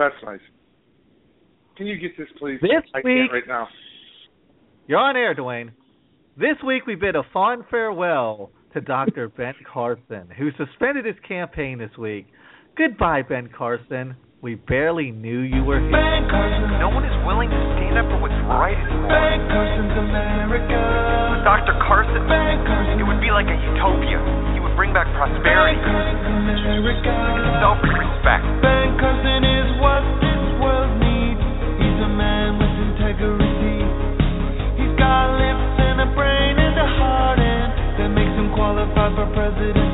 That's nice. Can you get this, please? This I week- can't right now. You're on air, Dwayne. This week we bid a fond farewell to Dr. Ben Carson, who suspended his campaign this week. Goodbye, Ben Carson. We barely knew you were here. Ben Carson, No one is willing to stand up for what's right anymore. Ben Carson's America. With Dr. Carson, Ben Carson, it would be like a utopia. He would bring back prosperity, Ben Carson's America. self-respect. Ben Carson qualified for presidency.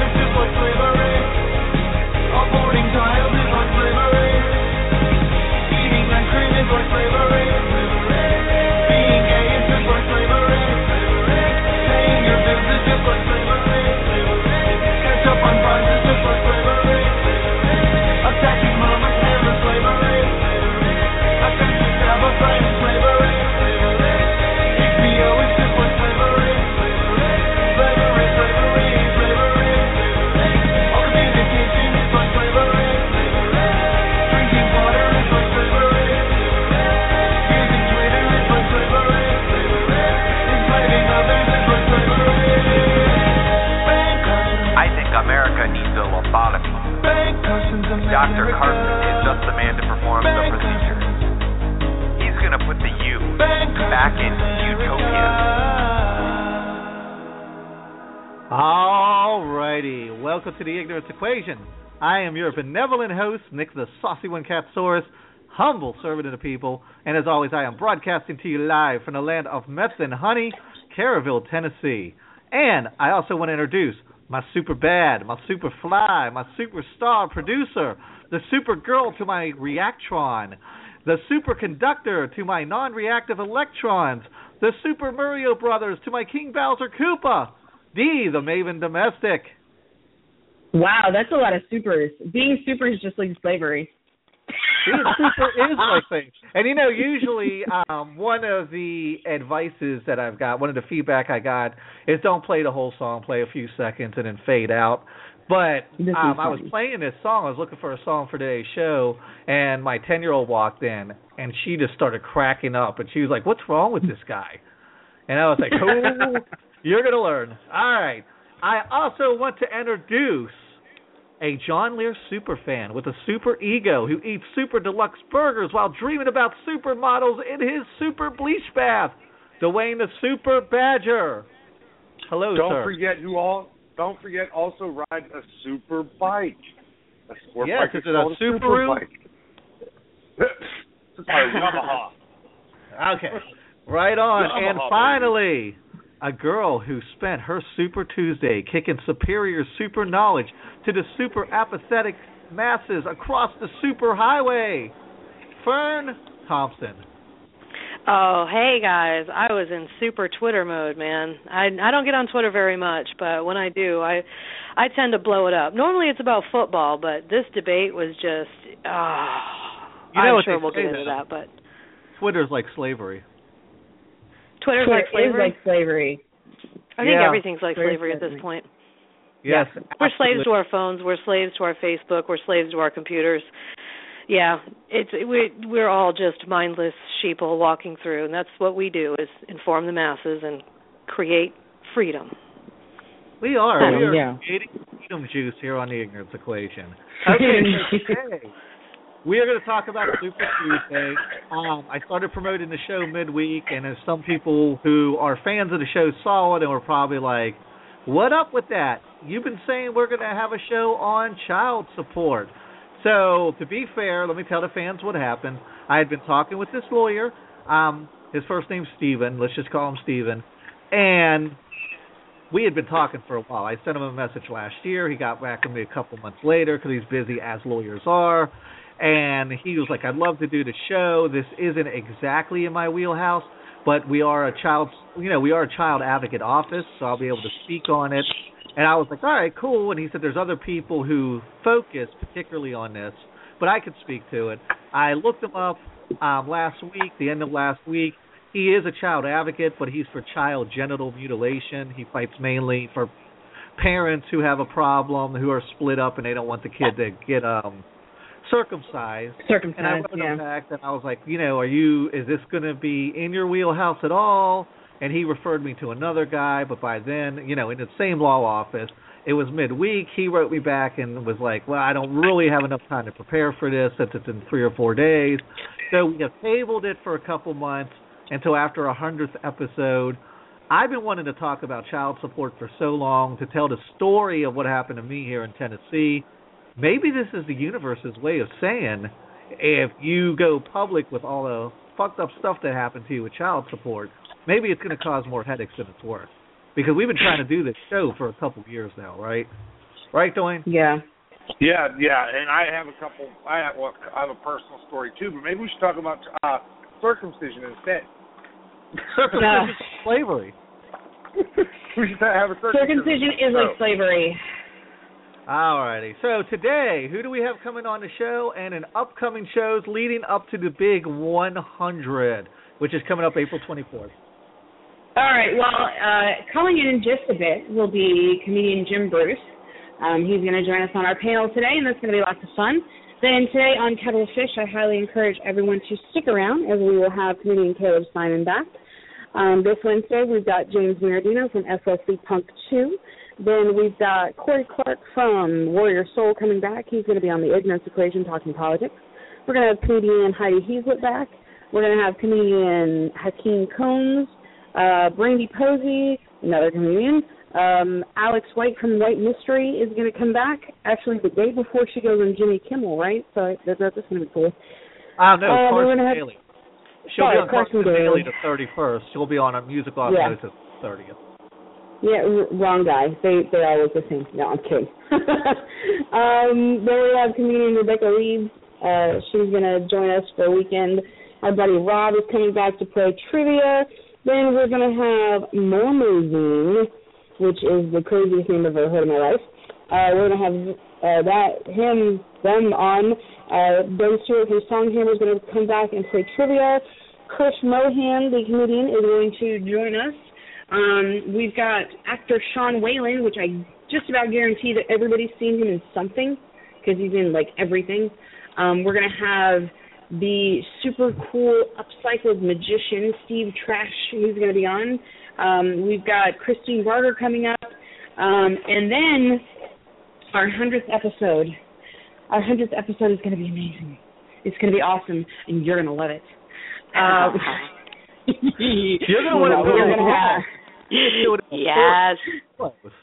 Is just like slavery. A. Aborting child is like slavery. Ice cream is slavery. Attacking never slavery. Dr. America. Carson is just the man to perform the procedure. He's gonna put the U back in Carson's utopia. Alrighty, welcome to the Ignorance Equation. I am your benevolent host, Nick the Saucy One Capsaurus, humble servant of the people, and as always, I am broadcasting to you live from the land of meth and honey, Caraville, Tennessee. And I also want to introduce my super bad, my super fly, my superstar producer, the super girl to my reactron, the superconductor to my non-reactive electrons, the Super Mario Brothers to my King Bowser Koopa, D, the Maven Domestic. Wow, that's a lot of supers. Being super is just like slavery. Being super is my thing. And you know, usually um one of the advices that I've got, one of the feedback I got is don't play the whole song, play a few seconds and then fade out. But um I was playing this song, I was looking for a song for today's show and my ten year old walked in and she just started cracking up and she was like, What's wrong with this guy? And I was like, Oh you're gonna learn. All right. I also want to introduce a John Lear super fan with a super ego who eats super deluxe burgers while dreaming about supermodels in his super bleach bath. Dwayne the Super Badger. Hello, Don't sir. forget who all. Don't forget also ride a super bike. A sport Yes, bike is it a super bike. Okay. Right on. Yamaha, and baby. A girl who spent her Super Tuesday kicking superior super knowledge to the super apathetic masses across the super highway. Fern Thompson. Oh, hey guys. I was in super Twitter mode, man. I I don't get on Twitter very much, but when I do, I I tend to blow it up. Normally it's about football, but this debate was just ah You know I'm what sure we'll get into that, but Twitter's like slavery. Twitter's Twitter like slavery. is like slavery. I think Yeah. everything's like Twitter's slavery at this point. Yes, We're slaves to our phones. We're slaves to our Facebook. We're slaves to our computers. Yeah, it's we we're all just mindless sheeple walking through, and that's what we do is inform the masses and create freedom. We are. Oh, we are yeah. creating freedom juice here on the Ignorance Equation. Okay, so today we are going to talk about Super Tuesday. Um, I started promoting the show midweek, and there's some people who are fans of the show saw it and were probably like, "What up with that? You've been saying we're going to have a show on child support." So to be fair, let me tell the fans what happened. I had been talking with this lawyer. Um, his first name's Steven. Let's just call him Steven. And we had been talking for a while. I sent him a message last year. He got back to me a couple months later because he's busy as lawyers are. And he was like, "I'd love to do the show. This isn't exactly in my wheelhouse, but we are a child, you know, we are a child advocate office, so I'll be able to speak on it." And I was like, "All right, cool." And he said, "There's other people who focus particularly on this, but I could speak to it." I looked him up um, last week, the end of last week. He is a child advocate, but he's for child genital mutilation. He fights mainly for parents who have a problem, who are split up, and they don't want the kid to get um circumcised. And I Circumcised, went yeah. back and I was like, you know, are you? Is this going to be in your wheelhouse at all? And he referred me to another guy, but by then, you know, in the same law office, it was midweek. He wrote me back and was like, well, I don't really have enough time to prepare for this since it's in three or four days. So we have tabled it for a couple months until after a hundredth episode. I've been wanting to talk about child support for so long to tell the story of what happened to me here in Tennessee. Maybe this is the universe's way of saying if you go public with all the fucked up stuff that happened to you with child support, maybe it's going to cause more headaches than it's worth. Because we've been trying to do this show for a couple of years now, right? Right, Dwayne? Yeah. Yeah, yeah, and I have a couple. I have well, I have a personal story too, but maybe we should talk about uh, circumcision instead. Circumcision is slavery. we should have a circumcision. Circumcision is like slavery. Alrighty. So today, who do we have coming on the show and in upcoming shows leading up to the big 100, which is coming up April 24th? All right. Well, uh, calling in in just a bit will be comedian Jim Bruce. Um, he's going to join us on our panel today, and that's going to be lots of fun. Then today on Kettle of Fish, I highly encourage everyone to stick around as we will have comedian Caleb Synan back. Um, this Wednesday, we've got James Miradino from SLC Punk 2. Then we've got Kory Clarke from Warrior Soul coming back. He's going to be on the Ignorance Equation talking politics. We're going to have comedian Heidi Heaslett back. We're going to have comedian Hakeem Combs, uh, Brandie Posey, another comedian. Um, Alex White from White Mystery is going to come back. Actually, the day before she goes on Jimmy Kimmel, right? So that, that's going to be cool. Ah, no, Uh, Carson have- Daly. She'll Sorry, be on Carson Carson Daly Daly. the 31st. She'll be on a music Yeah. osmosis 30th. Yeah, wrong guy. They they all look the same. No, I'm kidding. um, then we have comedian Rebecca Reeves. Uh, she's gonna join us for a weekend. Our buddy Rob is coming back to play trivia. Then we're gonna have Mormozine, which is the craziest name I've ever heard in my life. Uh, we're gonna have uh, that him them on. Uh, ben Stewart from Songhammer is gonna come back and play trivia. Chris Mohan, the comedian, is going to join us. Um, we've got actor Sean Whalen, which I just about guarantee that everybody's seen him in something because he's in like everything. Um, we're gonna have the super cool upcycled magician Steve Trash, who's gonna be on. Um, we've got Christine Barger coming up, um, and then our hundredth episode. Our hundredth episode is gonna be amazing. It's gonna be awesome, and you're gonna love it. Uh, You're gonna want to we're it gonna have- do it in Yes.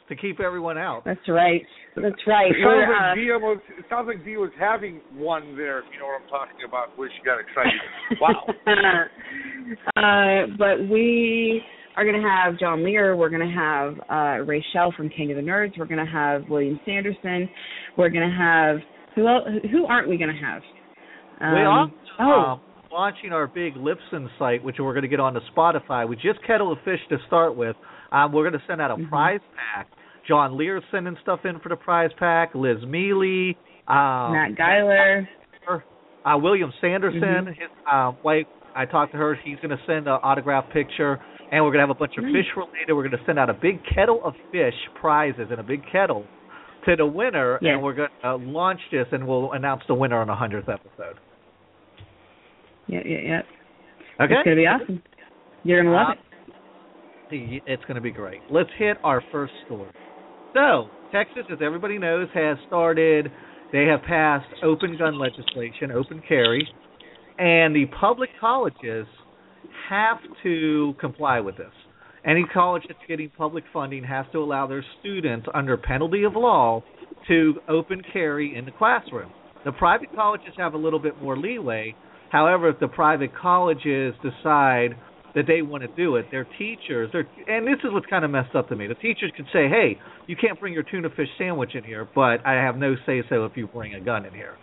to keep everyone out. That's right. That's right. It We're, sounds, uh, like Dia was, it sounds like Dia was having one there, if you know what I'm talking about, where she got excited. Wow. uh, but we are going to have John Lear. We're going to have uh, Ray Shell from King of the Nerds. We're going to have William Sanderson. We're going to have who else, who aren't we going to have? Um, we are oh, um, launching our big Libsyn site, which we're going to get onto Spotify. We just kettle of fish to start with. Um, we're going to send out a Mhm. prize pack. John Lear sending stuff in for the prize pack. Liz Mealy, um, Matt Geiler. uh, William Sanderson, Mhm. his uh, wife. I talked to her. She's going to send an autograph picture, and we're gonna have a bunch of Nice. fish related. We're gonna send out a big kettle of fish prizes in a big kettle to the winner, Yes. and we're gonna uh, launch this, and we'll announce the winner on the hundredth episode. Yeah, yeah, yeah. Okay, It's gonna be awesome. You're gonna love Uh, it. It's going to be great. Let's hit our first story. So, Texas, as everybody knows, has started, they have passed open gun legislation, open carry, and the public colleges have to comply with this. Any college that's getting public funding has to allow their students, under penalty of law, to open carry in the classroom. The private colleges have a little bit more leeway. However, if the private colleges decide that they want to do it. Their teachers, their, and this is what's kind of messed up to me. The teachers could say, "Hey, you can't bring your tuna fish sandwich in here, but I have no say so if you bring a gun in here."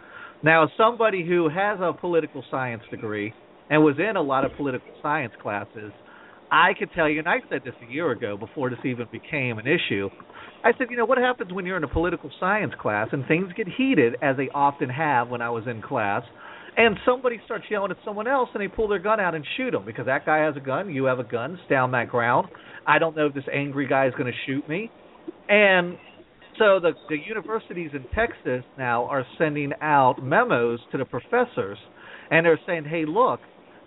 Now, as somebody who has a political science degree and was in a lot of political science classes, I could tell you, and I said this a year ago before this even became an issue. I said, you know, what happens when you're in a political science class and things get heated, as they often have when I was in class, and somebody starts yelling at someone else and they pull their gun out and shoot them because that guy has a gun, you have a gun, stay on that ground. I don't know if this angry guy is going to shoot me. And so the the universities in Texas now are sending out memos to the professors and they're saying, "Hey, look,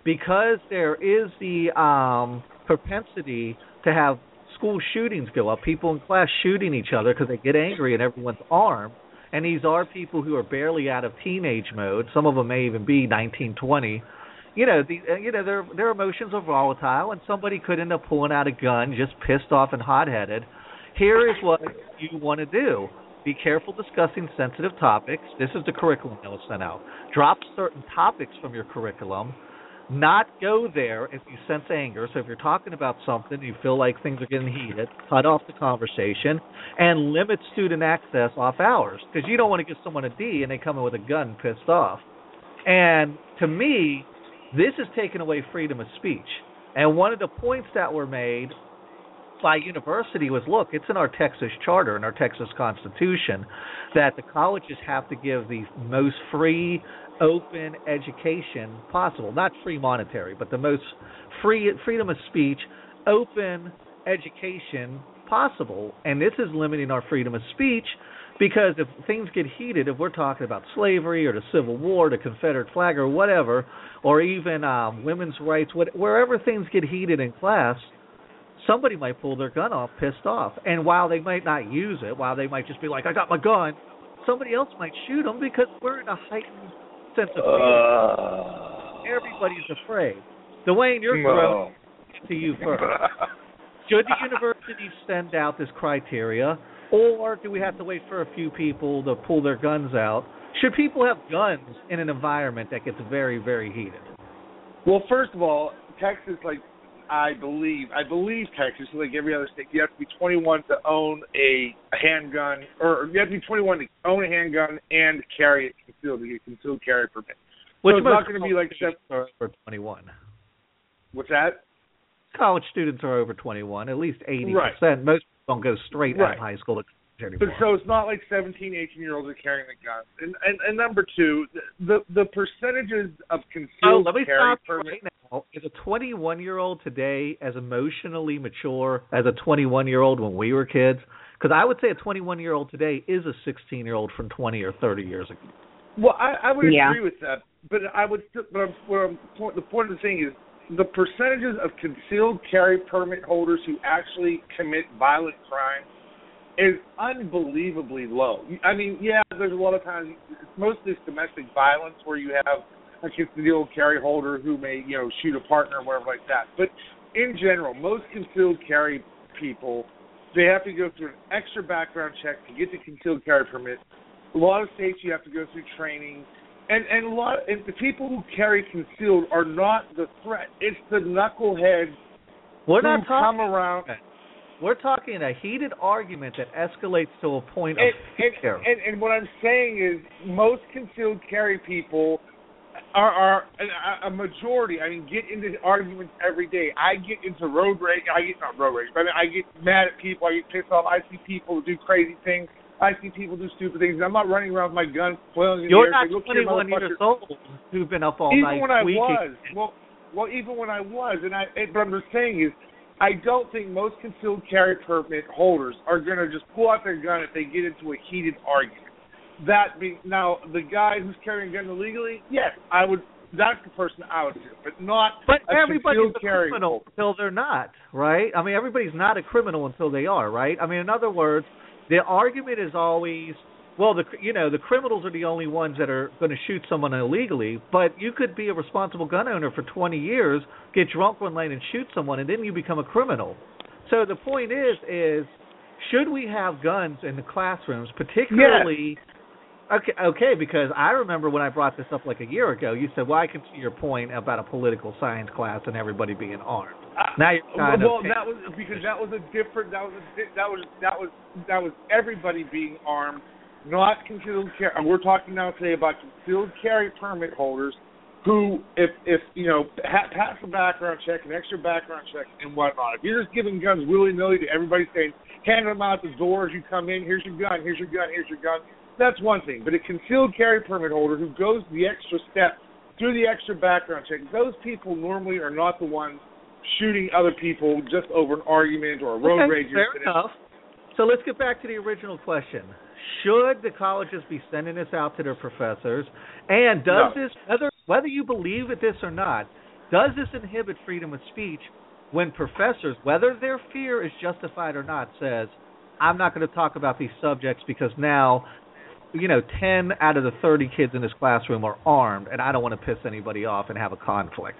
because there is the um propensity to have school shootings go up, people in class shooting each other because they get angry and everyone's armed, and these are people who are barely out of teenage mode. Some of them may even be 19, 20. You know, the, uh, you know, their their emotions are volatile, and somebody could end up pulling out a gun, just pissed off and hot-headed. Here is what you want to do: be careful discussing sensitive topics. This is the curriculum that was sent out. Drop certain topics from your curriculum. Not go there if you sense anger. So if you're talking about something, you feel like things are getting heated, cut off the conversation, and limit student access off hours because you don't want to give someone a D and they come in with a gun pissed off. And to me, this is taking away freedom of speech. And one of the points that were made by university was look, it's in our Texas charter and our Texas Constitution that the colleges have to give the most free, open education possible. Not free monetary, but the most free freedom of speech, open education possible. And this is limiting our freedom of speech because if things get heated, if we're talking about slavery or the Civil War, the Confederate flag, or whatever, or even um, women's rights, what, wherever things get heated in class, somebody might pull their gun off, pissed off. And while they might not use it, while they might just be like, "I got my gun," somebody else might shoot them because we're in a heightened sense of fear. Uh. Everybody's afraid. Dwayne, you're grown. To you first. Should the university send out this criteria, or do we have to wait for a few people to pull their guns out? Should people have guns in an environment that gets very, very heated? Well, first of all, Texas, like I believe, I believe Texas, like every other state, you have to be 21 to own a handgun, or you have to be 21 to own a handgun and carry it concealed to get concealed carry permit. Which so it's not going to be like seven, are over 21. what's that? College students are over 21, at least 80%. Right. Most don't go straight out of high school to college But anymore. so it's not like 17, 18 year olds are carrying the guns. And, and and number two, the the percentages of Oh, concealed let me carry stop you permit. right now. Is a 21 year old today as emotionally mature as a 21 year old when we were kids? Because I would say a 21 year old today is a 16 year old from 20 or 30 years ago. Well, I, I would Yeah. agree with that, but I would. still- But I'm, what I'm, point- the point of the thing is the percentages of concealed carry permit holders who actually commit violent crimes is unbelievably low. I mean, yeah, there's a lot of times it's mostly domestic violence where you have a concealed carry holder who may you know shoot a partner or whatever like that. But in general, most concealed carry people they have to go through an extra background check to get the concealed carry permit. A lot of states you have to go through training, and and a lot and the people who carry concealed are not the threat. It's the knuckleheads We're who not come talking. around. We're talking a heated argument that escalates to a point of And, and, fear. and, and what I'm saying is, most concealed carry people are, are a, a majority. I mean, get into arguments every day. I get into road rage. I get not road rage, but I, mean, I get mad at people. I get pissed off. I see people do crazy things. I see people do stupid things. I'm not running around with my gun flailing in You're the air. not "Look here, 21 years old who've been up all even night Even when I was, well, well, even when I was, and I, but I'm just saying is, I don't think most concealed carry permit holders are going to just pull out their gun if they get into a heated argument. That being now the guy who's carrying a gun illegally, yes, I would. That's the person I would do, but not But a everybody's concealed a carry criminal holder. until they're not, right? I mean, everybody's not a criminal until they are, right? I mean, in other words, the argument is always, well, the you know the criminals are the only ones that are going to shoot someone illegally, but you could be a responsible gun owner for 20 years, get drunk one night and shoot someone, and then you become a criminal. So the point is, is should we have guns in the classrooms, particularly? Okay, okay, because I remember when I brought this up like a year ago, you said, "Well, I can see your point about a political science class and everybody being armed." Uh, now you're kind well, of that was because that was a different. That was a, that was that was that was everybody being armed, not concealed carry. And we're talking now today about concealed carry permit holders who, if if you know, ha- pass a background check, an extra background check, and whatnot. If you're just giving guns willy nilly to everybody, saying hand them out the door as you come in, here's your gun, here's your gun, here's your gun. That's one thing. But a concealed carry permit holder who goes the extra step through the extra background check, those people normally are not the ones shooting other people just over an argument or a road okay, rage fair incident. enough. So let's get back to the original question: Should the colleges be sending this out to their professors? And does No. this, whether whether you believe it this or not, does this inhibit freedom of speech when professors, whether their fear is justified or not, says, "I'm not going to talk about these subjects because now." You know, ten out of the thirty kids in this classroom are armed, and I don't want to piss anybody off and have a conflict.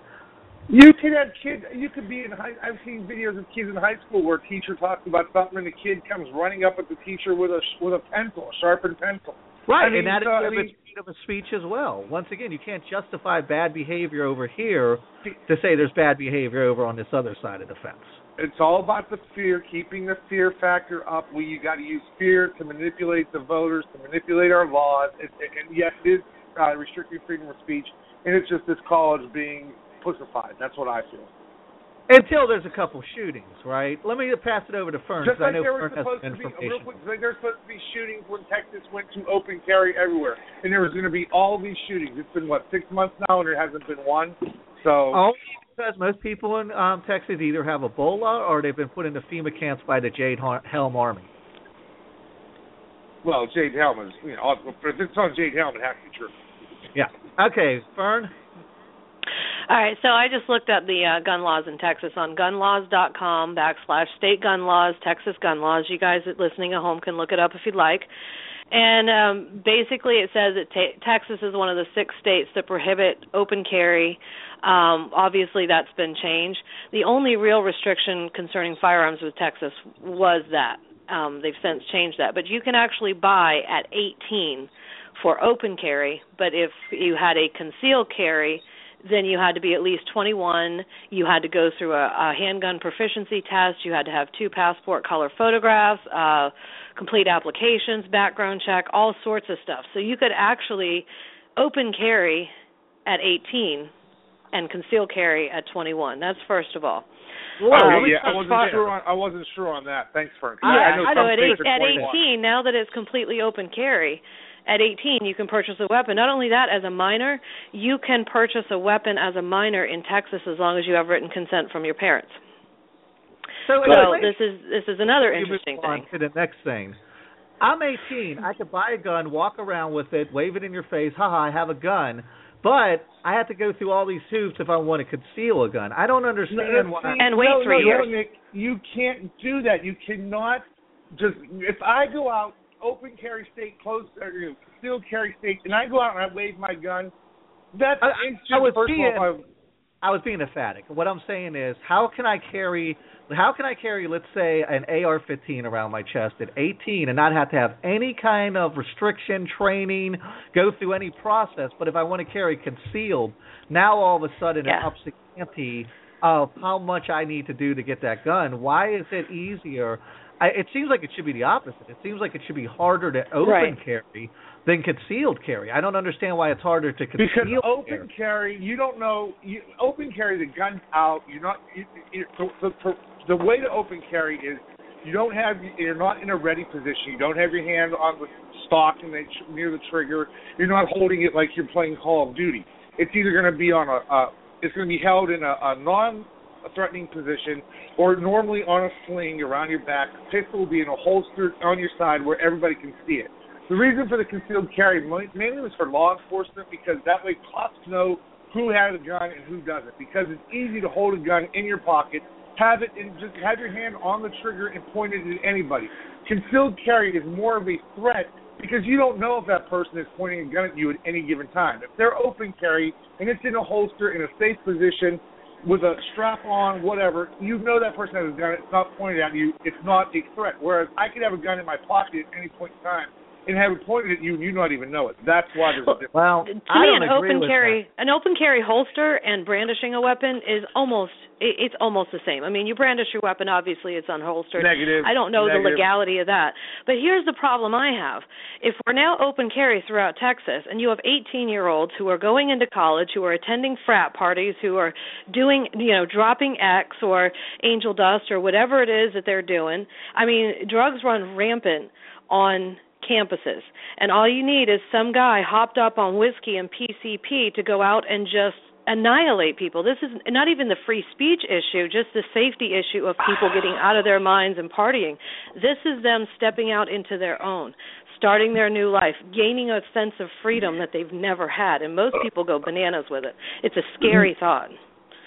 You could have kids. You could be in high. I've seen videos of kids in high school where a teacher talks about something, and the kid comes running up at the teacher with a with a pencil, a sharpened pencil. Right, I mean, and that so, I mean- freedom of speech as well. Once again, you can't justify bad behavior over here to say there's bad behavior over on this other side of the fence. It's all about the fear, keeping the fear factor up. We you got to use fear to manipulate the voters, to manipulate our laws. It, and yes, it is uh, restricting freedom of speech, and it's just this college being pussified. That's what I feel. Until there's a couple shootings, right? Let me pass it over to Fern Just like know there was Fern supposed to be, real quick, like there was supposed to be shootings when Texas went to open carry everywhere, and there was going to be all these shootings. It's been what six months now, and there hasn't been one. So Only because most people in um, Texas either have Ebola or they've been put into FEMA camps by the Jade Helm Army. well, Jade Helm is you know, if it's on Jade Helm, it has to be true. Yeah. Okay, Fern. All right, so I just looked up the uh, gun laws in Texas on gunlaws.com backslash state gun laws, Texas gun laws. You guys listening at home can look it up if you'd like. And um, basically, it says that ta Texas is one of the six states that prohibit open carry. Um, obviously, that's been changed. The only real restriction concerning firearms with Texas was that. Um, they've since changed that. But you can actually buy at 18 for open carry, but if you had a concealed carry, then you had to be at least 21. You had to go through a, a handgun proficiency test. You had to have two passport color photographs, uh, complete applications, background check, all sorts of stuff. So you could actually open carry at 18 and conceal carry at 21. That's first of all. Whoa, Okay, yeah, I wasn't fire. sure on I wasn't sure on that. Thanks, Frank. Yeah, I know I know. At, eight, at 18, now that it's completely open carry, at 18 you can purchase a weapon. Not only that, as a minor, you can purchase a weapon as a minor in Texas as long as you have written consent from your parents. So, So anyway, this is this is another we move interesting on thing. To the next thing. I'm 18. I could buy a gun, walk around with it, wave it in your face. Haha, I have a gun. But I have to go through all these hoops if I want to conceal a gun. I don't understand why. And wait no, three no, years. No, Nick, you can't do that. You cannot just if I go out open carry state, close or you know, concealed carry state, and I go out and I wave my gun. That's I- I- was first being- of all, I- I was being emphatic. What I'm saying is, how can I carry, how can I carry, let's say, an AR-15 around my chest at 18 and not have to have any kind of restriction, training, go through any process? But if I want to carry concealed, now all of a sudden Yeah. it ups the ante of how much I need to do to get that gun. Why is it easier? I, it seems like it should be the opposite. It seems like it should be harder to open Right. carry than concealed carry. I don't understand why it's harder to conceal because open carry. carry, you don't know. You open carry, the gun's out. You're not. You, you, the, the, the way to open carry is you don't have. You're not in a ready position. You don't have your hand on the stock and the, near the trigger. You're not holding it like you're playing Call of Duty. It's either going to be on a. a it's going to be held in a, a non a threatening position, or normally on a sling around your back. Pistol will be in a holster on your side where everybody can see it. The reason for the concealed carry mainly was for law enforcement because that way cops know who has a gun and who doesn't. Because it's easy to hold a gun in your pocket, have it, and just have your hand on the trigger and point it at anybody. Concealed carry is more of a threat because you don't know if that person is pointing a gun at you at any given time. If they're open carry and it's in a holster in a safe position with a strap on, whatever, you know that person has a gun. It's not pointed at you. It's not a threat. Whereas I could have a gun in my pocket at any point in time and have it pointed at you and you not even know it. That's why there's a difference. Well, to I me, don't an agree open with carry, an open carry holster and brandishing a weapon is almost it's almost the same. I mean, you brandish your weapon, obviously it's unholstered. Negative. I don't know the legality of that, but here's the problem I have: if we're now open carry throughout Texas, and you have 18 year olds who are going into college, who are attending frat parties, who are doing, you know, dropping X or angel dust or whatever it is that they're doing. I mean, drugs run rampant on campuses. And all you need is some guy hopped up on whiskey and PCP to go out and just annihilate people. This is not even the free speech issue, just the safety issue of people getting out of their minds and partying. This is them stepping out into their own, starting their new life, gaining a sense of freedom that they've never had. And most people go bananas with it. It's a scary mm-hmm. thought.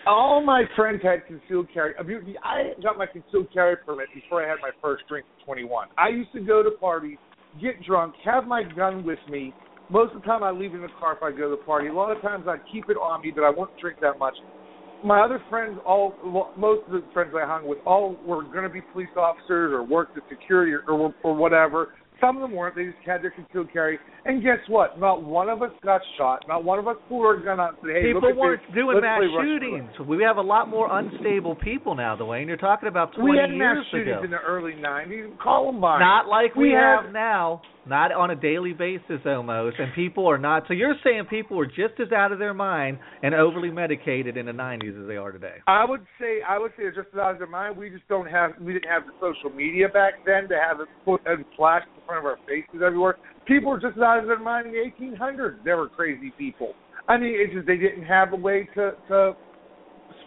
All my friends had concealed carry. I got my concealed carry permit before I had my first drink at 21. I used to go to parties, get drunk, have my gun with me. Most of the time, I leave it in the car if I go to the party. A lot of times, I keep it on me, but I won't drink that much. My other friends, all most of the friends I hung with, all were going to be police officers or worked at security or, or or whatever. Some of them weren't. They just had their concealed carry. And guess what? Not one of us got shot. Not one of us pulled our gun out and said, "Hey, People weren't this. doing Let's mass shootings. We have a lot more unstable people now, Dwayne. You're talking about 20 years ago. We had mass shootings ago. in the early '90s. Columbine. Not like we, We have had- now, not on a daily basis almost, and people are not. So you're saying people were just as out of their mind and overly medicated in the 90s as they are today? I would say I would say it's just as out of their mind. We just don't have we didn't have the social media back then to have it put and flashed in front of our faces everywhere. People were just out of their mind in the 1800s. They were crazy people. I mean, it's just they didn't have a way to to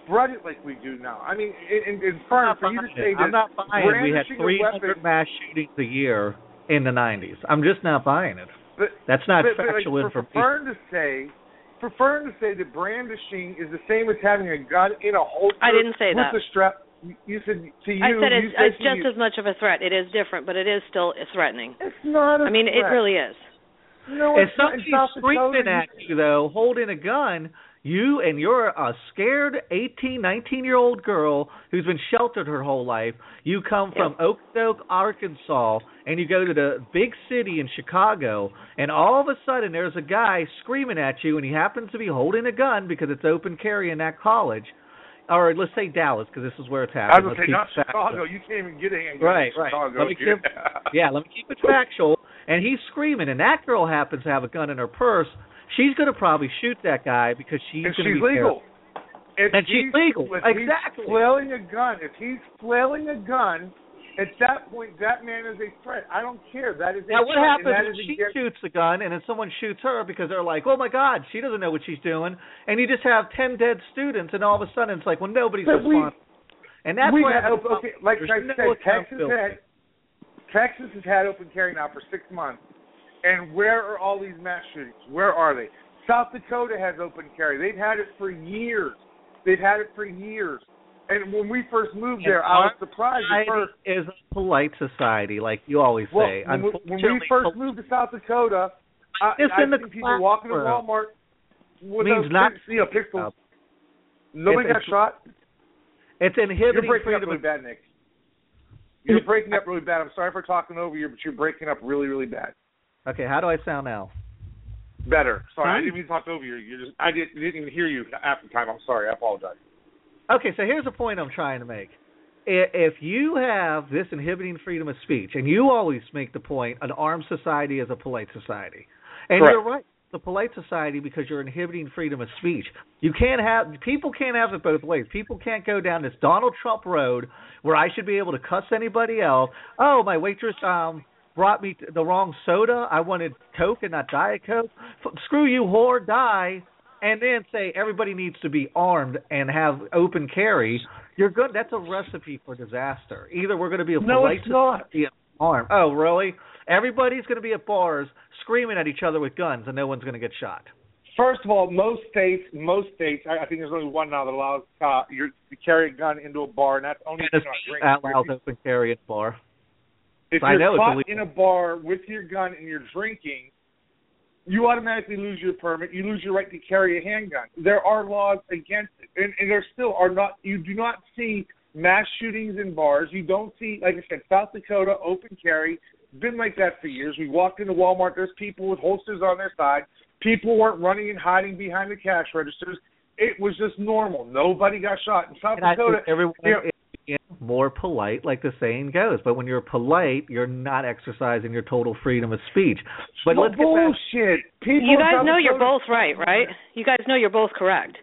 spread it like we do now. I mean, in, in, in I'm for you to not say buying it. I'm not buying we had 300 weapon- mass shootings a year in the 90s. I'm just not buying it. But, That's not but, but like, factual for, information. for Fern to say, for Fern to say that brandishing is the same as having a gun in a holster. I didn't say with that. the strap. You- You said to you. I said it's, said it's just you, as much of a threat. It is different, but it is still threatening. It's not. I I mean, it really is. No, If it's somebody's South screaming at you though, holding a gun, you and you're a scared 18, 19 year old girl who's been sheltered her whole life. You come from Oak Oak, Arkansas, and you go to the big city in Chicago, and all of a sudden there's a guy screaming at you, and he happens to be holding a gun because it's open carry in that college. Or let's say Dallas, because this is where it's happening. I was Let's gonna say not. Chicago. You can't even get a handgun Right, in right. Chicago. Let me dude. keep, yeah, let me keep it factual. And he's screaming, and that girl happens to have a gun in her purse. She's going to probably shoot that guy because she's and going to she's be legal. If And she's legal. If Exactly. Flailing a gun. If he's flailing a gun, at that point, that man is a threat. I don't care. That is a Now, what threat, happens if she against- shoots the gun and then someone shoots her because they're like, oh my God, she doesn't know what she's doing, and you just have ten dead students, and all of a sudden it's like, well, nobody's But we- responsible. And that's we where I have, have a okay, like I no said, Texas had Texas has had open carry now for six months, and where are all these mass shootings? Where are they? South Dakota has open carry. They've had it for years. They've had it for years. And when we first moved there, I was surprised at first. is a polite society, like you always Well, say. when, we, when we first moved to South Dakota, I, It's I in the people walking to. Walmart with Means those not- you know, pistols. Nobody It's- got shot. it's inhibiting. You're breaking up really bad, Nick. You're breaking up really bad. I'm sorry for talking over you, but you're breaking up really, really bad. Okay, how do I sound now? Better. Sorry, I didn't mean to talk over you. You just I didn't, didn't even hear you after the time. I'm sorry. I apologize. Okay, so here's the point I'm trying to make. If you have this inhibiting freedom of speech, and you always make the point, an armed society is a polite society, and Correct. you're right, the polite society because you're inhibiting freedom of speech. You can't have people can't have it both ways. People can't go down this Donald Trump road where I should be able to cuss anybody else. Oh, my waitress um brought me the wrong soda. I wanted Coke and not Diet Coke. F- screw you, whore, die. And then say everybody needs to be armed and have open carry, you're good. That's a recipe for disaster. Either we're going to be a No, polite it's not. armed. Oh, really? Everybody's going to be at bars screaming at each other with guns, and no one's going to get shot. First of all, most states, most states, I, I think there's only one now that allows uh, you to carry a gun into a bar, and that's only if And you're not drinking. allows open carry at bar. If I you're know it's caught in a bar with your gun and you're drinking, you automatically lose your permit. You lose your right to carry a handgun. There are laws against it, and, and there still are not. You do not see mass shootings in bars. You don't see, like I said, South Dakota open carry. Been like that for years. We walked into Walmart. There's people with holsters on their side. People weren't running and hiding behind the cash registers. It was just normal. Nobody got shot in South And Dakota. everyone yeah. is being more polite, like the saying goes. But when you're polite, you're not exercising your total freedom of speech. But Well, let's get bullshit. People You guys know you're both right, right? You guys know you're both correct.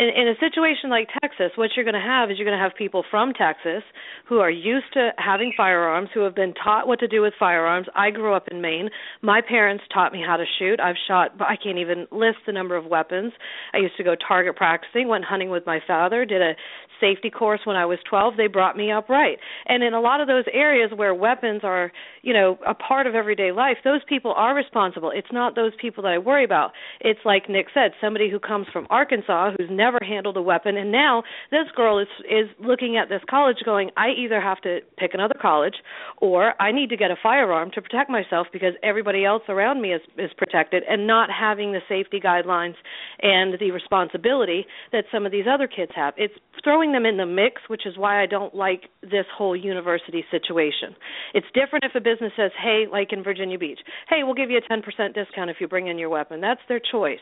In, in a situation like Texas, what you're going to have is you're going to have people from Texas who are used to having firearms, who have been taught what to do with firearms. I grew up in Maine. My parents taught me how to shoot. I've shot, I can't even list the number of weapons. I used to go target practicing, went hunting with my father, did a safety course when I was 12. They brought me up right. And in a lot of those areas where weapons are, you know, a part of everyday life, those people are responsible. It's not those people that I worry about. It's like Nick said, somebody who comes from Arkansas who's never handled a weapon and now this girl is is looking at this college going, I either have to pick another college or I need to get a firearm to protect myself because everybody else around me is is protected and not having the safety guidelines and the responsibility that some of these other kids have. It's throwing them in the mix, which is why I don't like this whole university situation. It's different if a business says, "Hey, like in Virginia Beach, hey, we'll give you a 10% discount if you bring in your weapon." That's their choice.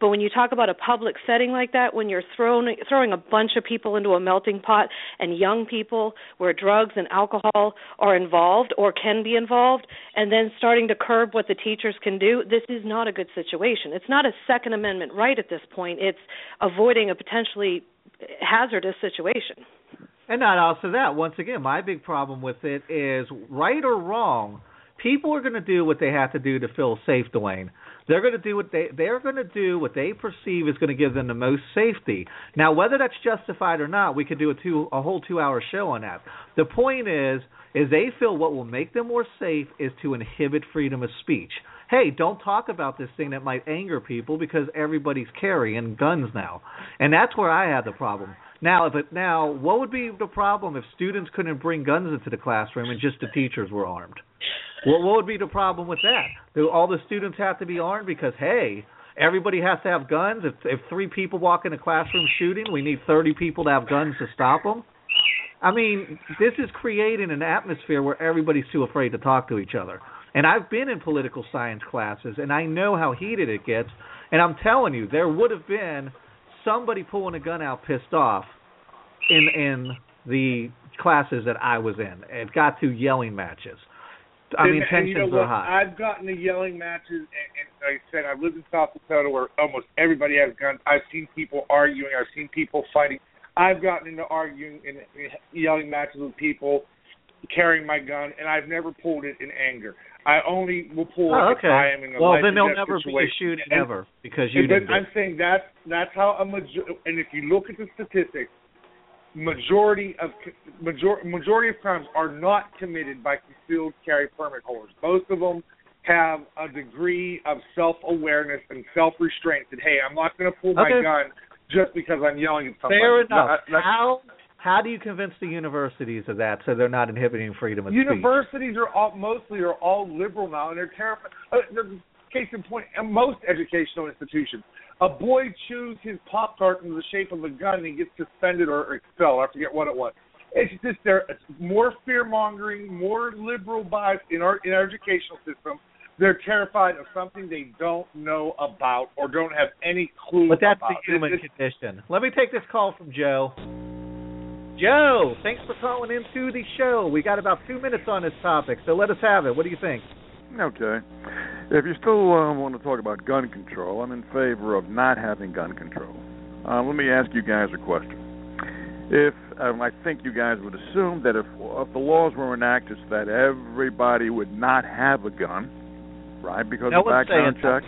But when you talk about a public setting like that, when you're throwing throwing a bunch of people into a melting pot and young people where drugs and alcohol are involved or can be involved, and then starting to curb what the teachers can do, this is not a good situation. It's not a Second Amendment right at this point. It's avoiding a potentially hazardous situation. And not also that. Once again, my big problem with it is right or wrong, people are going to do what they have to do to feel safe, Dwayne. They're going to do what they they're going to do what they perceive is going to give them the most safety. Now, whether that's justified or not, we could do a two a whole two hour show on that. The point is, is they feel what will make them more safe is to inhibit freedom of speech. Hey, don't talk about this thing that might anger people because everybody's carrying guns now, and that's where I have the problem. Now, if it, now, what would be the problem if students couldn't bring guns into the classroom and just the teachers were armed? What, what would be the problem with that? Do all the students have to be armed because hey, everybody has to have guns? If if three people walk in a classroom shooting, we need 30 people to have guns to stop them. I mean, this is creating an atmosphere where everybody's too afraid to talk to each other. And I've been in political science classes, and I know how heated it gets. And I'm telling you, there would have been somebody pulling a gun out, pissed off, in in the classes that I was in. It got to yelling matches. I mean, and, and tensions you know are high. I've gotten to yelling matches, and, and like I said, I've lived in South Dakota where almost everybody has guns. I've seen people arguing. I've seen people fighting. I've gotten into arguing and yelling matches with people carrying my gun, and I've never pulled it in anger. I only will pull Oh, it okay. if I am in a well, life then there'll death never be a shooting ever because you and didn't. I'm saying that's that's how a major. And if you look at the statistics, majority of major, majority of crimes are not committed by concealed carry permit holders. Most of them have a degree of self awareness and self restraint. That hey, I'm not going to pull my gun just because I'm yelling at somebody. Fair enough. No, that's- how how do you convince the universities of that so they're not inhibiting freedom of speech? Universities are all mostly are all liberal now, and they're terrified. Uh, the case in point, in most educational institutions, a boy chews his pop tart in the shape of a gun, and he gets suspended or expelled. I forget what it was. It's just there. It's more fear mongering, more liberal bias in our in our educational system. They're terrified of something they don't know about or don't have any clue But that's about. the human It's- condition. Let me take this call from Joe. Joe, thanks for calling into the show. We got about two minutes on this topic, so let us have it. What do you think? Okay. If you still uh, want to talk about gun control, I'm in favor of not having gun control. Uh, let me ask you guys a question. If um, I think you guys would assume that if, if the laws were enacted so that everybody would not have a gun, right? Because No of background checks.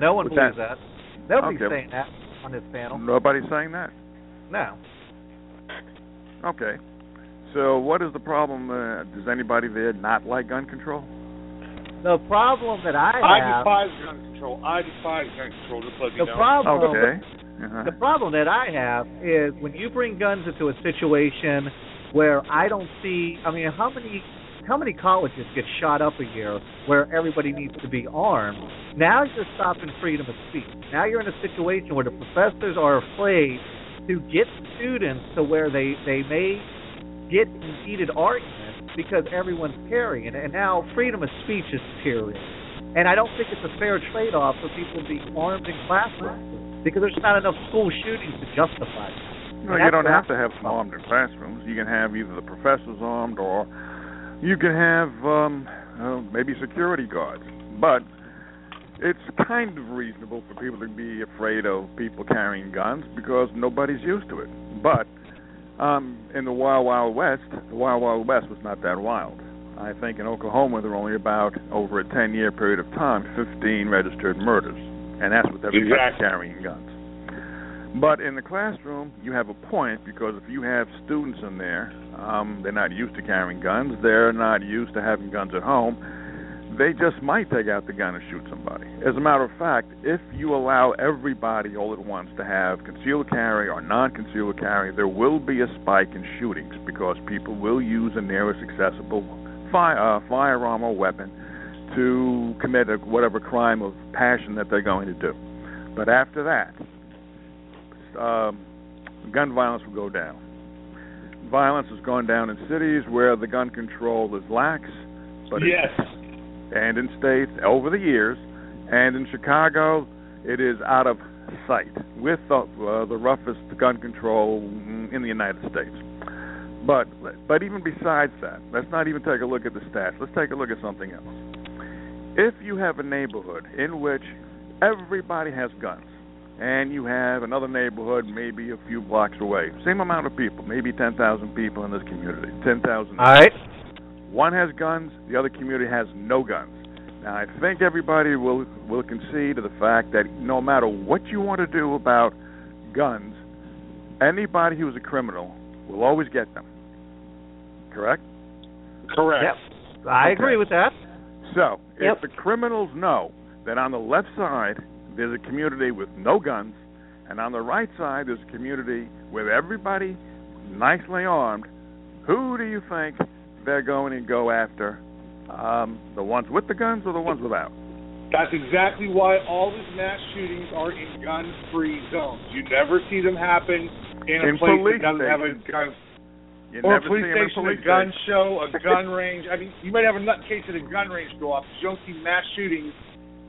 No one But believes that- that. Nobody's Okay. saying that on this panel. Nobody's saying that. No. Okay. So what is the problem? Uh, does anybody there not like gun control? The problem that I have. I have, despise gun control. I despise gun control. Just let you the know. problem, Okay. Uh-huh. the problem that I have is when you bring guns into a situation where I don't see. I mean, how many how many colleges get shot up a year where everybody needs to be armed? Now you're stopping freedom of speech. Now you're in a situation where the professors are afraid to get students to where they they may get in heated arguments because everyone's carrying it, and now freedom of speech is deteriorating. And I don't think it's a fair trade-off for people to be armed in classrooms because there's not enough school shootings to justify it. No, you don't have to have some armed in classrooms. You can have either the professors armed or you can have um, uh, maybe security guards. But it's kind of reasonable for people to be afraid of people carrying guns because nobody's used to it. But um, in the Wild Wild West, the Wild Wild West was not that wild. I think in Oklahoma there were only about over a 10-year period of time, 15 registered murders, and that's with everybody Exactly. carrying guns. But in the classroom, you have a point because if you have students in there, um, they're not used to carrying guns. They're not used to having guns at home. They just might take out the gun and shoot somebody. As a matter of fact, if you allow everybody all at once to have concealed carry or non-concealed carry, there will be a spike in shootings because people will use the nearest accessible fire, uh, firearm or weapon to commit a, whatever crime of passion that they're going to do. But after that, um, gun violence will go down. Violence has gone down in cities where the gun control is lax, but yes. And in states over the years, and in Chicago, it is out of sight with the, uh, the roughest gun control in the United States. But but even besides that, let's not even take a look at the stats. Let's take a look at something else. If you have a neighborhood in which everybody has guns, and you have another neighborhood maybe a few blocks away, same amount of people, maybe 10,000 people in this community, 10,000 All right. One has guns, the other community has no guns. Now, I think everybody will will concede to the fact that no matter what you want to do about guns, anybody who's a criminal will always get them. Correct? Correct. Yep. I Okay. agree with that. So, Yep. if the criminals know that on the left side there's a community with no guns, and on the right side there's a community with everybody nicely armed, who do you think they're going and go after? Um, the ones with the guns or the ones without? That's exactly why all these mass shootings are in gun-free zones. You never see them happen in a In place that doesn't have a gun. You or a police see them in station, police a gun stations. show, a gun range. I mean, you might have a nutcase at a gun range go off. but You don't see mass shootings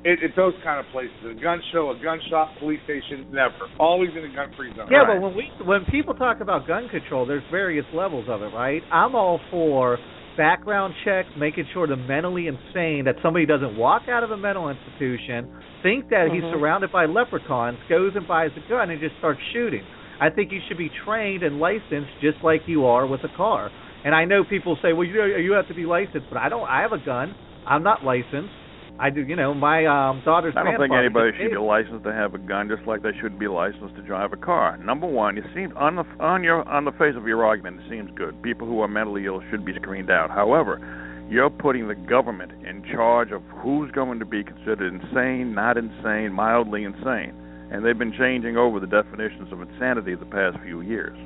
at, at those kind of places. A gun show, a gun shop, police station, never. Always in a gun-free zone. Yeah, Right. but when we when people talk about gun control, there's various levels of it, right? I'm all for background checks, making sure the mentally insane that somebody doesn't walk out of a mental institution, think that he's Mhm. surrounded by leprechauns, goes and buys a gun and just starts shooting. I think you should be trained and licensed just like you are with a car. And I know people say, "Well, you you have to be licensed," but I don't. I have a gun. I'm not licensed. I do. You know, my um daughter's I don't think anybody should be licensed to have a gun, just like they shouldn't be licensed to drive a car. Number one, it seems on the on your on the face of your argument, it seems good. People who are mentally ill should be screened out. However, you're putting the government in charge of who's going to be considered insane, not insane, mildly insane, and they've been changing over the definitions of insanity the past few years.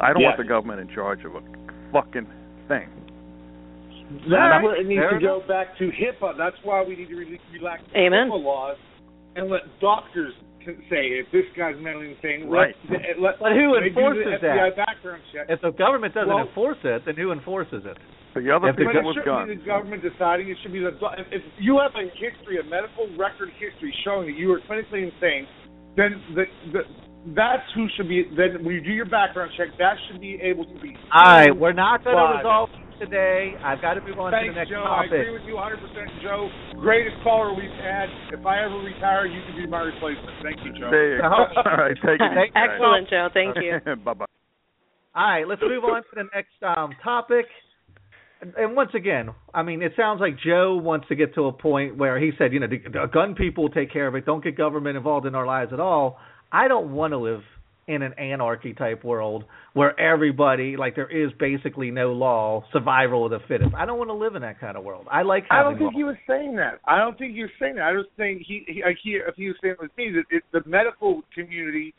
I don't want the government in charge of a fucking thing. That's where it needs Fair to go back to HIPAA. That's why we need to re- relax the Amen. HIPAA laws and let doctors say if this guy's mentally insane. Right. Let, let, But who they do the enforces FBI that? background check. If the government doesn't Well- enforce it, then who enforces it? The other If the But people it shouldn't guns. be the government deciding. It should be the if, if you have a history, a medical record history showing that you are clinically insane, then the, the that's who should be. Then when you do your background check, that should be able to be. All right, we're not going to resolve this today. I've got to move on to the next Joe. I agree with you 100%, Joe. Greatest caller we've had. If I ever retire, you can be my replacement. Thank you, Joe. There you go. All right, take it easy. guys. Excellent, Joe. Thank you. Bye bye. All right, let's move on to the next um, topic. and once again, I mean, it sounds like Joe wants to get to a point where he said, you know, the, the gun people will take care of it. Don't get government involved in our lives at all. I don't want to live in an anarchy type world where everybody like there is basically no law, survival of the fittest. I don't want to live in that kind of world. I like. I don't think he was saying that. I don't think he was saying that. I just think he, he, like he if he was saying with me that it, the medical community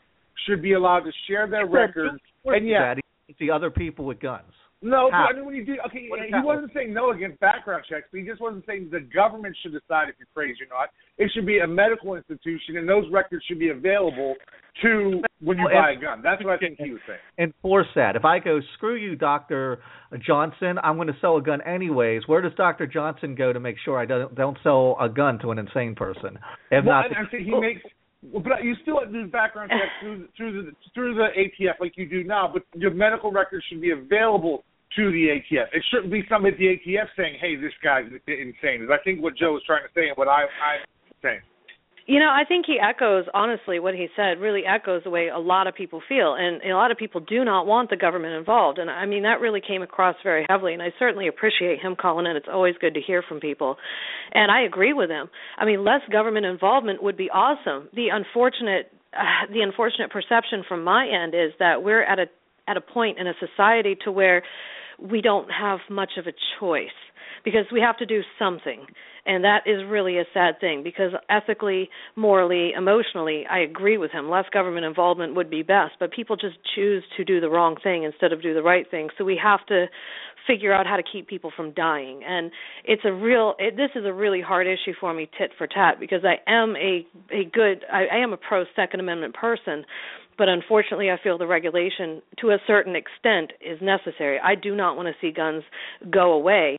should be allowed to share their records. And yeah, That he see other people with guns. No, How? but I mean when you do okay, What he wasn't saying no against background checks, but he just wasn't saying the government should decide if you're crazy or not. It should be a medical institution, and those records should be available to when you buy a gun. That's what I think he was saying. Enforce that. If I go, screw you, Doctor Johnson, I'm going to sell a gun anyways. Where does Doctor Johnson go to make sure I don't don't sell a gun to an insane person? If well, not, and I'm he oh. makes. Well, but you still have to do background checks through through the through the ATF like you do now. But your medical records should be available to the ATF. It shouldn't be somebody at the ATF saying, "Hey, this guy's insane." Is I think what Joe was trying to say and what I I'm saying. You know, I think he echoes honestly what he said really echoes the way a lot of people feel and a lot of people do not want the government involved and I mean that really came across very heavily and I certainly appreciate him calling in. It's always good to hear from people. And I agree with him. I mean, less government involvement would be awesome. The unfortunate uh, the unfortunate perception from my end is that we're at a at a point in a society to where we don't have much of a choice because we have to do something. And that is really a sad thing because ethically morally emotionally i agree with him. Less government involvement would be best but people just choose to do the wrong thing instead of do the right thing. So we have to figure out how to keep people from dying. And it's a real it, this is a really hard issue for me tit for tat because i am a a good i, I am a pro second amendment person but unfortunately I feel the regulation to a certain extent is necessary. I do not want to see guns go away,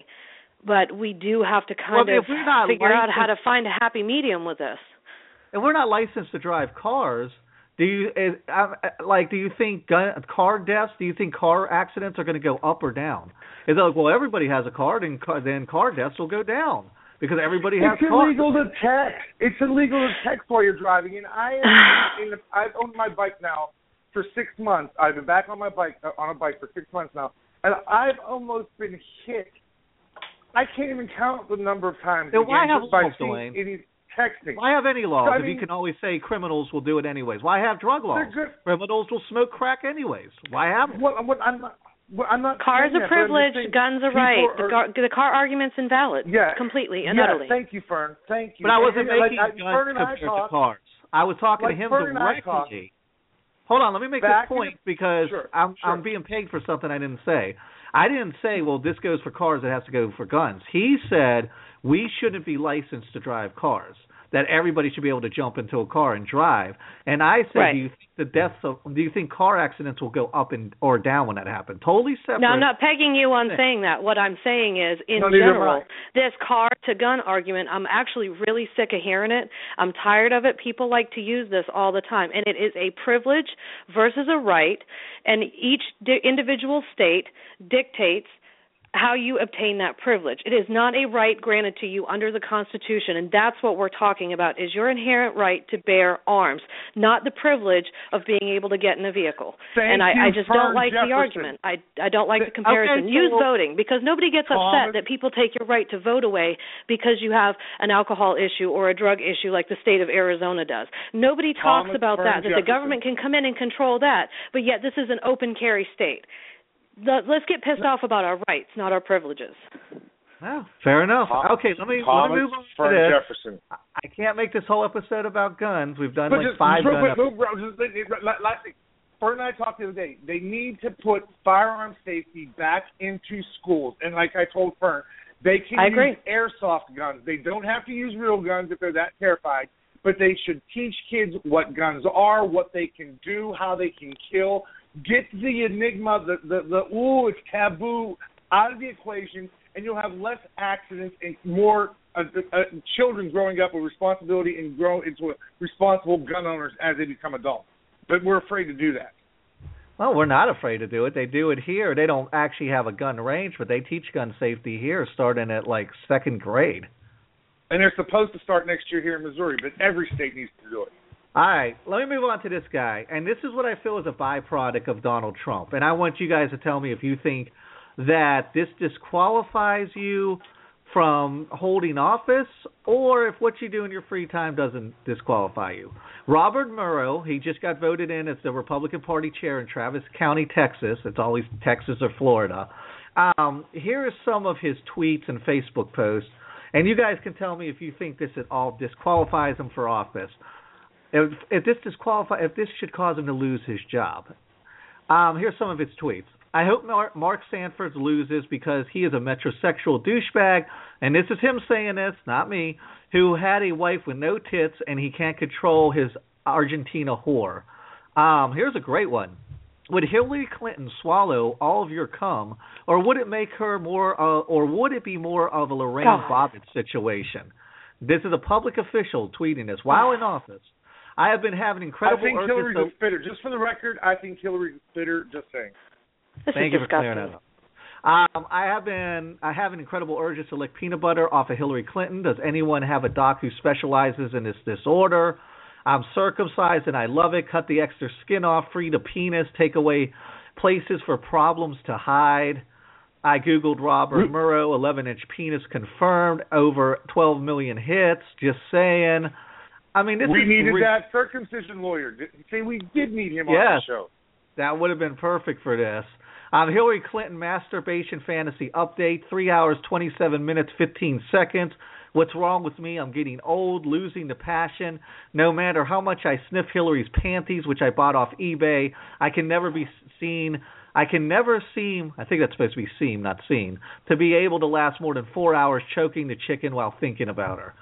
but we do have to kind Well, of if we're figure out how to find a happy medium with this. and we're not licensed to drive cars. Do you is, um, like? Do you think gun, car deaths? Do you think car accidents are going to go up or down? Is it like, well, everybody has a car, then car, then car deaths will go down because everybody has It's cars. illegal to text. It's illegal to text while you're driving. And I am. in the, I've owned my bike now for six months. I've been back on my bike uh, on a bike for six months now, and I've almost been hit. I can't even count the number of times. Then why have by laws, Dwayne? any texting. Why have any laws I if you can always say criminals will do it anyways? Why have drug laws? Criminals will smoke crack anyways. Why have? What, what, I'm not. What, I'm not. Cars are that, but I'm just privilege, guns are right. are- the, car, the car argument's invalid. Yeah. Completely and yeah, utterly. Thank you, Fern. Thank you. But I wasn't And, like, making I, guns Fern and I compared to cars. I was talking Like to him Fern and I talked. directly. Hold on, let me make Back this point the- because Sure, I'm sure. I'm being paid for something I didn't say. I didn't say, well, this goes for cars, it has to go for guns. He said we shouldn't be licensed to drive cars. That everybody should be able to jump into a car and drive. And I said, Right. do you think the deaths of do you think car accidents will go up and or down when that happens? Totally separate. No, I'm not pegging you on saying that. What I'm saying is, in No, general, this car to gun argument, I'm actually really sick of hearing it. I'm tired of it. People like to use this all the time, and it is a privilege versus a right, and each di- individual state dictates how you obtain that privilege. It is not a right granted to you under the Constitution, and that's what we're talking about is your inherent right to bear arms, not the privilege of being able to get in a vehicle. Thank and I, I just don't like Jefferson. the argument. I I don't like the comparison. okay, Use so- voting because nobody gets upset that people take your right to vote away because you have an alcohol issue or a drug issue like the state of Arizona does. Nobody talks Thomas about Fern that that the government can come in and control that, but yet this is an open carry state. The, let's get pissed off about our rights, not our privileges. Well, fair enough. Tom- okay, let me let me move on Fern to this. Jefferson. I can't make this whole episode about guns. We've done But like just, five just gun real episodes. quick, move, bro, just, it- it- la- last thing. Fern and I talked the other day. They need to put firearm safety back into schools. And like I told Fern, they can I use agree. airsoft guns. They don't have to use real guns if they're that terrified. But they should teach kids what guns are, what they can do, how they can kill. Get the enigma, the the, the ooh, it's taboo out of the equation, and you'll have less accidents and more uh, uh, children growing up with responsibility and grow into responsible gun owners as they become adults. But we're afraid to do that. Well, we're not afraid to do it. They do it here. They don't actually have a gun range, but they teach gun safety here starting at like second grade. And they're supposed to start next year here in Missouri, but every state needs to do it. All right, let me move on to this guy. And this is what I feel is a byproduct of Donald Trump. And I want you guys to tell me if you think that this disqualifies you from holding office or if what you do in your free time doesn't disqualify you. Robert Morrow, he just got voted in as the Republican Party chair in Travis County, Texas. It's always Texas or Florida. Um, here are some of his tweets and Facebook posts, and you guys can tell me if you think this at all disqualifies him for office. If, if this disqualify, if this should cause him to lose his job. Um, here's some of his tweets. I hope Mark, Mark Sanford loses because he is a metrosexual douchebag, and this is him saying this, not me, who had a wife with no tits and he can't control his Argentina whore. Um, here's a great one. Would Hillary Clinton swallow all of your cum, or would it make her more, uh, or would it be more of a Lorena God. Bobbitt situation? This is a public official tweeting this while in office. I have been having incredible. I incredible think urges Hillary's to- a spitter. Just for the record, I think Hillary's a spitter. Just saying. This Thank is you for clearing that up. Um, I have been I have an incredible urge to lick peanut butter off of Hillary Clinton. Does anyone have a doc who specializes in this disorder? I'm circumcised and I love it. Cut the extra skin off, free the penis, take away places for problems to hide. I googled Robert Morrow, 11 inch penis confirmed, over 12 million hits. Just saying. I mean, this we is needed re- that circumcision lawyer. See, we did need him on the show. That would have been perfect for this. Um, Hillary Clinton masturbation fantasy update: three hours, twenty-seven minutes, fifteen seconds. What's wrong with me? I'm getting old, losing the passion. No matter how much I sniff Hillary's panties, which I bought off eBay, I can never be seen. I can never seem. I think that's supposed to be seem, not seen. To be able to last more than four hours choking the chicken while thinking about her.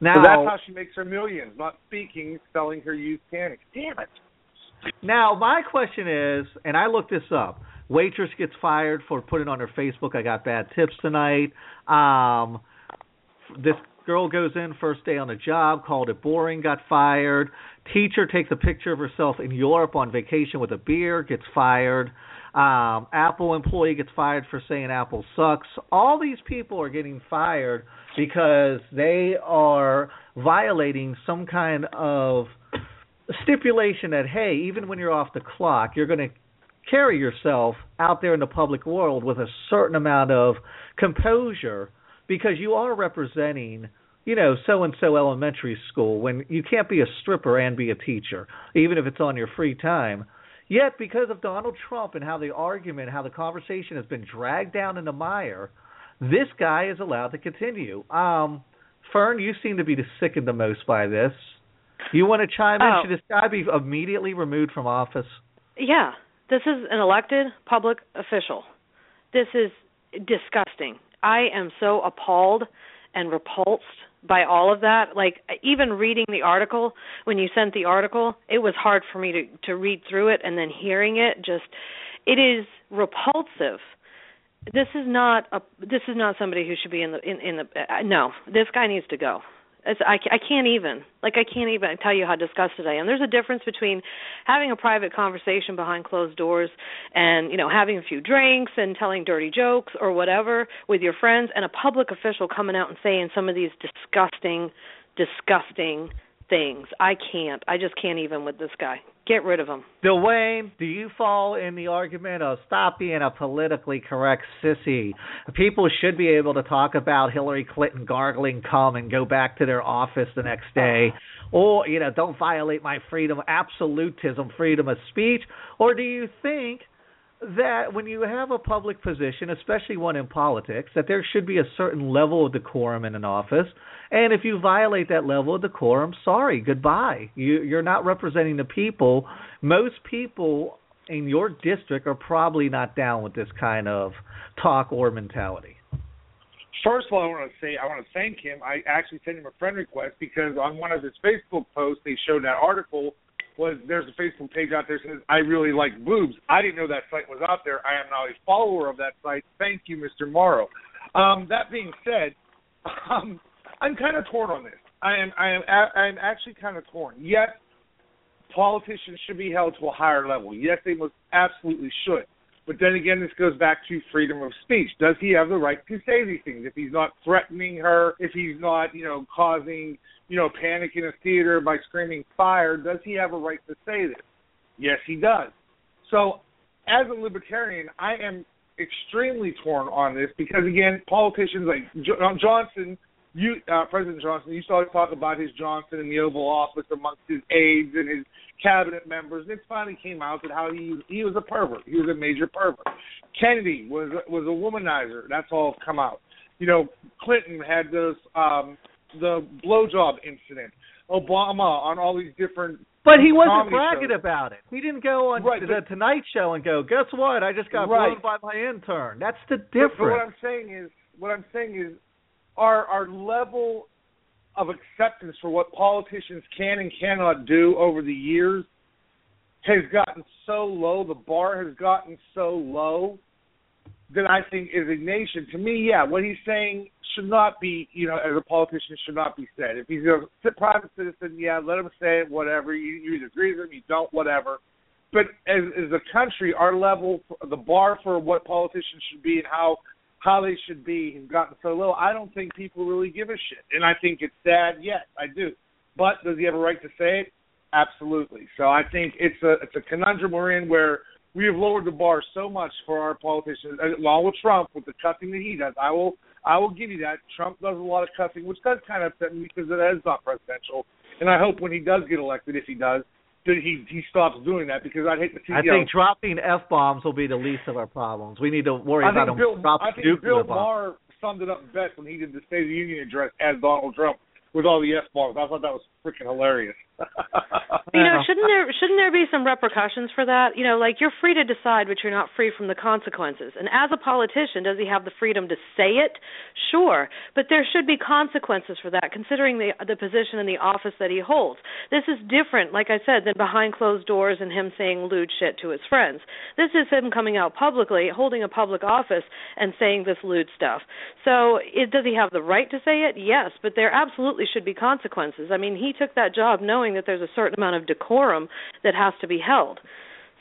Now, So that's how she makes her millions, not speaking, selling her used panics. Damn it. Now, my question is, and I looked this up. Waitress gets fired for putting on her Facebook, I got bad tips tonight. Um, this girl goes in first day on a job, called it boring, got fired. Teacher takes a picture of herself in Europe on vacation with a beer, gets fired. Um, Apple employee gets fired for saying Apple sucks. All these people are getting fired because they are violating some kind of stipulation that hey, even when you're off the clock, you're going to carry yourself out there in the public world with a certain amount of composure because you are representing you know so and so elementary school when you can't be a stripper and be a teacher even if it's on your free time. Yet because of Donald Trump and how the argument how the conversation has been dragged down in the mire this guy is allowed to continue um Fern you seem to be the sickened the most by this you want to chime in Oh. should this guy be immediately removed from office Yeah, this is an elected public official. This is disgusting. I am so appalled and repulsed by all of that. Like even reading the article, when you sent the article, it was hard for me to to read through it and then hearing it just it is repulsive. This is not a this is not somebody who should be in the in in the uh, no. This guy needs to go. It's, I, I can't even like I can't even tell you how disgusted I am. There's a difference between having a private conversation behind closed doors and you know having a few drinks and telling dirty jokes or whatever with your friends and a public official coming out and saying some of these disgusting disgusting things. I can't. I just can't even with this guy. Get rid of him. Dwayne, do you fall in the argument of stop being a politically correct sissy? People should be able to talk about Hillary Clinton gargling cum and go back to their office the next day. Or, you know, don't violate my freedom, absolutism, freedom of speech. Or do you think that when you have a public position, especially one in politics, that there should be a certain level of decorum in an office. And if you violate that level of decorum, sorry, goodbye. You, you're not representing the people. Most people in your district are probably not down with this kind of talk or mentality. First of all, I want to say I want to thank him. I actually sent him a friend request because on one of his Facebook posts they showed that article was there's a Facebook page out there that says I really like boobs. I didn't know that site was out there. I am now a follower of that site. Thank you, Mr. Morrow. Um, that being said, um, I'm kind of torn on this. I am I am I'm actually kind of torn. Yes, politicians should be held to a higher level. Yes, they most absolutely should. But then again, this goes back to freedom of speech. Does he have the right to say these things? If he's not threatening her, if he's not, you know, causing, you know, panic in a theater by screaming fire, does he have a right to say this? Yes, he does. So, as a libertarian, I am extremely torn on this because again, politicians like uh, Johnson, you uh, President Johnson, used to always talk about his Johnson in the Oval Office amongst his aides and his cabinet members. And it finally came out that how he he was a pervert. He was a major pervert. Kennedy was was a womanizer. That's all come out. You know, Clinton had those um the blowjob incident. Obama on all these different But he wasn't bragging shows. about it. He didn't go on Right, the but- Tonight Show and go, "Guess what? I just got Right. blown by my intern." That's the But- But what. I'm saying is, what I'm saying is, our our level of acceptance for what politicians can and cannot do over the years has gotten so low. The bar has gotten so low that I think, as a nation, to me, yeah, what he's saying should not be, you know, as a politician, should not be said. If he's a private citizen, yeah, let him say it, whatever. You, you either agree with him, you don't, whatever. But as, as a country, our level, the bar for what politicians should be and how how they should be has gotten so low. I don't think people really give a shit, and I think it's sad. Yes, I do. But does he have a right to say it? Absolutely. So I think it's a it's a conundrum we're in where we have lowered the bar so much for our politicians, uh, along with Trump with the cussing that he does. I will I will give you that. Trump does a lot of cussing, which does kind of upset me because it is not presidential. And I hope when he does get elected, if he does, that he he stops doing that because I'd hate to see. I know, think dropping f bombs will be the least of our problems. We need to worry I about Bill, dropping I think Bill. Maher summed it up best when he did the State of the Union address as Donald Trump with all the f bombs. I thought that was freaking hilarious. You know, shouldn't there shouldn't there be some repercussions for that? You know, like you're free to decide, but you're not free from the consequences. And as a politician, does he have the freedom to say it? Sure, but there should be consequences for that, considering the the position and the office that he holds. This is different, like I said, than behind closed doors and him saying lewd shit to his friends. This is him coming out publicly, holding a public office, and saying this lewd stuff. So, it, does he have the right to say it? Yes, but there absolutely should be consequences. I mean, he took that job knowing that there's a certain amount of decorum that has to be held.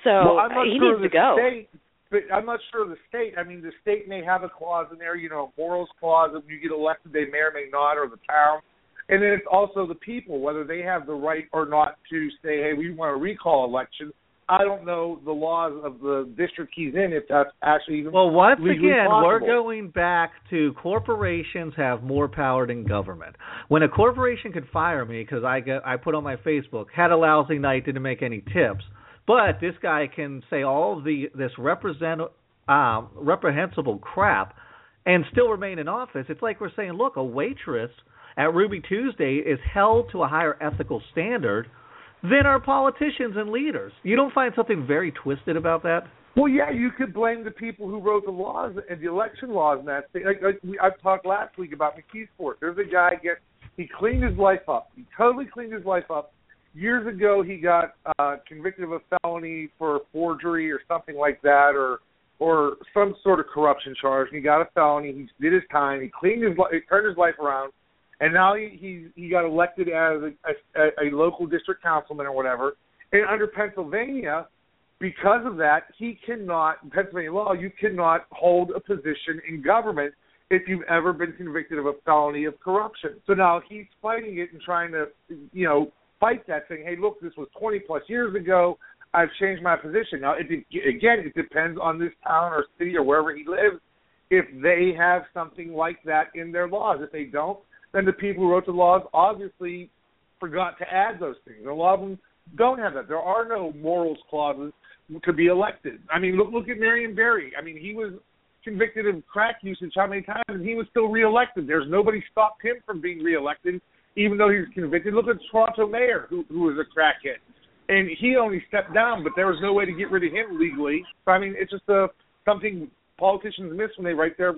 So well, I'm not he sure needs the to go. State, but I'm not sure the state. I mean, the state may have a clause in there, you know, a morals clause. If you get elected, they may or may not, or the town. And then it's also the people, whether they have the right or not to say, hey, we want a recall election. I don't know the laws of the district he's in if that's actually even Well, once again, we're going back to corporations have more power than government. When a corporation could fire me because I get, I put on my Facebook had a lousy night, didn't make any tips, but this guy can say all of the this represent um, reprehensible crap and still remain in office. It's like we're saying, look, a waitress at Ruby Tuesday is held to a higher ethical standard than our politicians and leaders. You don't find something very twisted about that? Well, yeah, you could blame the people who wrote the laws and the election laws and that thing. Like, like we, I talked last week about McKeesport. There's a guy get he cleaned his life up. He totally cleaned his life up. Years ago, he got uh, convicted of a felony for forgery or something like that, or or some sort of corruption charge. And he got a felony. He did his time. He cleaned his li- he turned his life around, and now he he, he got elected as a, a, a local district councilman or whatever. And under Pennsylvania, because of that, he cannot, Pennsylvania law, you cannot hold a position in government if you've ever been convicted of a felony of corruption. So now he's fighting it and trying to, you know, fight that, saying, hey, look, this was 20 plus years ago. I've changed my position. Now, it, again, it depends on this town or city or wherever he lives if they have something like that in their laws. If they don't, then the people who wrote the laws obviously forgot to add those things. A lot of them don't have that. There are no morals clauses to be elected. I mean, look look at Marion Barry. I mean, he was convicted of crack usage how many times, and he was still reelected. There's nobody stopped him from being reelected, even though he was convicted. Look at Toronto mayor, who who was a crackhead, and he only stepped down, but there was no way to get rid of him legally. So I mean, it's just a something politicians miss when they write their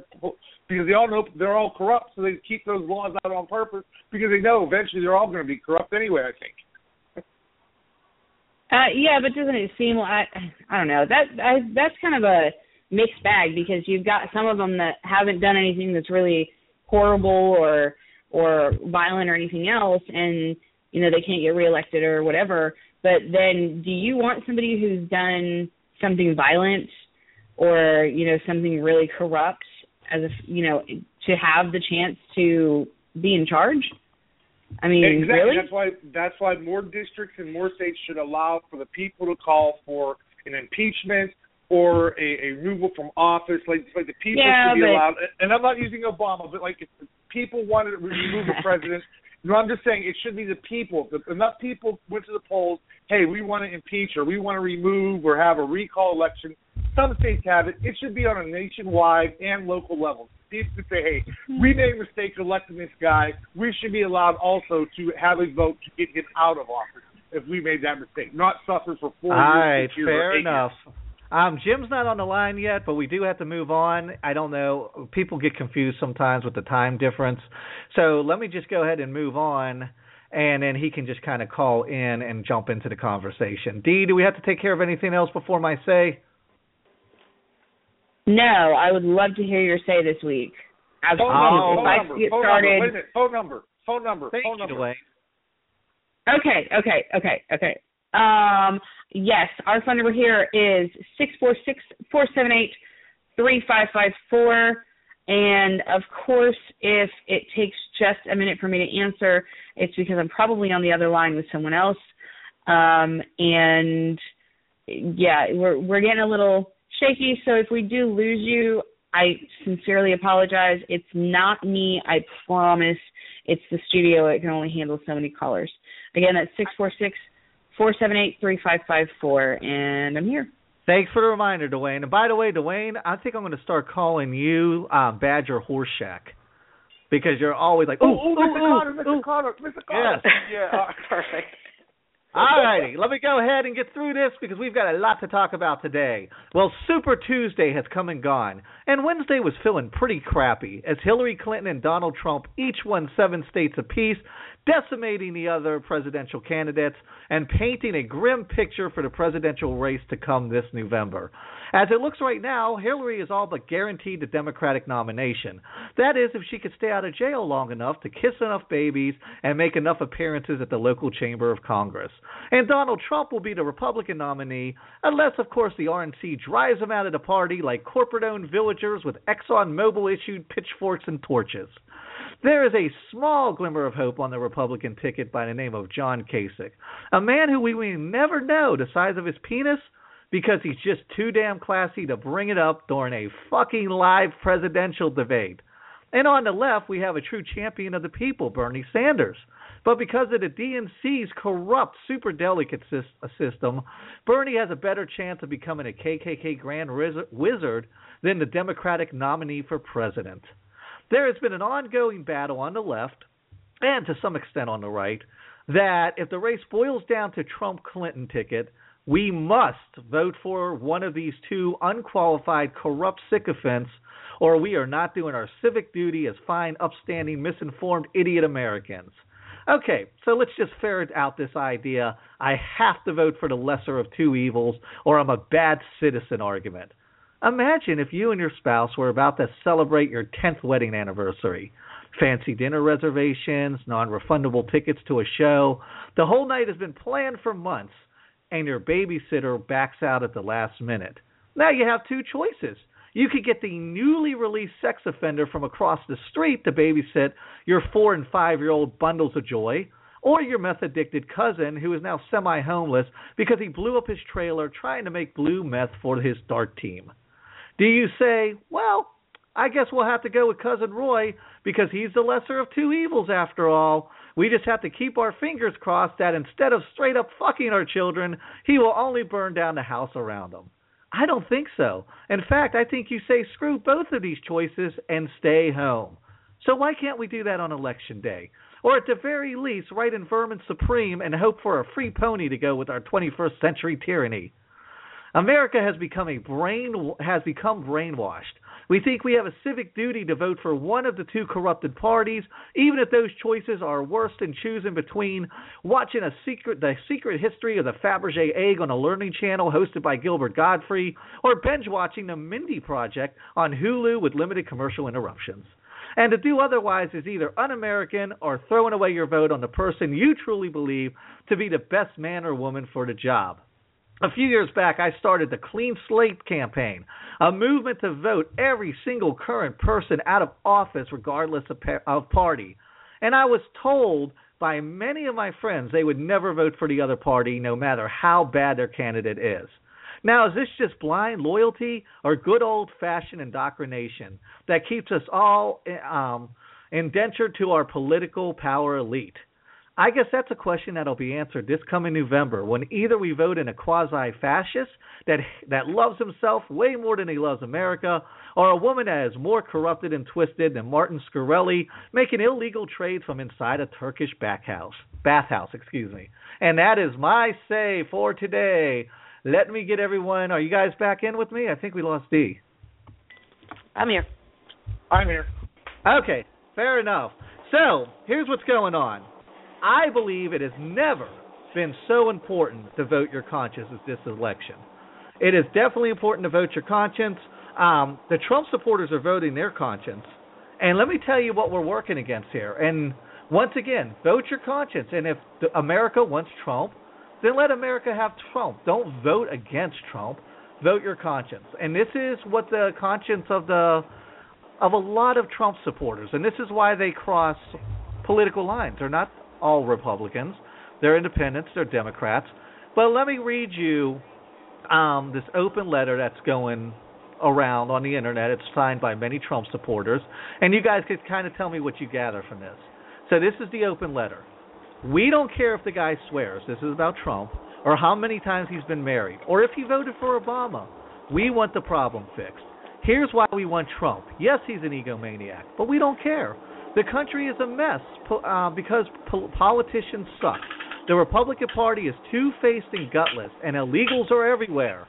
because they all know they're all corrupt, so they keep those laws out on purpose because they know eventually they're all going to be corrupt anyway. I think. Uh, yeah, but doesn't it seem like I don't know that I, that's kind of a mixed bag because you've got some of them that haven't done anything that's really horrible or or violent or anything else, and you know they can't get reelected or whatever. But then, do you want somebody who's done something violent or you know something really corrupt as a you know to have the chance to be in charge? I mean, exactly. really? That's why that's why more districts and more states should allow for the people to call for an impeachment or a, a removal from office. Like like the people Yeah, should be but- allowed. And I'm not using Obama, but like if people wanted to remove the president. No, I'm just saying it should be the people. If enough people went to the polls, hey, we want to impeach or we want to remove or have a recall election. Some states have it. It should be on a nationwide and local level. People could say, hey, we made a mistake electing this guy. We should be allowed also to have a vote to get him out of office if we made that mistake, not suffer for four All years. right, years, or fair enough. years. Um, Jim's not on the line yet, but we do have to move on. I don't know. People get confused sometimes with the time difference. So let me just go ahead and move on, and then he can just kind of call in and jump into the conversation. Dee, do we have to take care of anything else before my say? No, I would love to hear your say this week. Phone Absolutely. number, if phone I number, get phone started. number. Wait a minute. Phone number. Phone number. Thank phone you, number. Dwayne. Okay, okay, okay, okay. Um, yes, our phone number here is six four six four seven eight three five five four. And of course, if it takes just a minute for me to answer, it's because I'm probably on the other line with someone else. Um, and yeah, we're we're getting a little shaky. So if we do lose you, I sincerely apologize. It's not me, I promise. It's the studio. It can only handle so many callers. Again, that's six four six four seven eight three five five four, and I'm here. Thanks for the reminder, Dwayne. And by the way, Dwayne, I think I'm going to start calling you um, Badger Horshack because you're always like, Oh, ooh, oh, ooh, Mr. ooh, Kotter, ooh. Mr. Kotter, Mr. Kotter. Yes. Yeah. uh, Perfect. All righty, let me go ahead and get through this because we've got a lot to talk about today. Well, Super Tuesday has come and gone, and Wednesday was feeling pretty crappy as Hillary Clinton and Donald Trump each won seven states apiece, decimating the other presidential candidates and painting a grim picture for the presidential race to come this November. As it looks right now, Hillary is all but guaranteed the Democratic nomination. That is, if she could stay out of jail long enough to kiss enough babies and make enough appearances at the local chamber of Congress. And Donald Trump will be the Republican nominee, unless, of course, the RNC drives him out of the party like corporate owned villagers with Exxon Mobil issued pitchforks and torches. There is a small glimmer of hope on the Republican ticket by the name of John Kasich, a man who we may never know the size of his penis because he's just too damn classy to bring it up during a fucking live presidential debate. And on the left, we have a true champion of the people, Bernie Sanders. But because of the DNC's corrupt, super delegate system, Bernie has a better chance of becoming a KKK grand wizard than the Democratic nominee for president. There has been an ongoing battle on the left, and to some extent on the right, that if the race boils down to Trump Clinton ticket, we must vote for one of these two unqualified, corrupt sycophants, or we are not doing our civic duty as fine, upstanding, misinformed idiot Americans. Okay, so let's just ferret out this idea I have to vote for the lesser of two evils, or I'm a bad citizen argument. Imagine if you and your spouse were about to celebrate your 10th wedding anniversary. Fancy dinner reservations, non refundable tickets to a show. The whole night has been planned for months, and your babysitter backs out at the last minute. Now you have two choices. You could get the newly released sex offender from across the street to babysit your four and five year old bundles of joy, or your meth addicted cousin who is now semi homeless because he blew up his trailer trying to make blue meth for his dart team. Do you say, well, I guess we'll have to go with Cousin Roy because he's the lesser of two evils after all. We just have to keep our fingers crossed that instead of straight up fucking our children, he will only burn down the house around them. I don't think so. In fact, I think you say screw both of these choices and stay home. So why can't we do that on election day? Or at the very least, write in Vermin Supreme and hope for a free pony to go with our 21st century tyranny. America has become a brain has become brainwashed. We think we have a civic duty to vote for one of the two corrupted parties, even if those choices are worse than choosing between watching a secret the secret history of the Fabergé egg on a learning channel hosted by Gilbert Gottfried, or binge watching the Mindy Project on Hulu with limited commercial interruptions. And to do otherwise is either un American or throwing away your vote on the person you truly believe to be the best man or woman for the job. A few years back, I started the Clean Slate campaign, a movement to vote every single current person out of office, regardless of, pa- of party. And I was told by many of my friends they would never vote for the other party, no matter how bad their candidate is. Now, is this just blind loyalty or good old fashioned indoctrination that keeps us all um, indentured to our political power elite? I guess that's a question that'll be answered this coming November when either we vote in a quasi fascist that that loves himself way more than he loves America, or a woman that is more corrupted and twisted than Martin Shkreli, making illegal trades from inside a Turkish bathhouse. Bathhouse, excuse me. And that is my say for today. Let me get everyone. Are you guys back in with me? I think we lost D. I'm here. I'm here. Okay, fair enough. So, here's what's going on. I believe it has never been so important to vote your conscience as this election. It is definitely important to vote your conscience. Um, the Trump supporters are voting their conscience. And let me tell you what we're working against here. And once again, vote your conscience. And if America wants Trump, then let America have Trump. Don't vote against Trump. Vote your conscience. And this is what the conscience of the of a lot of Trump supporters. And this is why they cross political lines. They're not all Republicans. They're independents. They're Democrats. But let me read you um, this open letter that's going around on the internet. It's signed by many Trump supporters, and you guys could kind of tell me what you gather from this. So this is the open letter. We don't care if the guy swears. This is about Trump, or how many times he's been married, or if he voted for Obama. We want the problem fixed. Here's why we want Trump. Yes, he's an egomaniac, but we don't care. The country is a mess uh, because po- politicians suck. The Republican Party is two faced and gutless, and illegals are everywhere.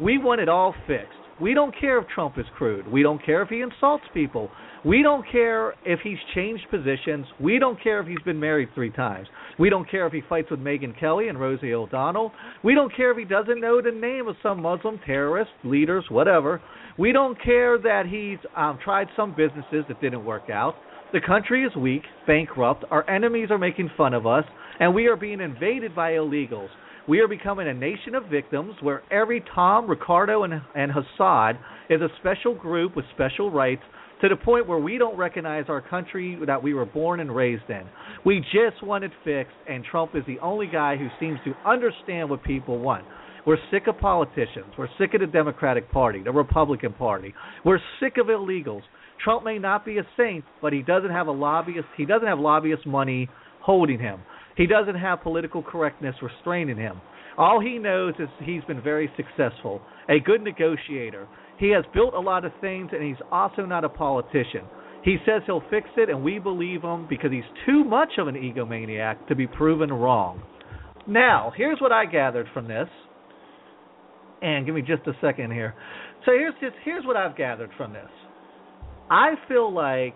We want it all fixed. We don't care if Trump is crude. We don't care if he insults people. We don't care if he's changed positions. We don't care if he's been married three times. We don't care if he fights with Megyn Kelly and Rosie O'Donnell. We don't care if he doesn't know the name of some Muslim terrorist leaders, whatever. We don't care that he's um, tried some businesses that didn't work out. The country is weak, bankrupt, our enemies are making fun of us, and we are being invaded by illegals. We are becoming a nation of victims where every Tom, Ricardo, and, and Hassad is a special group with special rights to the point where we don't recognize our country that we were born and raised in. We just want it fixed, and Trump is the only guy who seems to understand what people want. We're sick of politicians. We're sick of the Democratic Party, the Republican Party. We're sick of illegals. Trump may not be a saint, but he doesn't have a lobbyist. He doesn't have lobbyist money holding him. He doesn't have political correctness restraining him. All he knows is he's been very successful, a good negotiator. He has built a lot of things, and he's also not a politician. He says he'll fix it, and we believe him because he's too much of an egomaniac to be proven wrong. Now, here's what I gathered from this. And give me just a second here. So here's just here's what I've gathered from this. I feel like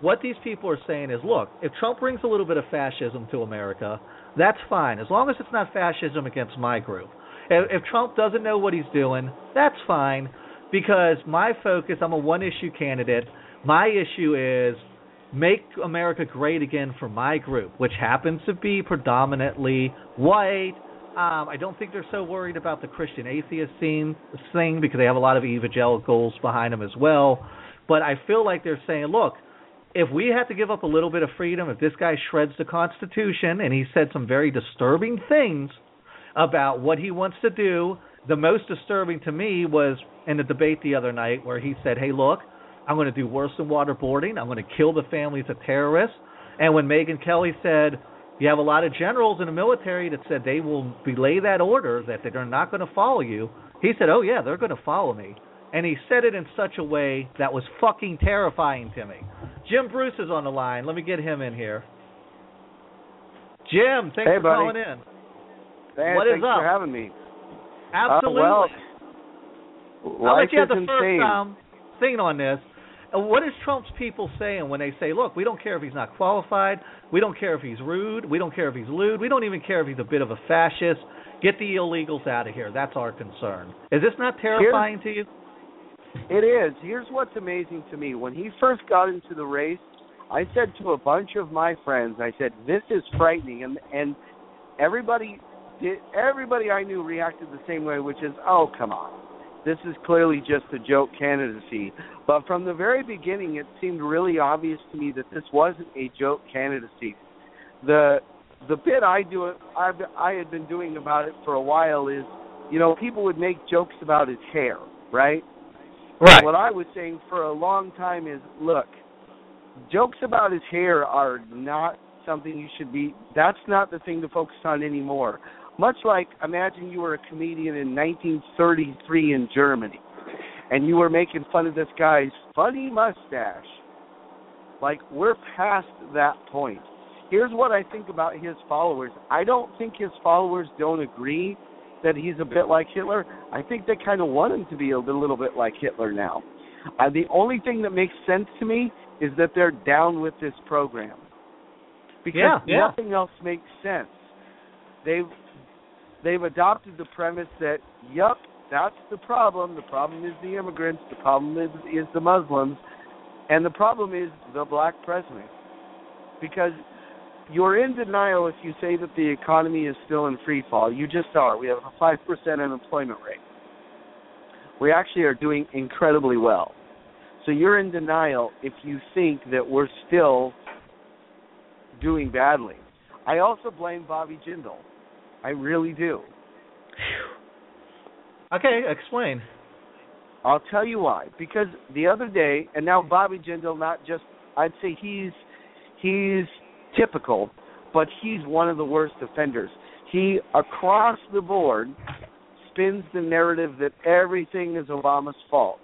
what these people are saying is, look, if Trump brings a little bit of fascism to America, that's fine, as long as it's not fascism against my group. If, if Trump doesn't know what he's doing, that's fine, because my focus, I'm a one-issue candidate. My issue is make America great again for my group, which happens to be predominantly white. Um, I don't think they're so worried about the Christian atheist scene thing because they have a lot of evangelicals behind them as well. But I feel like they're saying, look, if we have to give up a little bit of freedom, if this guy shreds the Constitution and he said some very disturbing things about what he wants to do, the most disturbing to me was in the debate the other night where he said, hey, look, I'm going to do worse than waterboarding. I'm going to kill the families of terrorists. And when Megyn Kelly said, you have a lot of generals in the military that said they will belay that order, that they're not going to follow you, he said, oh, yeah, they're going to follow me and he said it in such a way that was fucking terrifying to me. Jim Bruce is on the line. Let me get him in here. Jim, thanks hey, for buddy. calling in. Hey, What is thanks up? for having me. Absolutely. Uh, well, I'll let you have is the first insane. um, thing on this. Uh, What is Trump's people saying when they say, "Look, we don't care if he's not qualified. We don't care if he's rude. We don't care if he's lewd. We don't even care if he's a bit of a fascist. Get the illegals out of here. That's our concern." Is this not terrifying to you? It is. Here's what's amazing to me. When he first got into the race, I said to a bunch of my friends, I said, "This is frightening," and and everybody did. Everybody I knew reacted the same way, which is, "Oh, come on." This is clearly just a joke candidacy. But from the very beginning, it seemed really obvious to me that this wasn't a joke candidacy. The the bit I do I've, I had been doing about it for a while is you know, people would make jokes about his hair, right? Right. What I was saying for a long time is, look, jokes about his hair are not something you should be. That's not the thing to focus on anymore. Much like imagine you were a comedian in 1933 in Germany, and you were making fun of this guy's funny mustache. Like we're past that point. Here's what I think about his followers. I don't think his followers don't agree that he's a bit like Hitler. I think they kind of want him to be a little bit like Hitler now. Uh, the only thing that makes sense to me is that they're down with this program because Yeah, yeah. nothing else makes sense. They've they've adopted the premise that yup, that's the problem. The problem is the immigrants. The problem is is the Muslims, and the problem is the black president. Because you're in denial if you say that the economy is still in free fall. You just are. We have a five percent unemployment rate. We actually are doing incredibly well. So you're in denial if you think that we're still doing badly. I also blame Bobby Jindal. I really do. Okay, explain. I'll tell you why. Because the other day, and now Bobby Jindal, not just I'd say he's he's typical, but he's one of the worst offenders. He across the board spins the narrative that everything is Obama's fault.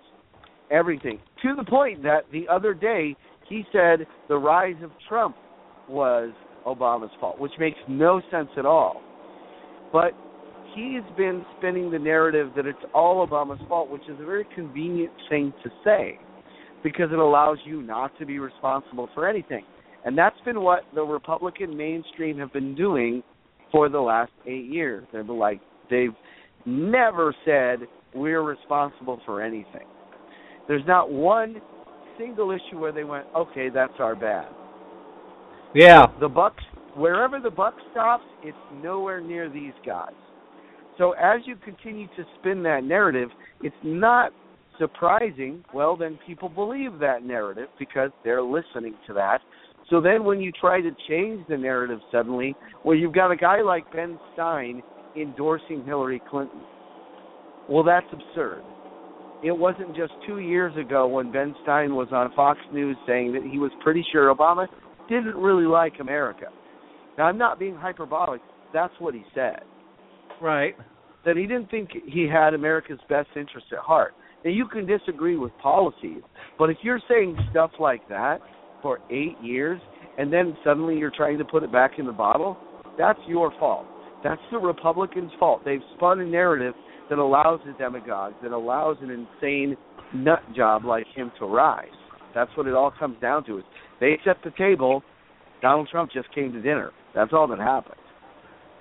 Everything. To the point that the other day he said the rise of Trump was Obama's fault, which makes no sense at all. But he's been spinning the narrative that it's all Obama's fault, which is a very convenient thing to say because it allows you not to be responsible for anything. And that's been what the Republican mainstream have been doing for the last eight years. They've been like they've never said we're responsible for anything. There's not one single issue where they went, okay, that's our bad. Yeah. The buck, wherever the buck stops, it's nowhere near these guys. So as you continue to spin that narrative, it's not surprising. Well, then people believe that narrative because they're listening to that. So then when you try to change the narrative suddenly, well, you've got a guy like Ben Stein endorsing Hillary Clinton. Well, that's absurd. It wasn't just two years ago when Ben Stein was on Fox News saying that he was pretty sure Obama didn't really like America. Now, I'm not being hyperbolic. That's what he said. Right. That he didn't think he had America's best interest at heart. Now, you can disagree with policies, but if you're saying stuff like that for eight years and then suddenly you're trying to put it back in the bottle, that's your fault. That's the Republicans' fault. They've spun a narrative that allows a demagogue, that allows an insane nut job like him to rise. That's what it all comes down to. Is they set the table. Donald Trump just came to dinner. That's all that happened.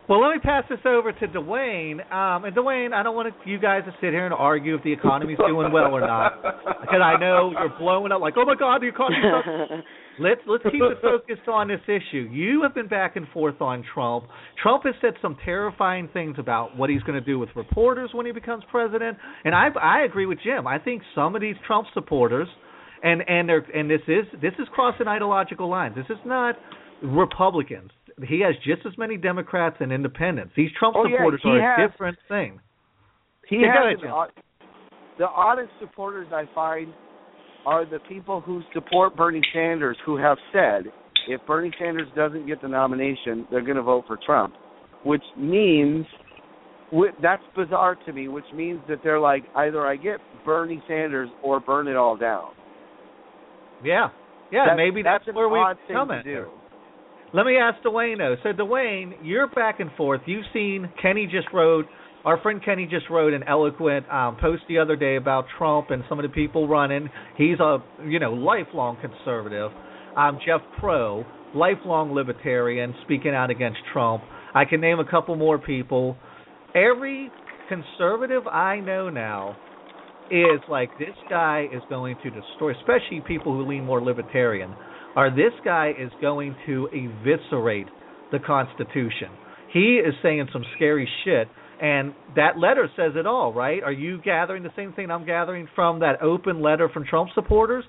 Well, let me pass this over to Dwayne. Um, and Dwayne, I don't want you guys to sit here and argue if the economy's doing well or not, because I know you're blowing up like, oh my God, the economy's not. Let's let's keep it focused on this issue. You have been back and forth on Trump. Trump has said some terrifying things about what he's going to do with reporters when he becomes president, and I I agree with Jim. I think some of these Trump supporters, and and they're and this is this is crossing ideological lines. This is not Republicans. He has just as many Democrats and Independents. These Trump Oh, supporters he are a different thing. He Yeah, has an the oddest supporters I find are the people who support Bernie Sanders who have said if Bernie Sanders doesn't get the nomination, they're going to vote for Trump, which means that's bizarre to me. Which means that they're like either I get Bernie Sanders or burn it all down. Yeah, yeah. That's- maybe that's, an where we come to at. do. Let me ask Dwayne. So Dwayne, you're back and forth. You've seen Kenny just wrote. Our friend Kenny just wrote an eloquent um, post the other day about Trump and some of the people running. He's a you know lifelong conservative. Um, Jeff Crow, lifelong libertarian, speaking out against Trump. I can name a couple more people. Every conservative I know now is like this guy is going to destroy, especially people who lean more libertarian, are this guy is going to eviscerate the Constitution. He is saying some scary shit, and that letter says it all, right? Are you gathering the same thing I'm gathering from that open letter from Trump supporters?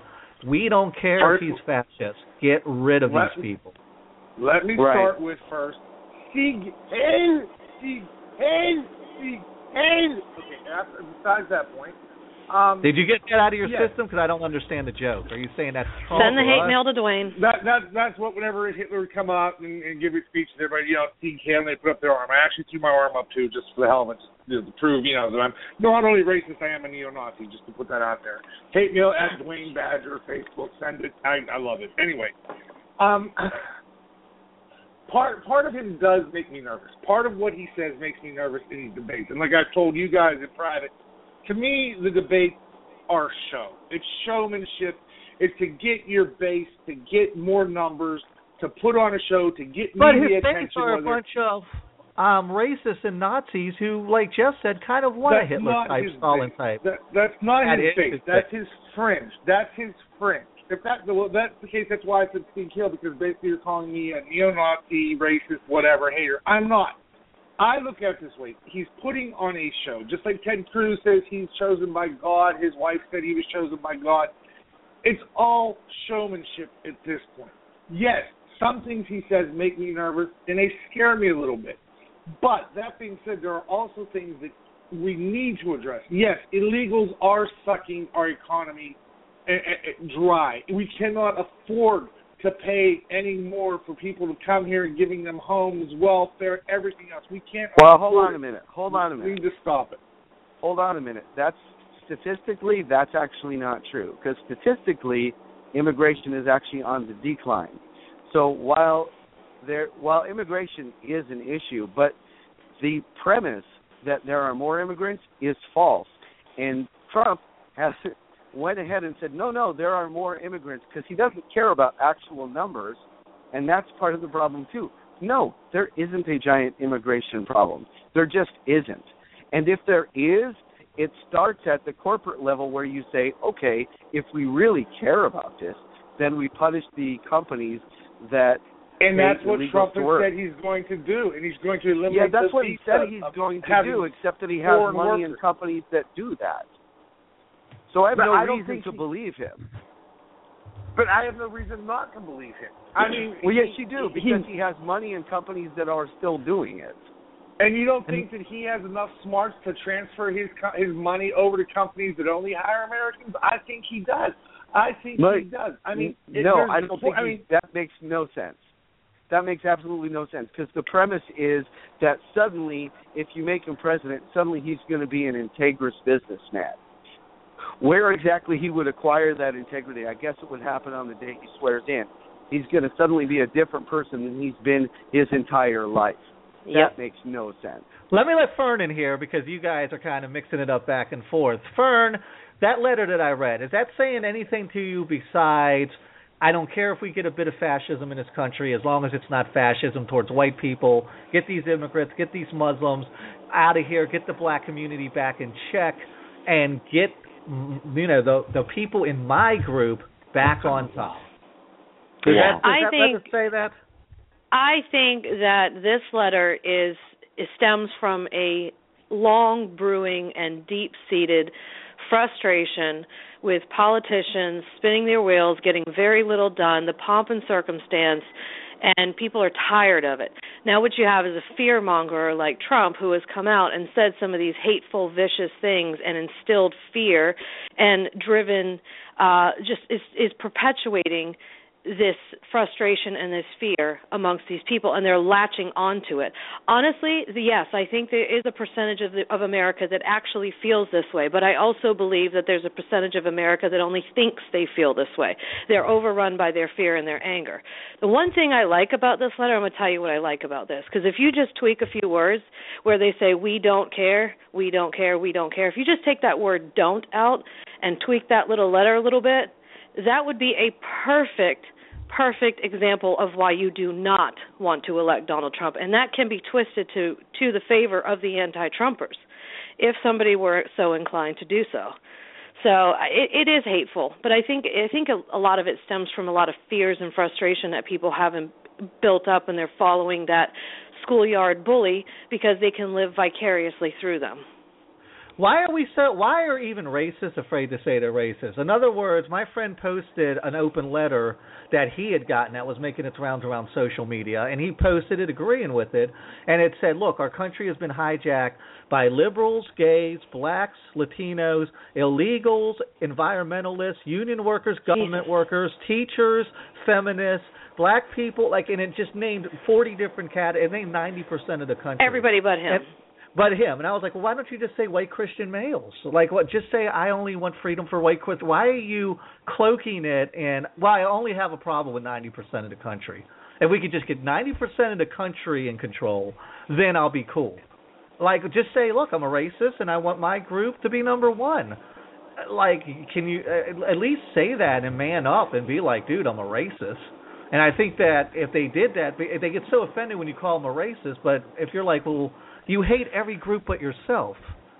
We don't care if he's fascist. Get rid of Let- these people. Let me Right. start with first. Sieg Heil, Sieg Heil, Sieg And okay, after, besides that point, um, Did you get that out of your Yes. system? Because I don't understand the joke. Are you saying that's Trump Send the hate us? mail to Dwayne. That that that's what whenever Hitler would come out and, and give his speech, and everybody you know see him, they put up their arm. I actually threw my arm up too, just for the hell of it, you to prove you know that I'm not only racist, I am a neo-Nazi. Just to put that out there. Hate mail at Dwayne Badger Facebook. Send it. I I love it. Anyway, um, part part of him does make me nervous. Part of what he says makes me nervous in these debates. And like I've told you guys in private, to me the debates are show. It's showmanship. It's to get your base, to get more numbers, to put on a show, to get But media his attention. states are a bunch of um racists and Nazis who, like Jeff said, kind of want a Hitler type, Stalin base. type. That, that's not That his is base. his That's base. his fringe. That's his fringe. If that well, that's the case, that's why I said Sieg Heil because basically you're calling me a neo-Nazi, racist, whatever, hater. I'm not. I look at it this way: he's putting on a show, just like Ted Cruz says he's chosen by God. His wife said he was chosen by God. It's all showmanship at this point. Yes, some things he says make me nervous and they scare me a little bit. But that being said, there are also things that we need to address. Yes, illegals are sucking our economy eh, eh, eh, dry. We cannot afford to pay any more for people to come here and giving them homes, welfare, everything else. We can't. Well, hold on it. a minute. Hold on a minute. We need to stop it. Hold on a minute. That's statistically that's actually not true because statistically immigration is actually on the decline. So while there while immigration is an issue, but the premise that there are more immigrants is false. And Trump has went ahead and said, "No, no, there are more immigrants" because he doesn't care about actual numbers, and that's part of the problem too. No, there isn't a giant immigration problem. There just isn't. And if there is, it starts at the corporate level where you say, okay, if we really care about this, then we punish the companies that And that's what Trump has said he's going to do, and he's going to eliminate. Yeah, that's what he said he's going to do, except that he has money workers. companies that do that. So I have But no I don't reason think to he- believe him. But I have no reason not to believe him. I mean, Well, yes, he- you do, because he has money and companies that are still doing it. And you don't think that he has enough smarts to transfer his his money over to companies that only hire Americans? I think he does. I think No, he does. I mean, it- no, I don't think I mean, that makes no sense. That makes absolutely no sense because the premise is that suddenly, if you make him president, suddenly he's going to be an integrous businessman. Where exactly he would acquire that integrity, I guess it would happen on the day he swears in. He's going to suddenly be a different person than he's been his entire life. That Yep. makes no sense. Let me let Fern in here because you guys are kind of mixing it up back and forth. Fern, that letter that I read, is that saying anything to you besides I don't care if we get a bit of fascism in this country as long as it's not fascism towards white people. Get these immigrants, get these Muslims out of here, get the black community back in check and get you know the the people in my group back on top. Does Yeah. that, does I that think- letter say that? I think that this letter is it stems from a long brewing and deep seated frustration with politicians spinning their wheels, getting very little done, the pomp and circumstance, and people are tired of it. Now, what you have is a fear monger like Trump who has come out and said some of these hateful, vicious things and instilled fear and driven, uh, just is, is perpetuating this frustration and this fear amongst these people and they're latching onto it. Honestly, yes, I think there is a percentage of the, of America that actually feels this way, but I also believe that there's a percentage of America that only thinks they feel this way. They're overrun by their fear and their anger. The one thing I like about this letter, I'm going to tell you what I like about this because if you just tweak a few words where they say we don't care, we don't care, we don't care, if you just take that word don't out and tweak that little letter a little bit, that would be a perfect perfect example of why you do not want to elect Donald Trump. And that can be twisted to to the favor of the anti-trumpers if somebody were so inclined to do so. So it, it is hateful. But i think i think a, a lot of it stems from a lot of fears and frustration that people have in, built up and they're following that schoolyard bully because they can live vicariously through them Why are we so? Why are even racists afraid to say they're racist? In other words, my friend posted an open letter that he had gotten that was making its rounds around social media, and he posted it agreeing with it, and it said, "Look, our country has been hijacked by liberals, gays, blacks, Latinos, illegals, environmentalists, union workers, government Jesus. workers, teachers, feminists." Black people, like, and it just named forty different cat. It named ninety percent of the country. Everybody but him. And- but him. And I was like, well, why don't you just say white Christian males? Like, what? Just say I only want freedom for white Christian. Why are you cloaking it? And well, I only have a problem with ninety percent of the country. If we could just get ninety percent of the country in control, then I'll be cool. Like, just say, look, I'm a racist, and I want my group to be number one. Like, can you uh, at least say that and man up and be like, dude, I'm a racist. And I think that if they did that, they get so offended when you call them a racist. But if you're like, well, you hate every group but yourself,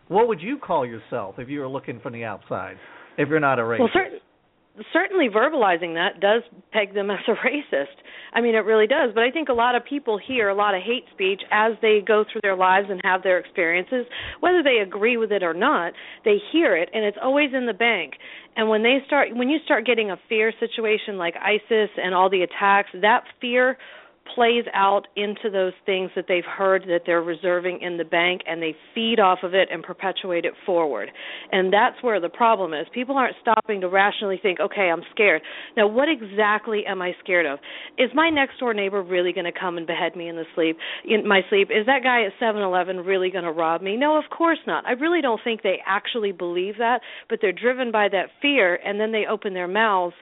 what would you call yourself if you were looking from the outside? If you're not a racist, Well, cer- certainly verbalizing that does peg them as a racist. I mean, it really does. But I think a lot of people hear a lot of hate speech as they go through their lives and have their experiences, whether they agree with it or not. They hear it, and it's always in the bank. And when they start, when you start getting a fear situation like ISIS and all the attacks, that fear plays out into those things that they've heard that they're reserving in the bank and they feed off of it and perpetuate it forward. And that's where the problem is. People aren't stopping to rationally think, okay, I'm scared. Now, what exactly am I scared of? Is my next door neighbor really going to come and behead me in the sleep in my sleep? Is that guy at 7-Eleven really going to rob me? No, of course not. I really don't think they actually believe that, but they're driven by that fear and then they open their mouths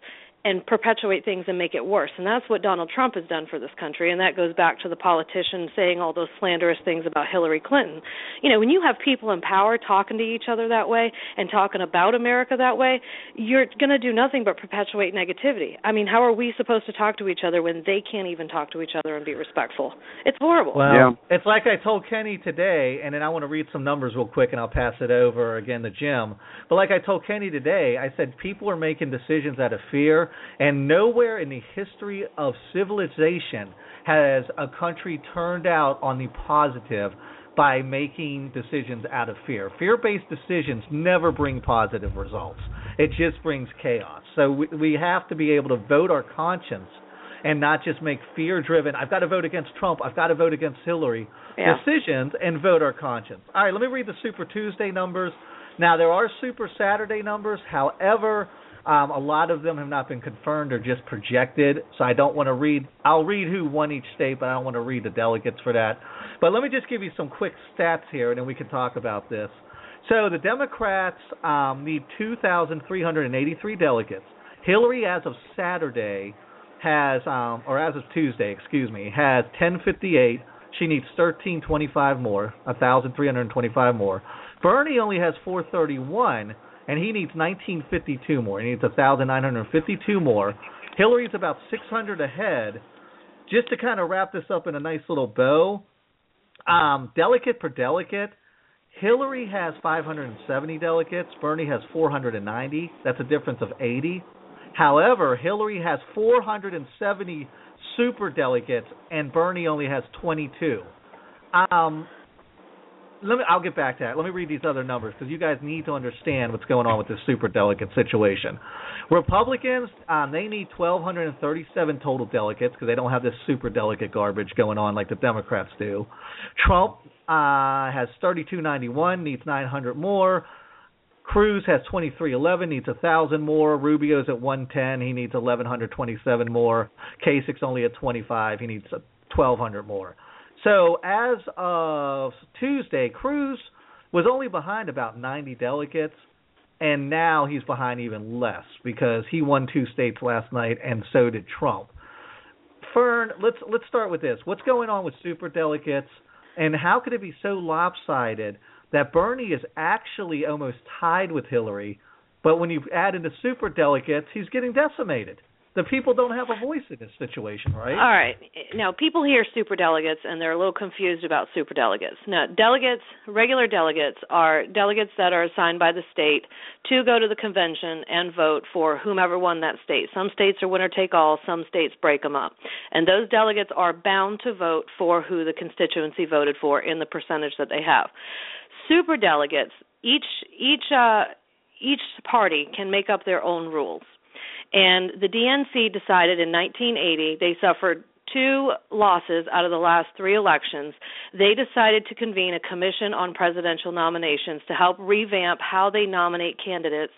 and perpetuate things and make it worse. And that's what Donald Trump has done for this country. And that goes back to the politician saying all those slanderous things about Hillary Clinton. You know, when you have people in power talking to each other that way and talking about America that way, you're going to do nothing but perpetuate negativity. I mean, how are we supposed to talk to each other when they can't even talk to each other and be respectful? It's horrible. Well, Yeah. it's like I told Kenny today, and then I want to read some numbers real quick, and I'll pass it over again to Jim. But like I told Kenny today, I said people are making decisions out of fear, and nowhere in the history of civilization has a country turned out on the positive by making decisions out of fear. Fear-based decisions never bring positive results. It just brings chaos. So we, we have to be able to vote our conscience and not just make fear driven I've got to vote against Trump, I've got to vote against Hillary Yeah. decisions and vote our conscience. All right, let me read the Super Tuesday numbers. Now there are Super Saturday numbers, however, um, a lot of them have not been confirmed or just projected. So I don't want to read. I'll read who won each state, but I don't want to read the delegates for that. But let me just give you some quick stats here, and then we can talk about this. So the Democrats um, need 2,383 delegates. Hillary, as of Saturday, has, um, or as of Tuesday, excuse me, has 1058. She needs 1325 more, 1,325 more. Bernie only has 431, and he needs 1952 more. He needs 1,952 more. Hillary's about 600 ahead. Just to kind of wrap this up in a nice little bow, um, delegate per delegate, Hillary has 570 delegates. Bernie has 490. That's a difference of 80. However, Hillary has 470 super delegates, and Bernie only has 22. Um, let me. I'll get back to that. Let me read these other numbers because you guys need to understand what's going on with this super delegate situation. Republicans, um, they need 1,237 total delegates because they don't have this super delegate garbage going on like the Democrats do. Trump uh, has 3,291, needs 900 more. Cruz has 2311, needs 1,000 more. Rubio's at 110, he needs 1,127 more. Kasich's only at 25, he needs 1,200 more. So as of Tuesday, Cruz was only behind about 90 delegates, and now he's behind even less because he won two states last night, and so did Trump. Fern, let's let's start with this. What's going on with super delegates, and how could it be so lopsided that Bernie is actually almost tied with Hillary, but when you add in the super delegates, he's getting decimated. The people don't have a voice in this situation, right? All right. Now, people hear super delegates and they're a little confused about super delegates. Now, delegates, regular delegates, are delegates that are assigned by the state to go to the convention and vote for whomever won that state. Some states are winner take all, some states break them up. And those delegates are bound to vote for who the constituency voted for in the percentage that they have. Super delegates, each each uh, each party can make up their own rules. And the DNC decided in 1980 they suffered two losses out of the last three elections, they decided to convene a commission on presidential nominations to help revamp how they nominate candidates,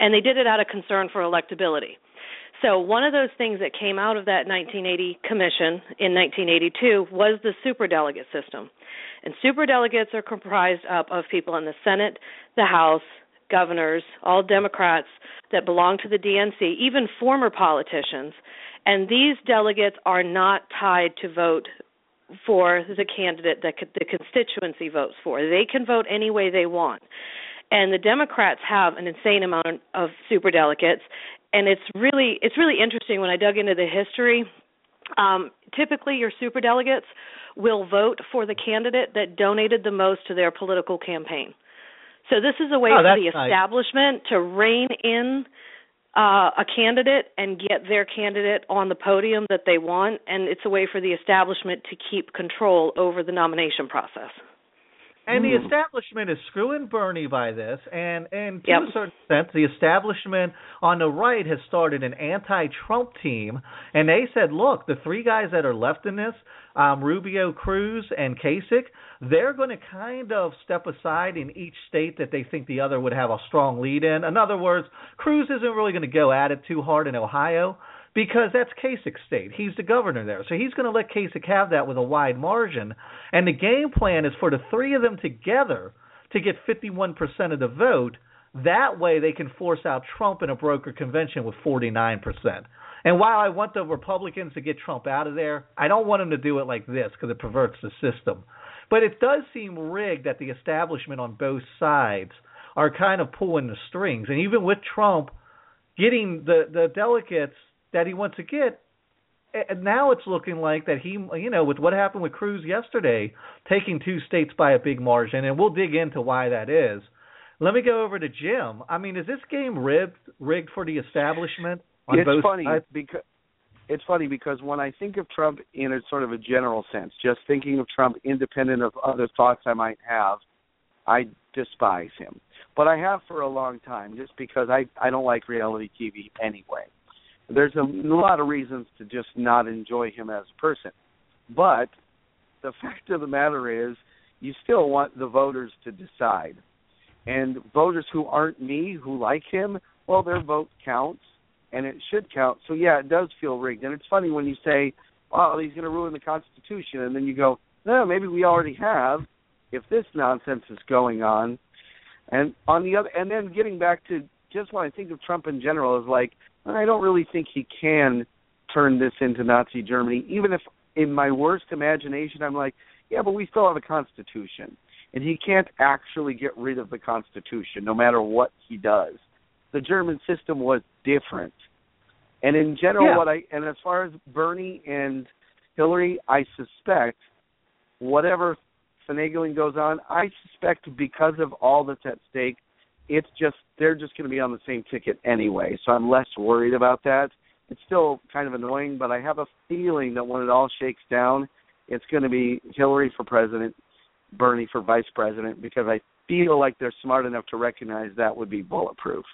and they did it out of concern for electability. So, one of those things that came out of that 1980 commission in 1982 was the superdelegate system. And superdelegates are comprised up of people in the Senate, the House, governors, all Democrats that belong to the DNC, even former politicians. And these delegates are not tied to vote for the candidate that the constituency votes for. They can vote any way they want. And the Democrats have an insane amount of super delegates, and it's really it's really interesting when I dug into the history. Um, typically, your super delegates will vote for the candidate that donated the most to their political campaign. So this is a way oh, for the nice. establishment to rein in uh, a candidate and get their candidate on the podium that they want, and it's a way for the establishment to keep control over the nomination process. And Hmm. the establishment is screwing Bernie by this, and and to Yep. a certain extent, the establishment on the right has started an anti-Trump team, and they said, look, the three guys that are left in this, um, Rubio, Cruz, and Kasich, they're going to kind of step aside in each state that they think the other would have a strong lead in. In other words, Cruz isn't really going to go at it too hard in Ohio because that's Kasich's state. He's the governor there. So he's going to let Kasich have that with a wide margin. And the game plan is for the three of them together to get 51% of the vote. That way they can force out Trump in a broker convention with 49%. And while I want the Republicans to get Trump out of there, I don't want them to do it like this because it perverts the system. But it does seem rigged that the establishment on both sides are kind of pulling the strings. And even with Trump getting the, the delegates that he wants to get, and now it's looking like that he, you know, with what happened with Cruz yesterday, taking two states by a big margin, and we'll dig into why that is. Let me go over to Jim. I mean, is this game rigged rigged for the establishment on it's both funny sides? because it's funny because when I think of Trump in a sort of a general sense, just thinking of Trump independent of other thoughts I might have, I despise him. But I have for a long time, just because I I don't like reality TV anyway. There's a, lot of reasons to just not enjoy him as a person, but the fact of the matter is, you still want the voters to decide. And voters who aren't me, who like him, well, their vote counts, and it should count. So yeah, it does feel rigged. And it's funny when you say, "Well, he's going to ruin the Constitution," and then you go, "No, maybe we already have." If this nonsense is going on, and on the other, and then getting back to just when I think of Trump in general is like, I don't really think he can turn this into Nazi Germany, even if in my worst imagination I'm like, yeah, but we still have a constitution. And he can't actually get rid of the constitution no matter what he does. The German system was different. And in general Yeah. what I and as far as Bernie and Hillary, I suspect whatever finagling goes on, I suspect because of all that's at stake, it's just they're just going to be on the same ticket anyway. So I'm less worried about that. It's still kind of annoying, but I have a feeling that when it all shakes down, it's going to be Hillary for president, Bernie for vice president, because I feel like they're smart enough to recognize that would be bulletproof.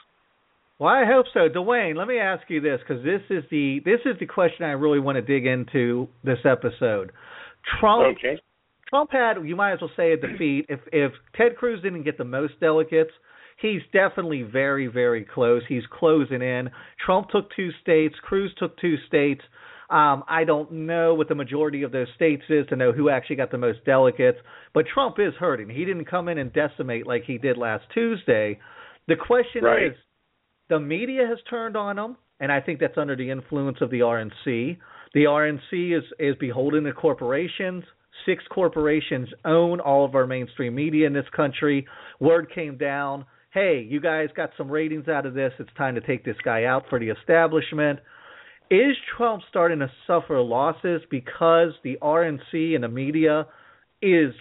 Well, I hope so. Dwayne, let me ask you this because this is the this is the question I really want to dig into this episode. Trump Okay. Trump had you might as well say a defeat. If if Ted Cruz didn't get the most delegates, he's definitely very very close. He's closing in. Trump took two states. Cruz took two states. Um, I don't know what the majority of those states is to know who actually got the most delegates, but Trump is hurting. He didn't come in and decimate like he did last Tuesday. The question Right. is, the media has turned on him, and I think that's under the influence of the RNC. The RNC is is beholden to corporations. Six corporations own all of our mainstream media in this country. Word came down, hey, you guys got some ratings out of this. It's time to take this guy out for the establishment. Is Trump starting to suffer losses because the RNC and the media is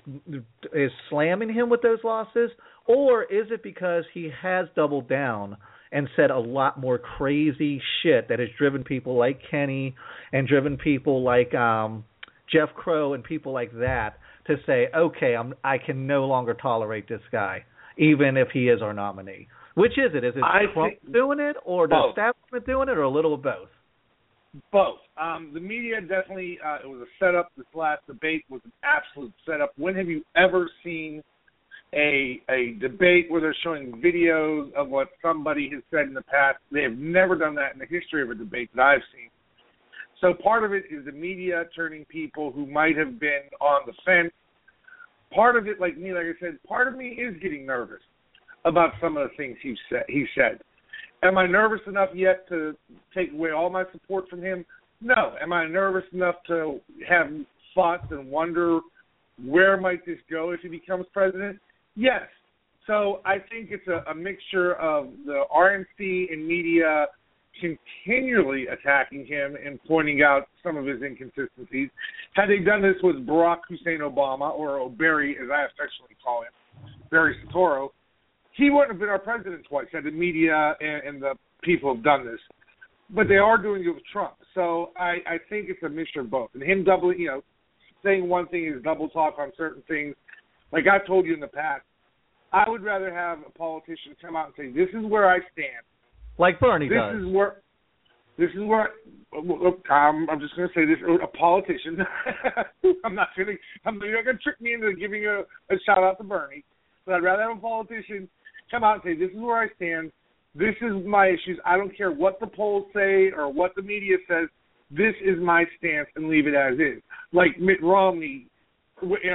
is slamming him with those losses, or is it because he has doubled down and said a lot more crazy shit that has driven people like Kenny and driven people like um Jeff Crow and people like that to say, okay, I'm I can no longer tolerate this guy. Even if he is our nominee. Which is it? Is it I Trump think- doing it, or the Both. establishment doing it, or a little of both? Both. Um, the media definitely uh, it was a setup. This last debate was an absolute setup. When have you ever seen a a debate where they're showing videos of what somebody has said in the past? They have never done that in the history of a debate that I've seen. So part of it is the media turning people who might have been on the fence. Part of it, like me, like I said, part of me is getting nervous about some of the things he said. He said. Am I nervous enough yet to take away all my support from him? No. Am I nervous enough to have thoughts and wonder where might this go if he becomes president? Yes. So I think it's a, a mixture of the RNC and media continually attacking him and pointing out some of his inconsistencies. Had they done this with Barack Hussein Obama or Barry, as I affectionately call him, Barry Soetoro, he wouldn't have been our president twice had the media and, and the people have done this. But they are doing it with Trump. So I, I think it's a mixture of both. And him doubling, you know, saying one thing is double talk on certain things. Like I've told you in the past, I would rather have a politician come out and say, "This is where I stand. Like Bernie this does. is where." This is where look, um, I'm just going to say this: a politician. I'm not going to. I'm you're not going to trick me into giving a, a shout out to Bernie. But I'd rather have a politician come out and say, "This is where I stand. This is my issues. I don't care what the polls say or what the media says. This is my stance, and leave it as is." Like Mitt Romney,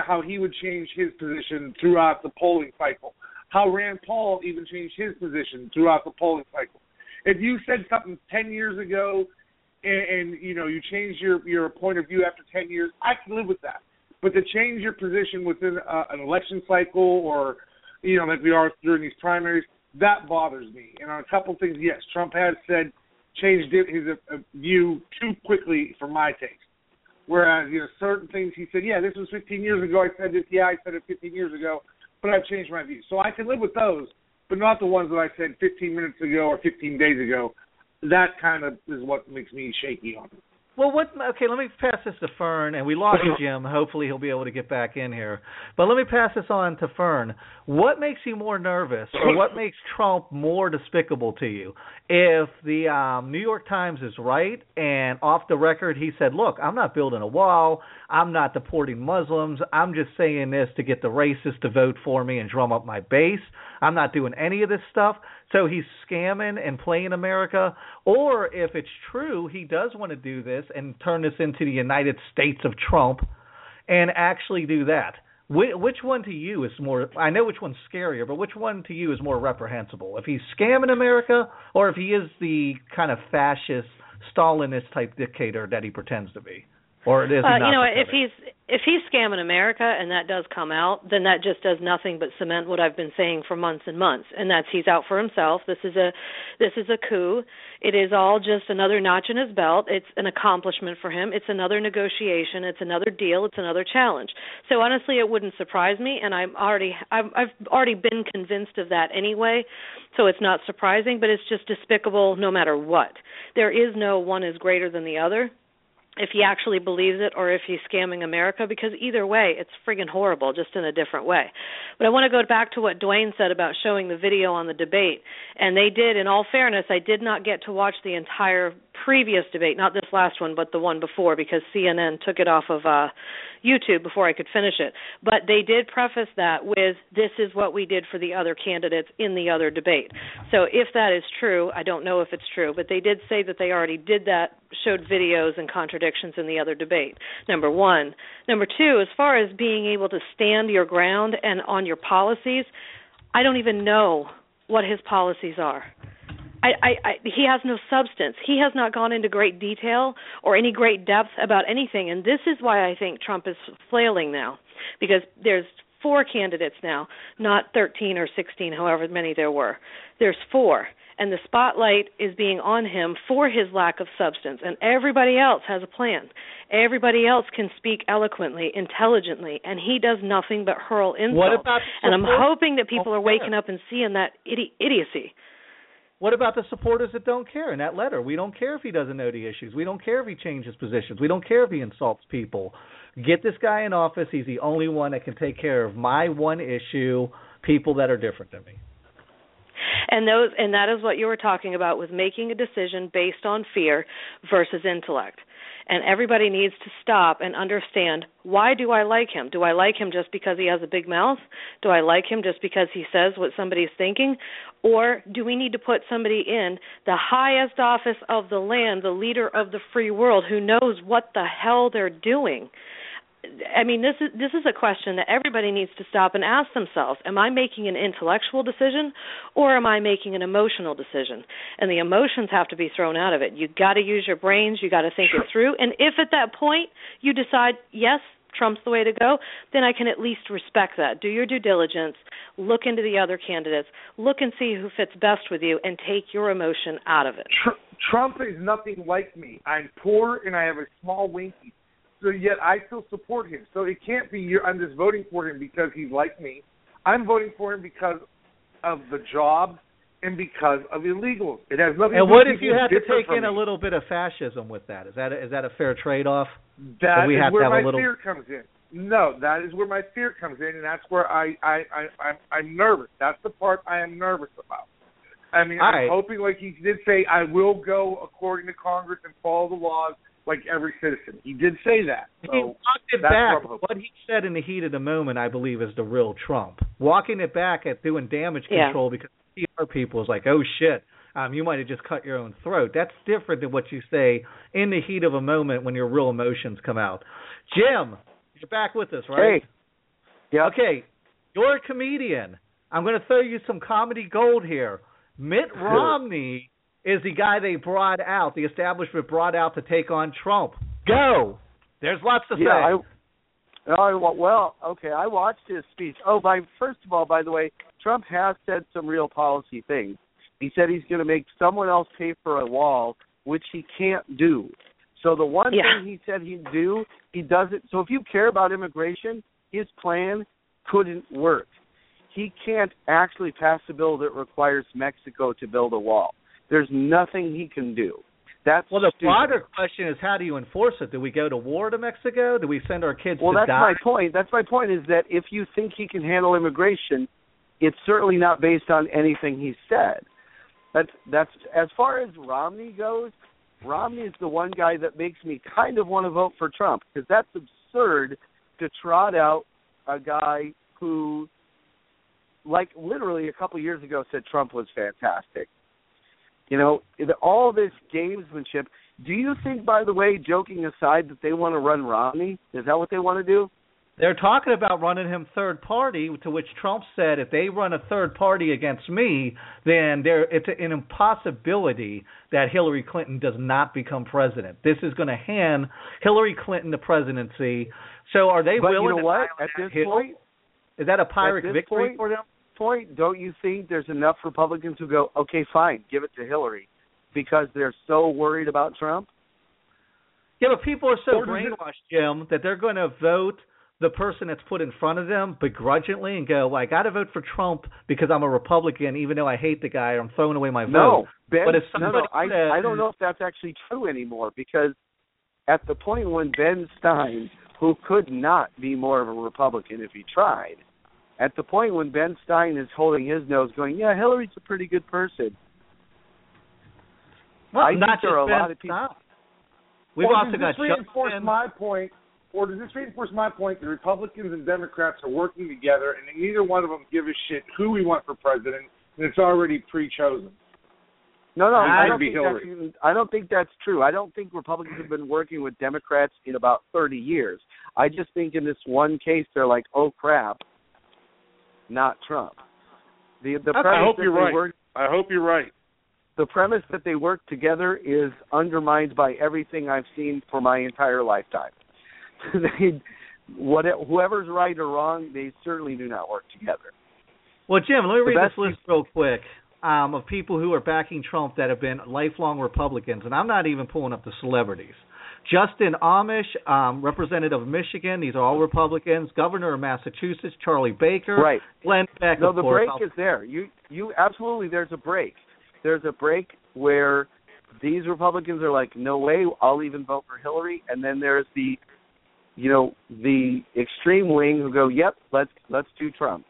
how he would change his position throughout the polling cycle. How Rand Paul even changed his position throughout the polling cycle. If you said something ten years ago, and, and you know you changed your your point of view after ten years, I can live with that. But to change your position within uh, an election cycle, or you know, like we are during these primaries, that bothers me. And on a couple things, yes, Trump has said changed his uh, view too quickly for my taste. Whereas you know certain things he said, yeah, this was 15 years ago. I said this, yeah, I said it 15 years ago, but I've changed my view. So I can live with those, but not the ones that I said 15 minutes ago or 15 days ago. That kind of is what makes me shaky on it. Well, what? Okay, let me pass this to Fern, and we lost Jim. Hopefully, he'll be able to get back in here. But let me pass this on to Fern. What makes you more nervous, or what makes Trump more despicable to you? If the um, New York Times is right, and off the record he said, "Look, I'm not building a wall. I'm not deporting Muslims. I'm just saying this to get the racists to vote for me and drum up my base. I'm not doing any of this stuff." So he's scamming and playing America. Or if it's true, he does want to do this and turn this into the United States of Trump and actually do that. Wh- Which one to you is more? I know which one's scarier, but which one to you is more reprehensible? If he's scamming America, or if he is the kind of fascist, Stalinist type dictator that he pretends to be, or is he Well, not? you know, if he's if he's scamming America and that does come out, then that just does nothing but cement what I've been saying for months and months, and that's he's out for himself. This is a this is a coup. It is all just another notch in his belt. It's an accomplishment for him. It's another negotiation. It's another deal. It's another challenge. So honestly, it wouldn't surprise me, and I'm already I've, I've already been convinced of that anyway. So it's not surprising, but it's just despicable no matter what. There is no one is greater than the other if he actually believes it or if he's scamming America because either way it's friggin' horrible just in a different way. But I want to go back to what Dwayne said about showing the video on the debate and they did in all fairness I did not get to watch the entire previous debate, not this last one but the one before because CNN took it off of uh YouTube before I could finish it. But they did preface that with this is what we did for the other candidates in the other debate. So if that is true, I don't know if it's true, but they did say that they already did that, showed videos and contradictions in the other debate. Number 1. Number 2, as far as being able to stand your ground and on your policies, I don't even know what his policies are. I, I, I he has no substance. He has not gone into great detail or any great depth about anything, and this is why I think Trump is flailing now, because there's four candidates now, not 13 or 16, however many there were. There's four, and the spotlight is being on him for his lack of substance, and everybody else has a plan. Everybody else can speak eloquently, intelligently, and he does nothing but hurl insults. What about the and I'm hoping that people are waking up and seeing that idi- idiocy. What about the supporters that don't care in that letter? We don't care if he doesn't know the issues. We don't care if he changes positions. We don't care if he insults people. Get this guy in office. He's the only one that can take care of my one issue people that are different than me. And those and that is what you were talking about with making a decision based on fear versus intellect. And everybody needs to stop and understand why do I like him? Do I like him just because he has a big mouth? Do I like him just because he says what somebody's thinking? Or do we need to put somebody in the highest office of the land, the leader of the free world who knows what the hell they're doing? I mean, this is this is a question that everybody needs to stop and ask themselves: Am I making an intellectual decision, or am I making an emotional decision? And the emotions have to be thrown out of it. You got to use your brains. You got to think it through. And if at that point you decide yes, Trump's the way to go, then I can at least respect that. Do your due diligence, look into the other candidates, look and see who fits best with you, and take your emotion out of it. Tr- Trump is nothing like me. I'm poor and I have a small winky. So yet I still support him. So it can't be you're, I'm just voting for him because he's like me. I'm voting for him because of the job and because of illegals. It has nothing. And to what if you had to take in a little bit of fascism with that? Is that a, is that a fair trade off? That we is have to where have a my little- fear comes in. No, that is where my fear comes in, and that's where I I I I'm, I'm nervous. That's the part I am nervous about. I mean, All I'm right. hoping, like he did say, I will go according to Congress and follow the laws like every citizen. He did say that. he walked it back. what What he said in the heat of the moment, I believe, is the real Trump. Walking it back at doing damage Yeah. control because PR people is like, oh shit, um, you might have just cut your own throat. That's different than what you say in the heat of a moment when your real emotions come out. Jim, you're back with us, right? Hey. Yeah. Okay, you're a comedian. I'm going to throw you some comedy gold here. Mitt Romney is the guy they brought out, the establishment brought out to take on Trump. Go. There's lots to Yeah, say. Oh, I wa- well, okay. I watched his speech. Oh, by first of all, by the way, Trump has said some real policy things. He said he's going to make someone else pay for a wall, which he can't do. So the one Yeah. thing he said he'd do, he doesn't. So if you care about immigration, his plan couldn't work. He can't actually pass a bill that requires Mexico to build a wall. There's nothing he can do. That's Well, the stupid. broader question is how do you enforce it? Do we go to war to Mexico? Do we send our kids Well, to that's die? my point. That's my point is that if you think he can handle immigration, it's certainly not based on anything he said. That's that's as far as Romney goes. Romney is the one guy that makes me kind of want to vote for Trump because that's absurd to trot out a guy who, like literally a couple years ago, said Trump was fantastic. You know, all this gamesmanship. Do you think, by the way, joking aside, that they want to run Romney? Is that what they want to do? They're talking about running him third party, to which Trump said, if they run a third party against me, then there it's an impossibility that Hillary Clinton does not become president. This is going to hand Hillary Clinton the presidency. So are they but willing you know to what? At this hill? point, is that a Pyrrhic victory point- for them? Point, don't you think there's enough Republicans who go, okay, fine, give it to Hillary, because they're so worried about Trump? Yeah, but people are so Or does it- brainwashed, Jim, that they're going to vote the person that's put in front of them begrudgingly and go, well, I got to vote for Trump because I'm a Republican, even though I hate the guy, or I'm throwing away my vote. No, Ben, But if no, no, somebody I, says- I don't know if that's actually true anymore because at the point when Ben Stein, who could not be more of a Republican if he tried, at the point when Ben Stein is holding his nose, going, "Yeah, Hillary's a pretty good person," Well, I think not there are a Ben lot of people- Stein. We've or also does got this reinforce Justin. my point, or does this reinforce my point that Republicans and Democrats are working together, and neither one of them give a shit who we want for president, and it's already pre-chosen. No, no, I I don't would be think that's even, I don't think that's true. I don't think Republicans have been working with Democrats in about 30 years. I just think in this one case they're like, "Oh crap, not Trump." The the Okay. premise I hope you're right. work I hope you're right. the premise that they work together is undermined by everything I've seen for my entire lifetime. they what whoever's right or wrong, they certainly do not work together. Well, Jim, let me The read this list real quick um, of people who are backing Trump that have been lifelong Republicans, and I'm not even pulling up the celebrities. Justin Amash, um, representative of Michigan. These are all Republicans. Governor of Massachusetts, Charlie Baker. Right. Glenn Beck, No, the course. break is there. You you absolutely there's a break. There's a break where these Republicans are like, no way, I'll even vote for Hillary, and then there's the, you know, the extreme wing who go, yep, let's let's do Trump.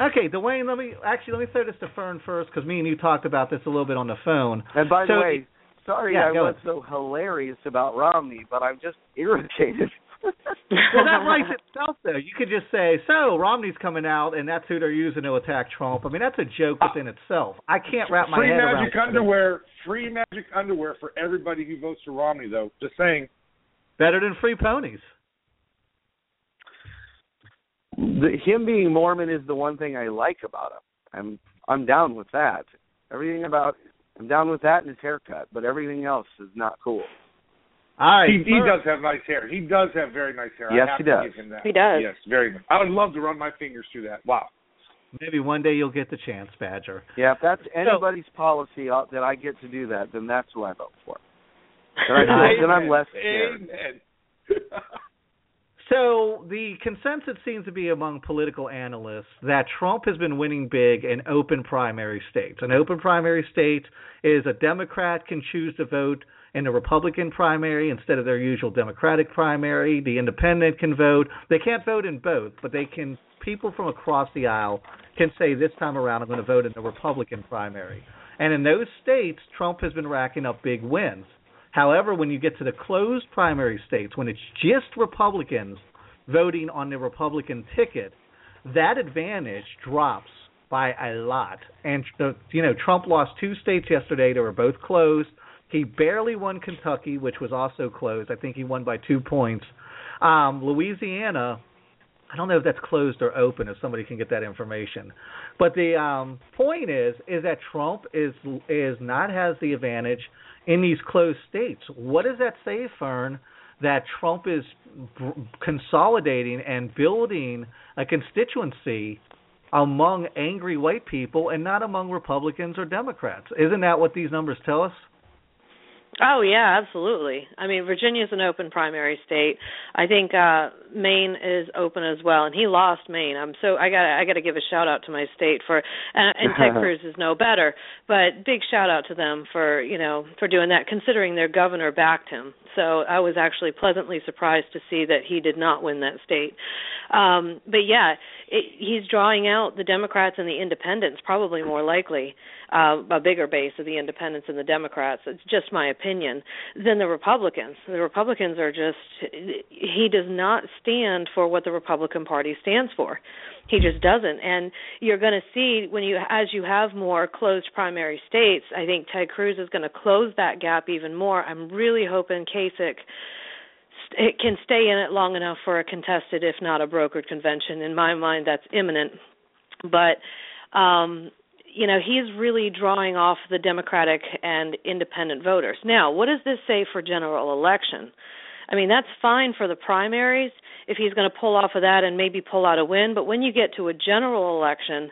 Okay, Dwayne. Let me actually let me throw this to Fern first because me and you talked about this a little bit on the phone. And by So- the way, sorry Yeah, I go was so hilarious about Romney, but I'm just irritated. Well, that writes itself though. You could just say, "So Romney's coming out, and that's who they're using to attack Trump." I mean, that's a joke ah. within itself. I can't wrap my free head magic underwear. Free magic underwear for everybody who votes for Romney, though. Just saying. Better than free ponies. the, him being Mormon is the one thing I like about him. I'm I'm down with that. Everything about I'm down with that and his haircut, but everything else is not cool. All right, He, he does have nice hair. He does have very nice hair. Yes, I have he to does. Give him that. He does. Yes, very nice. I would love to run my fingers through that. Wow. Maybe one day you'll get the chance, Badger. Yeah, if that's anybody's policy uh, that I get to do that, then that's who I vote for. Then, I, then I'm less scared. So the consensus seems to be among political analysts that Trump has been winning big in open primary states. An open primary state is a Democrat can choose to vote in a Republican primary instead of their usual Democratic primary. The independent can vote. They can't vote in both, but they can people from across the aisle can say this time around I'm going to vote in the Republican primary. And in those states, Trump has been racking up big wins. However, when you get to the closed primary states, when it's just Republicans voting on the Republican ticket, that advantage drops by a lot. And the, you know, Trump lost two states yesterday; they were both closed. He barely won Kentucky, which was also closed. I think he won by two points. Um, Louisiana, I don't know if that's closed or open. If somebody can get that information, but the um, point is, is that Trump is is not has the advantage in these closed states. What does that say, Fern? That Trump is consolidating and building a constituency among angry white people and not among Republicans or Democrats. Isn't that what these numbers tell us? Oh yeah, absolutely. I mean, Virginia's an open primary state. I think uh Maine is open as well, and he lost Maine. I'm so I got I got to give a shout out to my state for and, and Ted Cruz is no better, but big shout out to them for you know for doing that, considering their governor backed him. So I was actually pleasantly surprised to see that he did not win that state. Um, but yeah, it, he's drawing out the Democrats and the Independents, probably more likely uh, a bigger base of the Independents and the Democrats. It's just my opinion than the Republicans. The Republicans are just he does not stand for what the Republican Party stands for. He just doesn't. And you're going to see when you as you have more closed primary states, I think Ted Cruz is going to close that gap even more. I'm really hoping Kasich it can stay in it long enough for a contested, if not a brokered convention. In my mind, that's imminent. But um, you know, he's really drawing off the Democratic and independent voters. Now, what does this say for general election? I mean, that's fine for the primaries if he's going to pull off of that and maybe pull out a win, but when you get to a general election,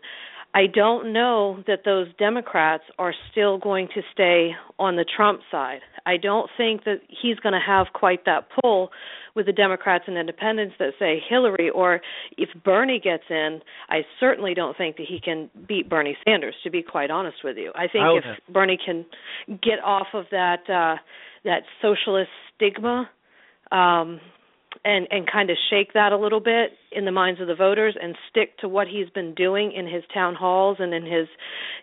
I don't know that those Democrats are still going to stay on the Trump side. I don't think that he's going to have quite that pull with the Democrats and independents that say Hillary, or if Bernie gets in, I certainly don't think that he can beat Bernie Sanders. To be quite honest with you, I think I if Bernie can get off of that uh, that socialist stigma um, and and kind of shake that a little bit in the minds of the voters and stick to what he's been doing in his town halls and in his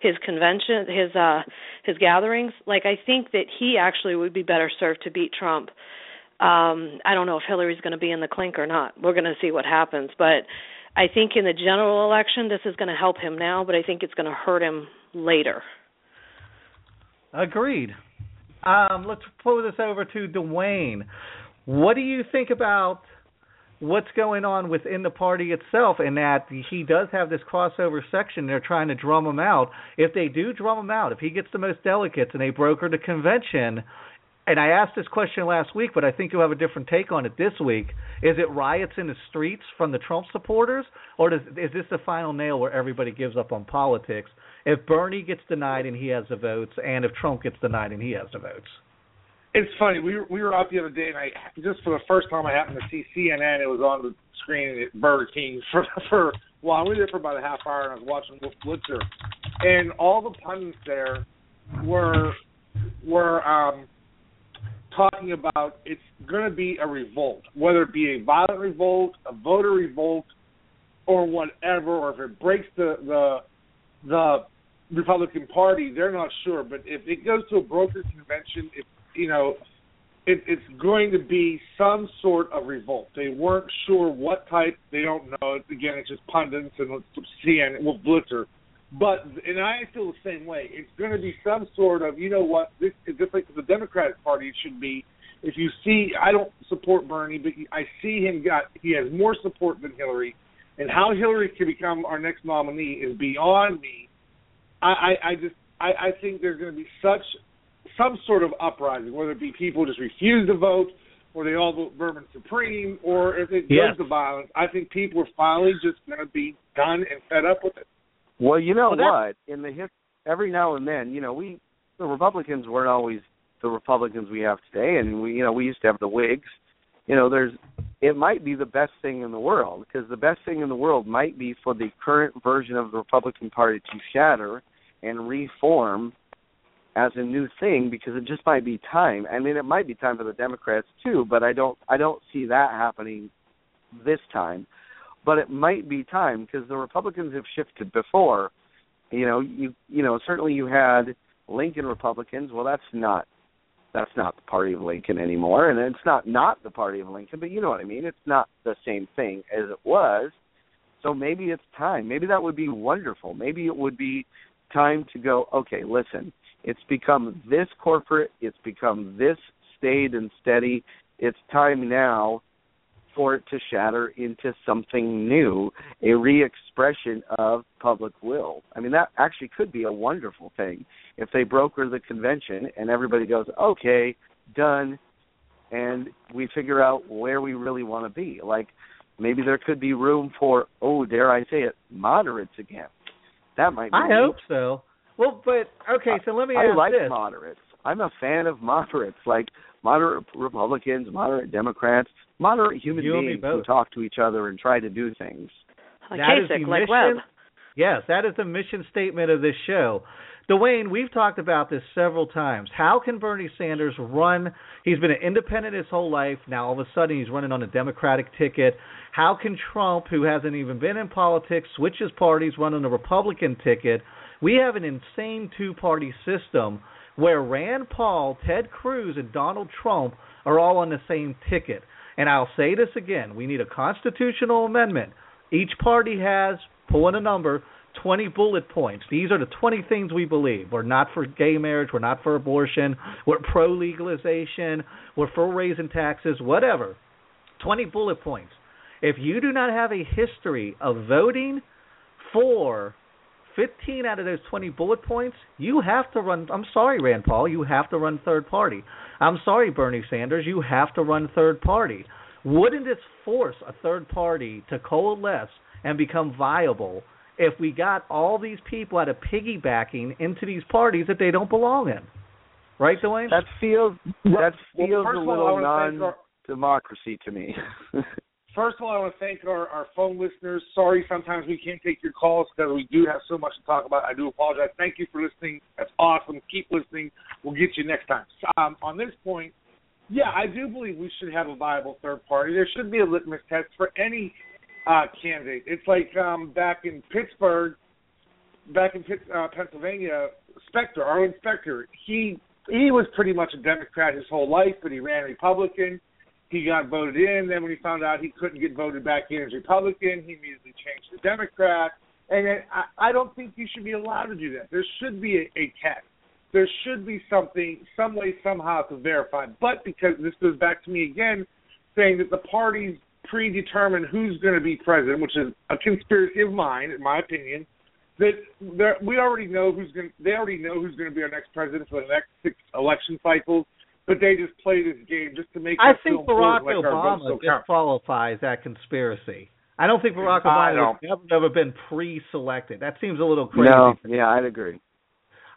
his convention his uh his gatherings. Like I think that he actually would be better served to beat Trump. Um I don't know if Hillary's going to be in the clink or not. We're going to see what happens. But I think in the general election this is going to help him now but I think it's going to hurt him later. Agreed. Um, let's pull this over to Dwayne. What do you think about what's going on within the party itself and that he does have this crossover section they're trying to drum him out? If they do drum him out if he gets the most delegates and they broker the convention and I asked this question last week but I think you'll have a different take on it this week is it riots in the streets from the Trump supporters? Or does, is this the final nail where everybody gives up on politics? If Bernie gets denied and he has the votes and if Trump gets denied and he has the votes It's funny. We were, we were out the other day, and I just for the first time I happened to see CNN. It was on the screen at Burger King for for well, I was there for about a half hour, and I was watching Wolf Blitzer, and all the pundits there were were um talking about it's going to be a revolt, whether it be a violent revolt, a voter revolt, or whatever, or if it breaks the the the Republican Party, they're not sure. But if it goes to a broker convention, if you know, it, it's going to be some sort of revolt. They weren't sure what type. They don't know. Again, it's just pundits and CNN with Blitzer. But and I feel the same way. It's going to be some sort of you know what this is just like the Democratic Party should be. If you see, I don't support Bernie, but I see him got he has more support than Hillary, and how Hillary can become our next nominee is beyond me. I I, I just I, I think there's going to be such some sort of uprising, whether it be people just refuse to vote, or they all vote Vermin Supreme, or if it Yes. goes to violence. I think people are finally just going to be done and fed up with it. Well, you know Well, what? In the his, every now and then, you know, we the Republicans weren't always the Republicans we have today, and we, you know, we used to have the Whigs. You know, there's it might be the best thing in the world because the best thing in the world might be for the current version of the Republican Party to shatter and reform as a new thing because it just might be time. I mean, it might be time for the Democrats too, but I don't I don't see that happening this time. But it might be time because the Republicans have shifted before. You know, you you know, certainly you had Lincoln Republicans. Well, that's not that's not the party of Lincoln anymore, and it's not not the party of Lincoln, but you know what I mean. It's not the same thing as it was. So maybe it's time. Maybe that would be wonderful. Maybe it would be time to go. Okay, listen. It's become this corporate. It's become this staid and steady. It's time now for it to shatter into something new, a re-expression of public will. I mean, that actually could be a wonderful thing if they broker the convention and everybody goes, okay, done, and we figure out where we really want to be. Like maybe there could be room for, oh, dare I say it, moderates again. That might be. I hope so. Well, but okay, so let me ask you. I ask like this. moderates. I'm a fan of moderates, like moderate Republicans, moderate Democrats, moderate human You beings who talk to each other and try to do things. Like That is Kasich, the like mission- Webb. Yes, that is the mission statement of this show. Dwayne, we've talked about this several times. How can Bernie Sanders run? He's been an independent his whole life. Now all of a sudden he's running on a Democratic ticket. How can Trump, who hasn't even been in politics, switch his parties, run on a Republican ticket? We have an insane two-party system where Rand Paul, Ted Cruz, and Donald Trump are all on the same ticket. And I'll say this again: we need a constitutional amendment. Each party has, pull in a number, 20 bullet points. These are the 20 things we believe. We're not for gay marriage. We're not for abortion. We're pro legalization. We're for raising taxes, whatever. 20 bullet points. If you do not have a history of voting for 15 out of those 20 bullet points, you have to run. I'm sorry, Rand Paul, you have to run third party. I'm sorry, Bernie Sanders, you have to run third party. Wouldn't it force a third party to coalesce and become viable if we got all these people out of piggybacking into these parties that they don't belong in? Right, Dwayne? That feels that feels first a of all, I little wanna thank our- non-democracy to me. First of all, I want to thank our, our phone listeners. Sorry, sometimes we can't take your calls because we do have so much to talk about. I do apologize. Thank you for listening. That's awesome. Keep listening. We'll get you next time. Um, on this point, yeah, I do believe we should have a viable third party. There should be a litmus test for any uh, candidate. It's like um, back in Pittsburgh, back in Pitt, uh, Pennsylvania, Specter, Arlen Specter. He he was pretty much a Democrat his whole life, but he ran Republican. He got voted in. Then when he found out he couldn't get voted back in as Republican, he immediately changed to Democrat. And then I, I don't think you should be allowed to do that. There should be a, a test. There should be something, some way, somehow to verify. But because this goes back to me again, saying that the parties predetermine who's going to be president, which is a conspiracy of mine, in my opinion. That we already know who's going. They already know who's going to be our next president for the next six election cycles. But they just play this game just to make. I think Barack like Obama don't disqualifies that conspiracy. I don't think Barack I Obama don't. has never, never been pre-selected. That seems a little crazy. no, yeah, I'd agree.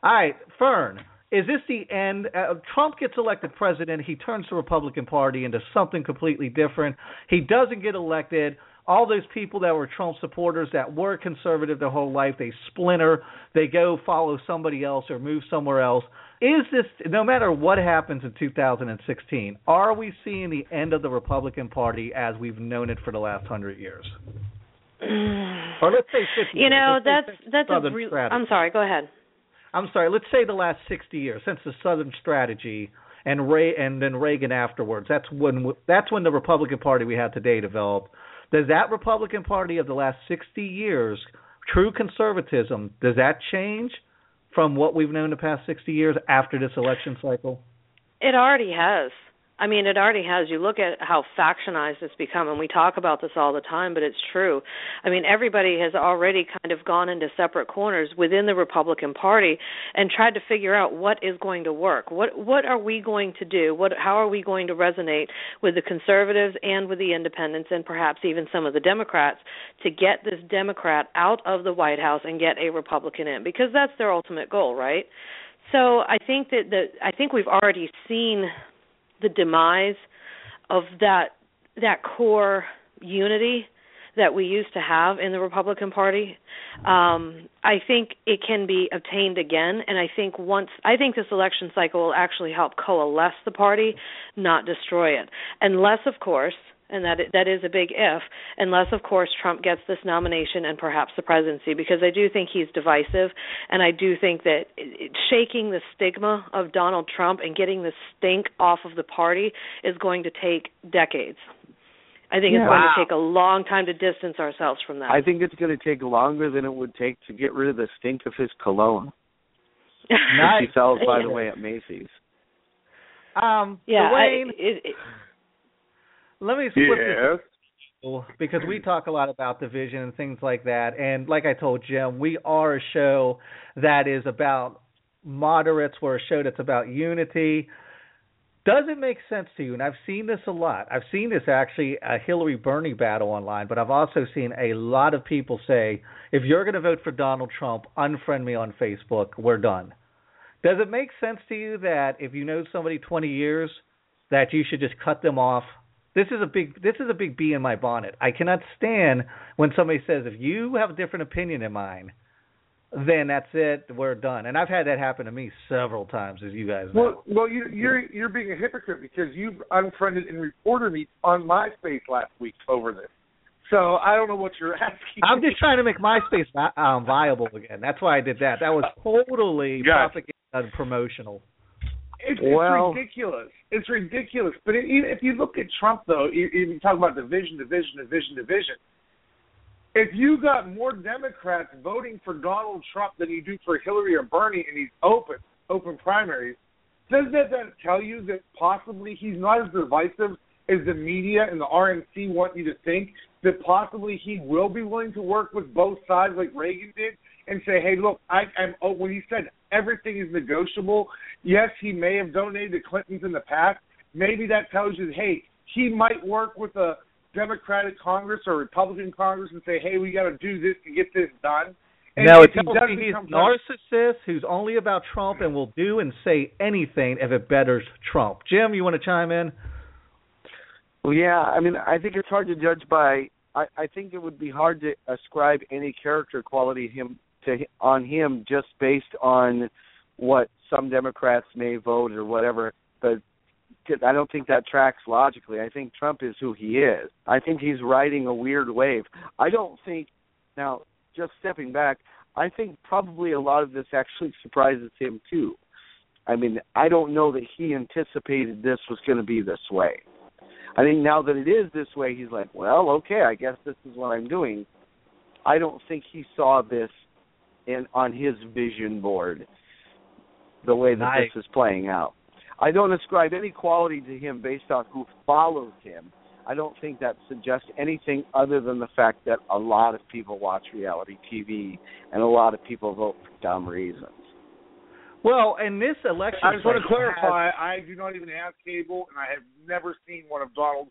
All right, Fern, is this the end? Uh, Trump gets elected president. He turns the Republican Party into something completely different. He doesn't get elected. All those people that were Trump supporters that were conservative their whole life, they splinter. They go follow somebody else or move somewhere else. Is this, no matter what happens in 2016, are we seeing the end of the Republican Party as we've known it for the last hundred years? or let's say 50 you know. Let's that's that's a re- strategy. i'm sorry, go ahead. I'm sorry. Let's say the last 60 years since the Southern strategy and Ray and then Reagan afterwards. That's when that's when the Republican Party we have today developed. Does that Republican Party of the last 60 years, true conservatism, does that change from what we've known the past 60 years after this election cycle? It already has. I mean, it already has. You look at how factionized it's become, and we talk about this all the time, but it's true. I mean, everybody has already kind of gone into separate corners within the Republican Party and tried to figure out what is going to work. What what are we going to do? What how are we going to resonate with the conservatives and with the independents and perhaps even some of the Democrats to get this Democrat out of the White House and get a Republican in because that's their ultimate goal, right? So I think that the I think we've already seen the demise of that that core unity that we used to have in the Republican Party. Um, I think it can be obtained again, and I think once I think this election cycle will actually help coalesce the party, not destroy it, unless, of course, and that that is a big if, unless of course Trump gets this nomination and perhaps the presidency, because I do think he's divisive, and I do think that it, shaking the stigma of Donald Trump and getting the stink off of the party is going to take decades. I think Yeah. it's going Wow. to take a long time to distance ourselves from that. I think it's going to take longer than it would take to get rid of the stink of his cologne. Nice. Which he sells, by the way, at Macy's. Um, yeah, I, it, it, let me flip this because we talk a lot about division and things like that. And like I told Jim, we are a show that is about moderates. We're a show that's about unity. Does it make sense to you? And I've seen this a lot. I've seen this actually a Hillary Bernie battle online, but I've also seen a lot of people say, if you're going to vote for Donald Trump, unfriend me on Facebook. We're done. Does it make sense to you that if you know somebody 20 years, that you should just cut them off this is a big this is a big bee in my bonnet. I cannot stand when somebody says if you have a different opinion than mine, then that's it, we're done. And I've had that happen to me several times, as you guys know. Well, well, you, you're you're being a hypocrite because you unfriended and reported me on MySpace last week over this. So I don't know what you're asking. I'm just trying to make MySpace vi- um, viable again. That's why I did that. That was totally Gotcha. propaganda and promotional. It's, Well- it's ridiculous. It's ridiculous. But it, if you look at Trump, though, you, you talk about division, division, division, division. If you got more Democrats voting for Donald Trump than you do for Hillary or Bernie in these open open primaries, doesn't that then tell you that possibly he's not as divisive as the media and the RNC want you to think? That possibly he will be willing to work with both sides, like Reagan did, and say, "Hey, look, I, I'm." Oh, when he said everything is negotiable, yes, he may have donated to Clintons in the past. Maybe that tells you, hey, he might work with a Democratic Congress or Republican Congress and say, hey, we got to do this to get this done. And no, if he doesn't he's a done- narcissist who's only about Trump and will do and say anything if it betters Trump. Jim, you want to chime in? Well, yeah, I mean, I think it's hard to judge by. I, I think it would be hard to ascribe any character quality him to on him just based on what some Democrats may vote or whatever. But I don't think that tracks logically. I think Trump is who he is. I think he's riding a weird wave. I don't think now. Just stepping back, I think probably a lot of this actually surprises him too. I mean, I don't know that he anticipated this was going to be this way. I think now that it is this way, he's like, well, okay, I guess this is what I'm doing. I don't think he saw this in on his vision board the way that Nice. this is playing out. I don't ascribe any quality to him based on who follows him. I don't think that suggests anything other than the fact that a lot of people watch reality TV and a lot of people vote for dumb reasons. Well, in this election, I just want to cycle has- clarify, I do not even have cable, and I have never seen one of Donald's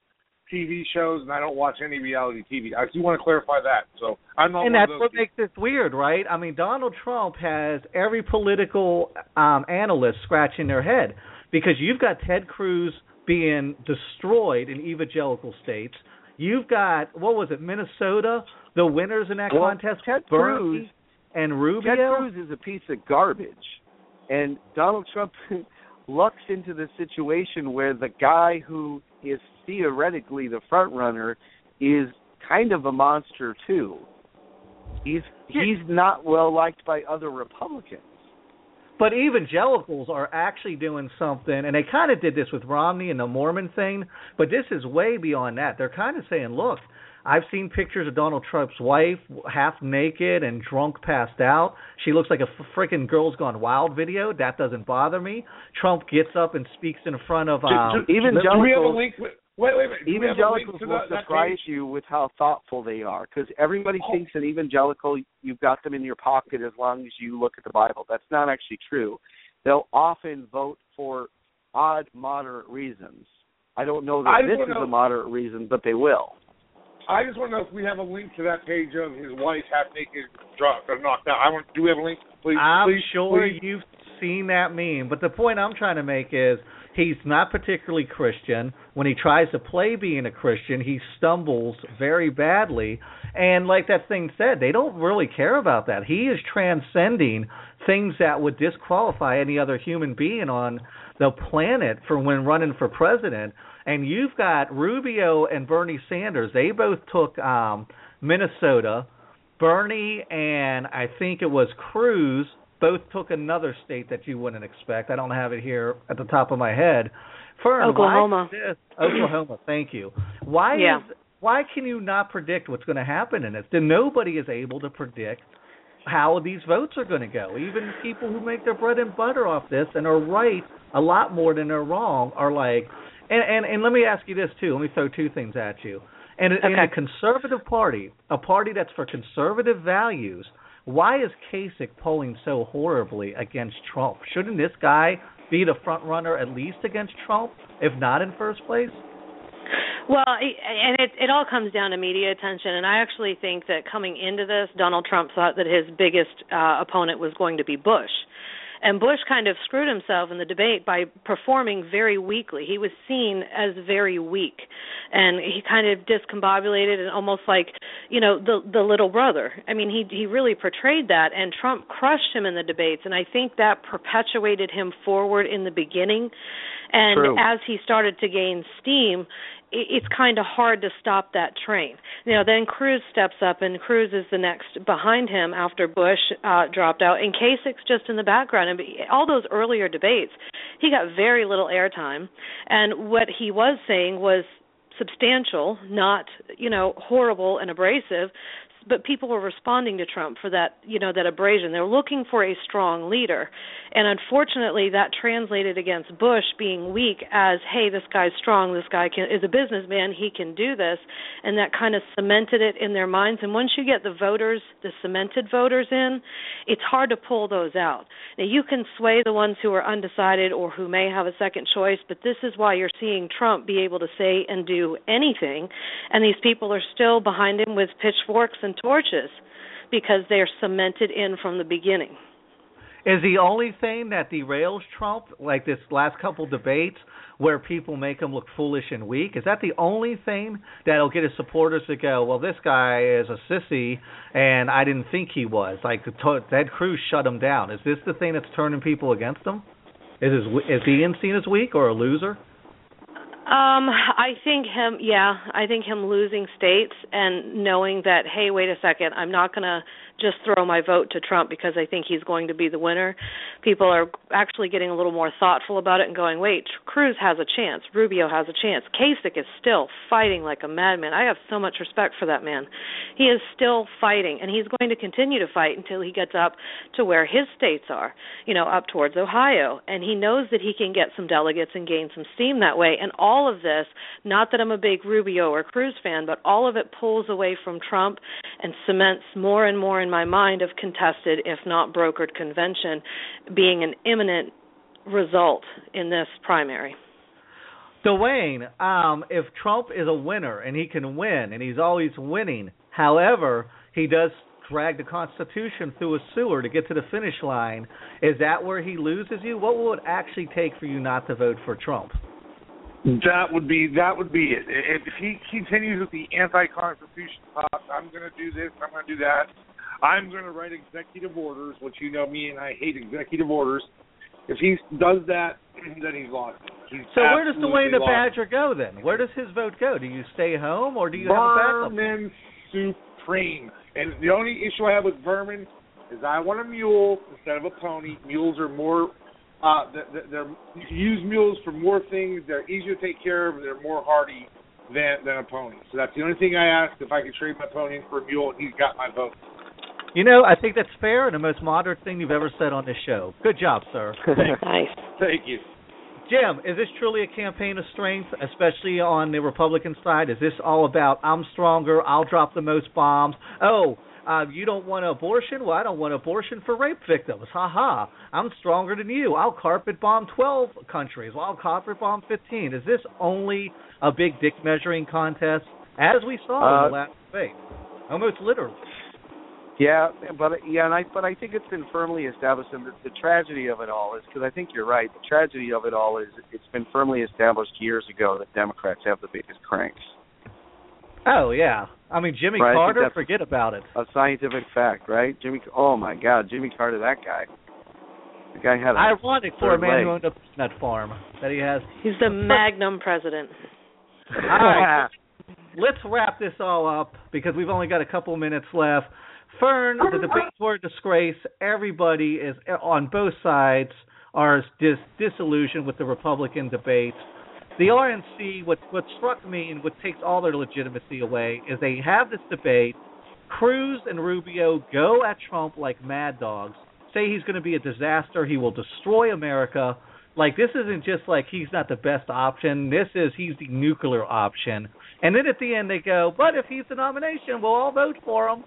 TV shows, and I don't watch any reality TV. I do want to clarify that. So I'm not and that's what people. makes this weird, right? I mean, Donald Trump has every political um, analyst scratching their head because you've got Ted Cruz being destroyed in evangelical states. You've got what was it, Minnesota? The winners in that Well, contest, Ted Bernie Cruz- and Rubio. Ted Cruz is a piece of garbage, and Donald Trump lucks into the situation where the guy who is theoretically the front runner is kind of a monster too. He's he's not well liked by other Republicans. But evangelicals are actually doing something, and they kind of did this with Romney and the Mormon thing, but this is way beyond that. They're kind of saying, look, I've seen pictures of Donald Trump's wife half naked and drunk, passed out. She looks like a freaking Girls Gone Wild video. That doesn't bother me. Trump gets up and speaks in front of um, do, do, do we have a evangelicals. link? Wait, wait, wait. Do we have a link Evangelicals will that, that surprise page? you with how thoughtful they are because everybody Oh. thinks an evangelical you've got them in your pocket as long as you look at the Bible. That's not actually true. They'll often vote for odd, moderate reasons. I don't know that this is know- a moderate reason, but they will. I just want to know if we have a link to that page of his wife half naked, drunk, or knocked out. I want. Do we have a link? Please, I'm please, sure please. you've seen that meme, but the point I'm trying to make is he's not particularly Christian. When he tries to play being a Christian, he stumbles very badly. And like that thing said, they don't really care about that. He is transcending things that would disqualify any other human being on the planet for when running for president. And you've got Rubio and Bernie Sanders. They both took um Minnesota. Bernie and I think it was Cruz both took another state that you wouldn't expect. I don't have it here at the top of my head. Fern, Oklahoma. Why is this, Oklahoma. Thank you. Why Yeah. is why can you not predict what's going to happen in this? Then nobody is able to predict how these votes are going to go. Even people who make their bread and butter off this and are right a lot more than they're wrong are like. And and, and let me ask you this too. Let me throw two things at you. And in a conservative party, a party that's for conservative values, why is Kasich polling so horribly against Trump? Shouldn't this guy be the front runner at least against Trump, if not in first place? Well, and it it all comes down to media attention, and I actually think that coming into this, Donald Trump thought that his biggest uh, opponent was going to be Bush. And Bush kind of screwed himself in the debate by performing very weakly. He was seen as very weak, and he kind of discombobulated and almost like, you know, the the little brother. I mean, he he really portrayed that, and Trump crushed him in the debates, and I think that perpetuated him forward in the beginning. And True. as he started to gain steam, it's kind of hard to stop that train. Know, then Cruz steps up, and Cruz is the next behind him after Bush uh, dropped out, and Kasich's just in the background. And all those earlier debates, he got very little airtime, and what he was saying was substantial, not you know horrible and abrasive. But people were responding to Trump for that, you know, that abrasion. They're looking for a strong leader, and unfortunately, that translated against Bush being weak as, "Hey, this guy's strong. This guy can is a businessman. He can do this," and that kind of cemented it in their minds. And once you get the voters, the cemented voters in, it's hard to pull those out. Now, you can sway the ones who are undecided or who may have a second choice, but this is why you're seeing Trump be able to say and do anything, and these people are still behind him with pitchforks and torches because they're cemented in from the beginning. Is the only thing that derails Trump, like this last couple debates, where people make him look foolish and weak? Is that the only thing that'll get his supporters to go, well, this guy is a sissy, and I didn't think he was? Like Ted Cruz shut him down. Is this the thing that's turning people against him? Is his, is he seen as weak or a loser? Um, I think him, yeah, I think him losing states and knowing that, hey, wait a second, I'm not going to just throw my vote to Trump because I think he's going to be the winner. People are actually getting a little more thoughtful about it and going, wait, Cruz has a chance, Rubio has a chance. Kasich is still fighting like a madman. I have so much respect for that man. He is still fighting, and he's going to continue to fight until he gets up to where his states are, you know, up towards Ohio. And he knows that he can get some delegates and gain some steam that way. And all of this, not that I'm a big Rubio or Cruz fan, but all of it pulls away from Trump and cements more and more in my mind of contested, if not brokered, convention being an imminent result in this primary. Dwayne, um, if Trump is a winner and he can win and he's always winning, however, he does drag the Constitution through a sewer to get to the finish line, is that where he loses you? What will it actually take for you not to vote for Trump? That would be that would be it. If he continues with the anti-constitution talk, I'm going to do this, I'm going to do that. I'm going to write executive orders, which you know me and I hate executive orders. If he does that then he's lost. He's So where does Dwayne the. Badger go then? Where does his vote go? Do you stay home or do you have a backup? Vermin Supreme. And the only issue I have with Vermin is I want a mule instead of a pony. Mules are more. Uh, they're, they're you can use mules for more things. They're easier to take care of. They're more hardy than than a pony. So that's the only thing I ask. If I could trade my pony for a mule, he's got my vote. You know, I think that's fair and the most moderate thing you've ever said on this show. Good job, sir. Nice. Thank you. Jim, is this truly a campaign of strength, especially on the Republican side? Is this all about I'm stronger, I'll drop the most bombs? Oh, uh, you don't want abortion? Well, I don't want abortion for rape victims. Ha ha. I'm stronger than you. I'll carpet bomb 12 countries. Well, I'll carpet bomb 15. Is this only a big dick measuring contest, as we saw in Uh, the last debate? Almost literally. Yeah, but yeah, and I but I think it's been firmly established, and the, the tragedy of it all is because I think you're right. The tragedy of it all is it's been firmly established years ago that Democrats have the biggest cranks. Oh, yeah. I mean, Jimmy Right, Carter, forget about it. A scientific fact, right? Jimmy. Oh my God, Jimmy Carter, that guy. The guy had a Ironic for a third man leg. who owned a peanut farm that he has. He's the Magnum president. All right. let's wrap this all up because we've only got a couple minutes left. Fern, the debates were a disgrace. Everybody is on both sides are dis- disillusioned with the Republican debates. The RNC, what what struck me and what takes all their legitimacy away is they have this debate. Cruz and Rubio go at Trump like mad dogs. Say he's going to be a disaster. He will destroy America. Like this isn't just like he's not the best option. This is he's the nuclear option. And then at the end they go, but if he's the nomination, we'll all vote for him.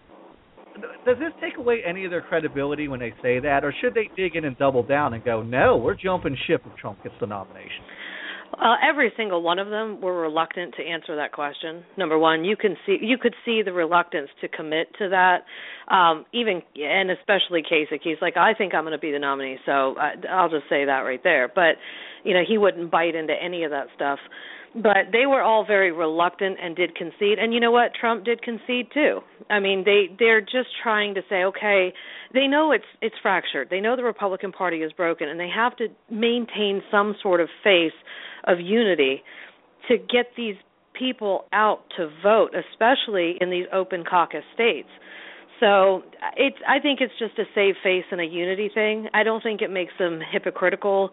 Does this take away any of their credibility when they say that, or should they dig in and double down and go, no, we're jumping ship if Trump gets the nomination? Uh, every single one of them were reluctant to answer that question. Number one, you can see you could see the reluctance to commit to that. Um, even and especially Kasich, he's like, I think I'm going to be the nominee, so I, I'll just say that right there. But you know, he wouldn't bite into any of that stuff. But they were all very reluctant and did concede. And you know what? Trump did concede too. I mean, they they're just trying to say, okay, they know it's it's fractured. They know the Republican Party is broken, and they have to maintain some sort of face of unity to get these people out to vote, especially in these open caucus states. So it's I think it's just a save face and a unity thing. I don't think it makes them hypocritical.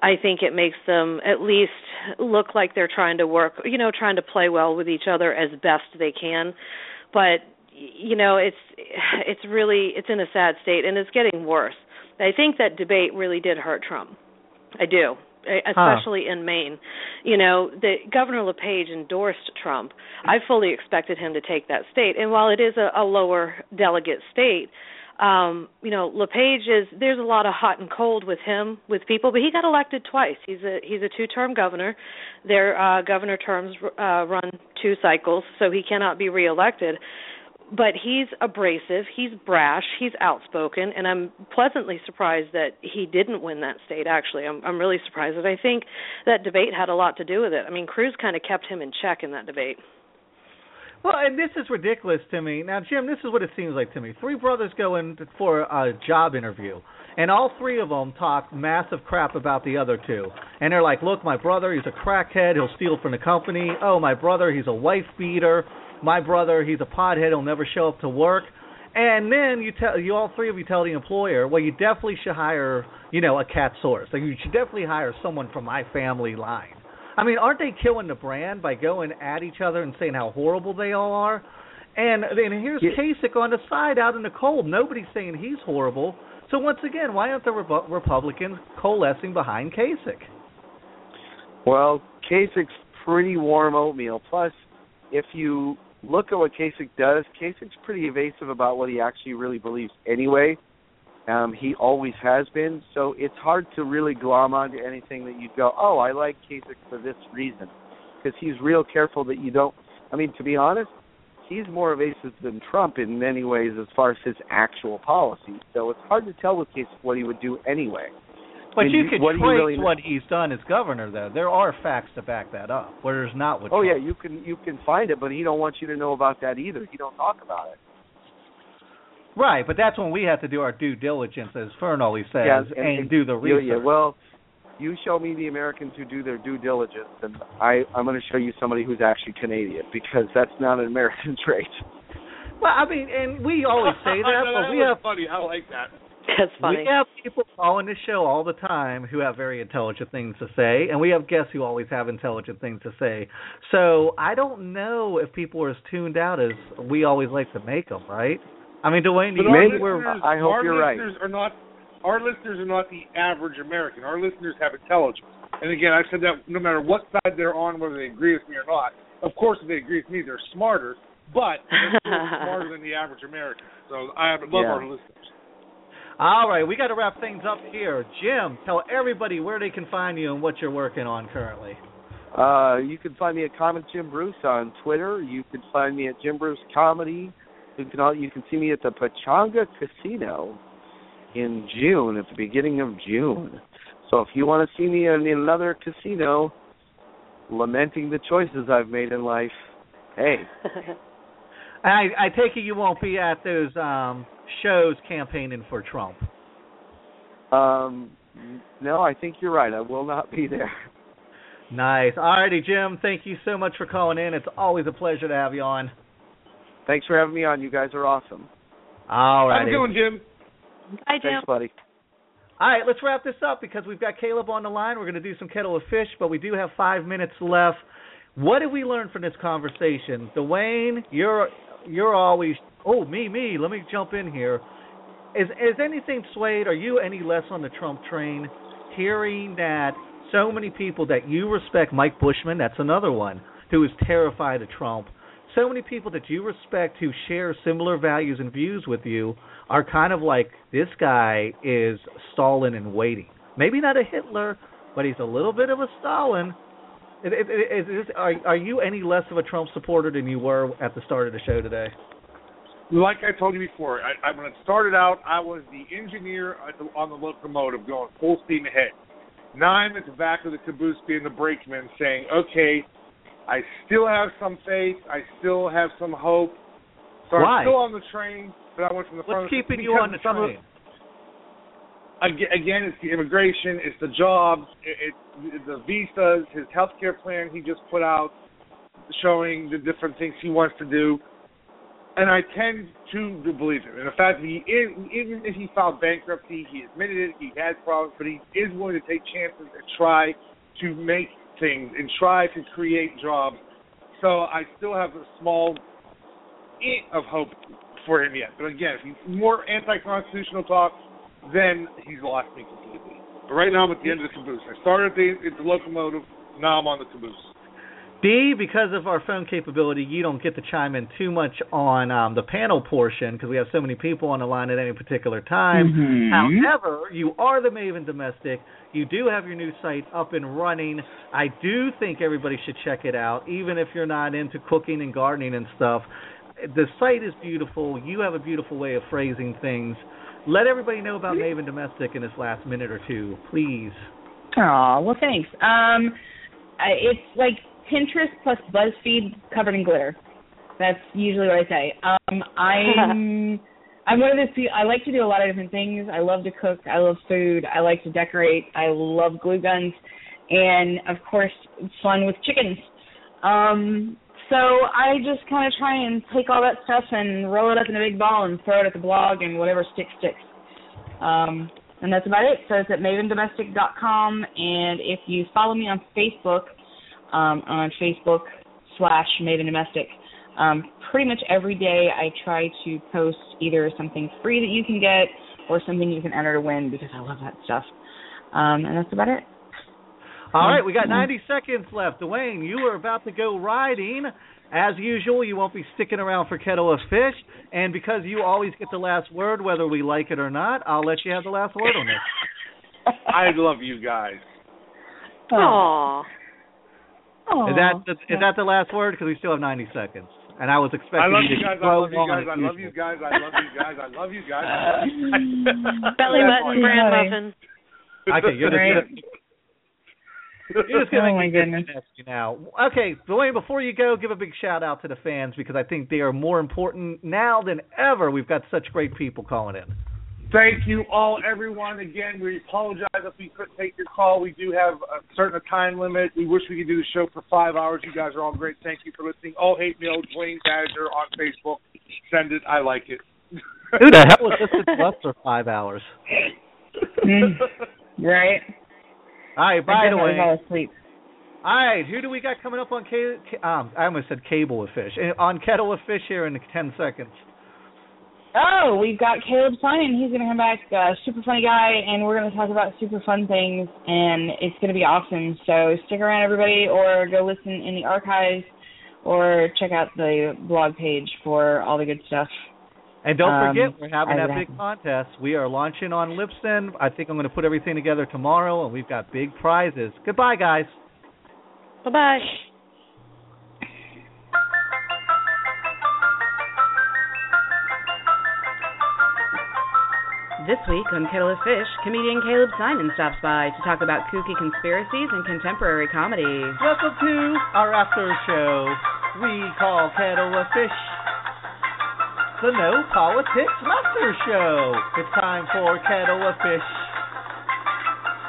I think it makes them at least look like they're trying to work, you know, trying to play well with each other as best they can. But you know, it's it's really it's in a sad state and it's getting worse. I think that debate really did hurt Trump. I do especially huh. in Maine. You know, the Governor LePage endorsed Trump. I fully expected him to take that state, and while it is a, a lower delegate state, um, you know, LePage is there's a lot of hot and cold with him with people, but he got elected twice. He's a he's a two-term governor. Their uh, governor terms uh, run two cycles, so he cannot be reelected but he's abrasive, he's brash, he's outspoken, and I'm pleasantly surprised that he didn't win that state. Actually, I'm I'm really surprised. And I think that debate had a lot to do with it. I mean, Cruz kind of kept him in check in that debate. Well, and this is ridiculous to me. Now, Jim, this is what it seems like to me. Three brothers go in for a job interview, and all three of them talk massive crap about the other two. And they're like, "Look, my brother, he's a crackhead. He'll steal from the company. Oh, my brother, he's a wife beater." My brother, he's a pothead, he'll never show up to work. And then you tell you all three of you tell the employer, well, you definitely should hire, you know, a cat source. Like you should definitely hire someone from my family line. I mean, aren't they killing the brand by going at each other and saying how horrible they all are? And then here's yeah. Kasich on the side out in the cold. Nobody's saying he's horrible. So once again, why aren't the Re- Republicans coalescing behind Kasich? Well, Kasich's pretty warm oatmeal. Plus, if you look at what Kasich does, Kasich's pretty evasive about what he actually really believes anyway. Um, he always has been, so it's hard to really glom onto anything that you go, oh, I like Kasich for this reason, because he's real careful that you don't. I mean, to be honest, he's more evasive than Trump in many ways as far as his actual policy. So it's hard to tell with Kasich what he would do anyway. But And you you- could what trace do really- what he's done as governor, though. There are facts to back that up, where there's not with Oh yeah, you can you can find it, but he don't want you to know about that either. He don't talk about it. Right, but that's when we have to do our due diligence, as Fern always says, yeah, and, and, do the research. Yeah, well, you show me the Americans who do their due diligence, and I I'm going to show you somebody who's actually Canadian because that's not an American trait. Well, I mean, and we always say that, No, but we was have funny. I like that. That's funny. We have people calling the show all the time who have very intelligent things to say, and we have guests who always have intelligent things to say. So I don't know if people are as tuned out as we always like to make them, right? I mean, Dwayne, do you Maybe we're- I hope our you're right. listeners Are not our listeners are not the average American. Our listeners have intelligence. And again, I've said that no matter what side they're on, whether they agree with me or not. Of course, if they agree with me, they're smarter, but they're still smarter than the average American. So I love Yeah. our listeners. All right, we got to wrap things up here. Jim, tell everybody where they can find you and what you're working on currently. Uh, you can find me at Comic Jim Bruce on Twitter. You can find me at Jim Bruce Comedy. You can all, you can see me at the Pechanga Casino in June, at the beginning of June. So if you want to see me in another casino, lamenting the choices I've made in life, hey, I, I take it you won't be at those um, shows campaigning for Trump. um, no, I think you're right. I will not be there. Nice. All righty, Jim. Thank you so much for calling in. It's always a pleasure to have you on. Thanks for having me on. You guys are awesome. All Have a righty. good one, Jim. Hi, Jim. Thanks, buddy. All right, let's wrap this up because we've got Caleb on the line. We're going to do some kettle of fish, but we do have five minutes left. What did we learn from this conversation, Dwayne? You're you're always oh me me. Let me jump in here. Is is anything swayed? Are you any less on the Trump train? Hearing that so many people that you respect, Mike Bushman, that's another one who is terrified of Trump. So many people that you respect who share similar values and views with you are kind of like this guy is Stalin and waiting. Maybe not a Hitler, but he's a little bit of a Stalin. Is, is, is, are, are you any less of a Trump supporter than you were at the start of the show today? Like I told you before, I, I, when it started out, I was the engineer at the, on the locomotive going full steam ahead. Now I'm at the back of the caboose being the brakeman saying, okay, I still have some faith. I still have some hope. So Why? I'm still on the train, but I went from the front. What's keeping you on the some of- train? Again, it's the immigration, it's the jobs, it, it's the visas, his health care plan he just put out, showing the different things he wants to do. And I tend to believe him. And the fact that he is, even if he filed bankruptcy, he admitted it, he has problems, but he is willing to take chances and try to make things and try to create jobs. So I still have a small bit of hope for him yet. But again, if he's more anti-constitutional talk, then he's lost me completely. But right now I'm at the end of the caboose. I started at the, at the locomotive, now I'm on the caboose. D, because of our phone capability, you don't get to chime in too much on um, the panel portion because we have so many people on the line at any particular time. However, you are the Maven Domestic. You do have your new site up and running. I do think everybody should check it out, even if you're not into cooking and gardening and stuff. The site is beautiful. You have a beautiful way of phrasing things. Let everybody know about Maven Domestic in this last minute or two, please. Aw, well, thanks. Um, it's like Pinterest plus BuzzFeed covered in glitter. That's usually what I say. Um, I'm I'm one of those people. I like to do a lot of different things. I love to cook. I love food. I like to decorate. I love glue guns, and of course, fun with chickens. Um, so I just kind of try and take all that stuff and roll it up in a big ball and throw it at the blog, and whatever sticks sticks. Um, and that's about it. So it's at mavendomestic.com, and if you follow me on Facebook, um, on Facebook slash Maven Domestic, um, pretty much every day I try to post either something free that you can get or something you can enter to win because I love that stuff. Um, and that's about it. All right, we got 90 seconds left. Dwayne, you are about to go riding. As usual, you won't be sticking around for kettle of fish, and because you always get the last word, whether we like it or not, I'll let you have the last word on this. I love you guys. Aww. Is that the, is that the last word? Because we still have 90 seconds, and I was expecting I love you you to guys. I throw love you guys. I love you guys. I love you guys. I mm. love you guys. I love you guys. Belly button, all. brand muffin. Okay, you're Right. just gonna, you're just gonna Oh, my goodness. nasty now. Okay, Dwayne, before you go, give a big shout out to the fans because I think they are more important now than ever. We've got such great people calling in. Thank you all, everyone. Again, we apologize if we couldn't take your call. We do have a certain time limit. We wish we could do the show for five hours. You guys are all great. Thank you for listening. All hate mail, Dwayne Badger on Facebook. Send it. I like it. Who the hell was listening to us for five hours? right? All right, by I the definitely way, fell asleep. all right, who do we got coming up on K? K- um, I almost said Cable of Fish. Eh, On Kettle of Fish here in ten seconds. Oh, we've got Caleb Synan. He's going to come back, uh, super funny guy, and we're going to talk about super fun things, and it's going to be awesome. So stick around, everybody, or go listen in the archives, or check out the blog page for all the good stuff. And don't Um, forget, we're having I that big have- contest. We are launching on Libsyn. I think I'm going to put everything together tomorrow, and we've got big prizes. Goodbye, guys. Bye bye. This week on Kettle of Fish, comedian Caleb Synan stops by to talk about kooky conspiracies and contemporary comedy. Welcome to our after show. We call Kettle of Fish the No Politics Master Show. It's time for Kettle of Fish.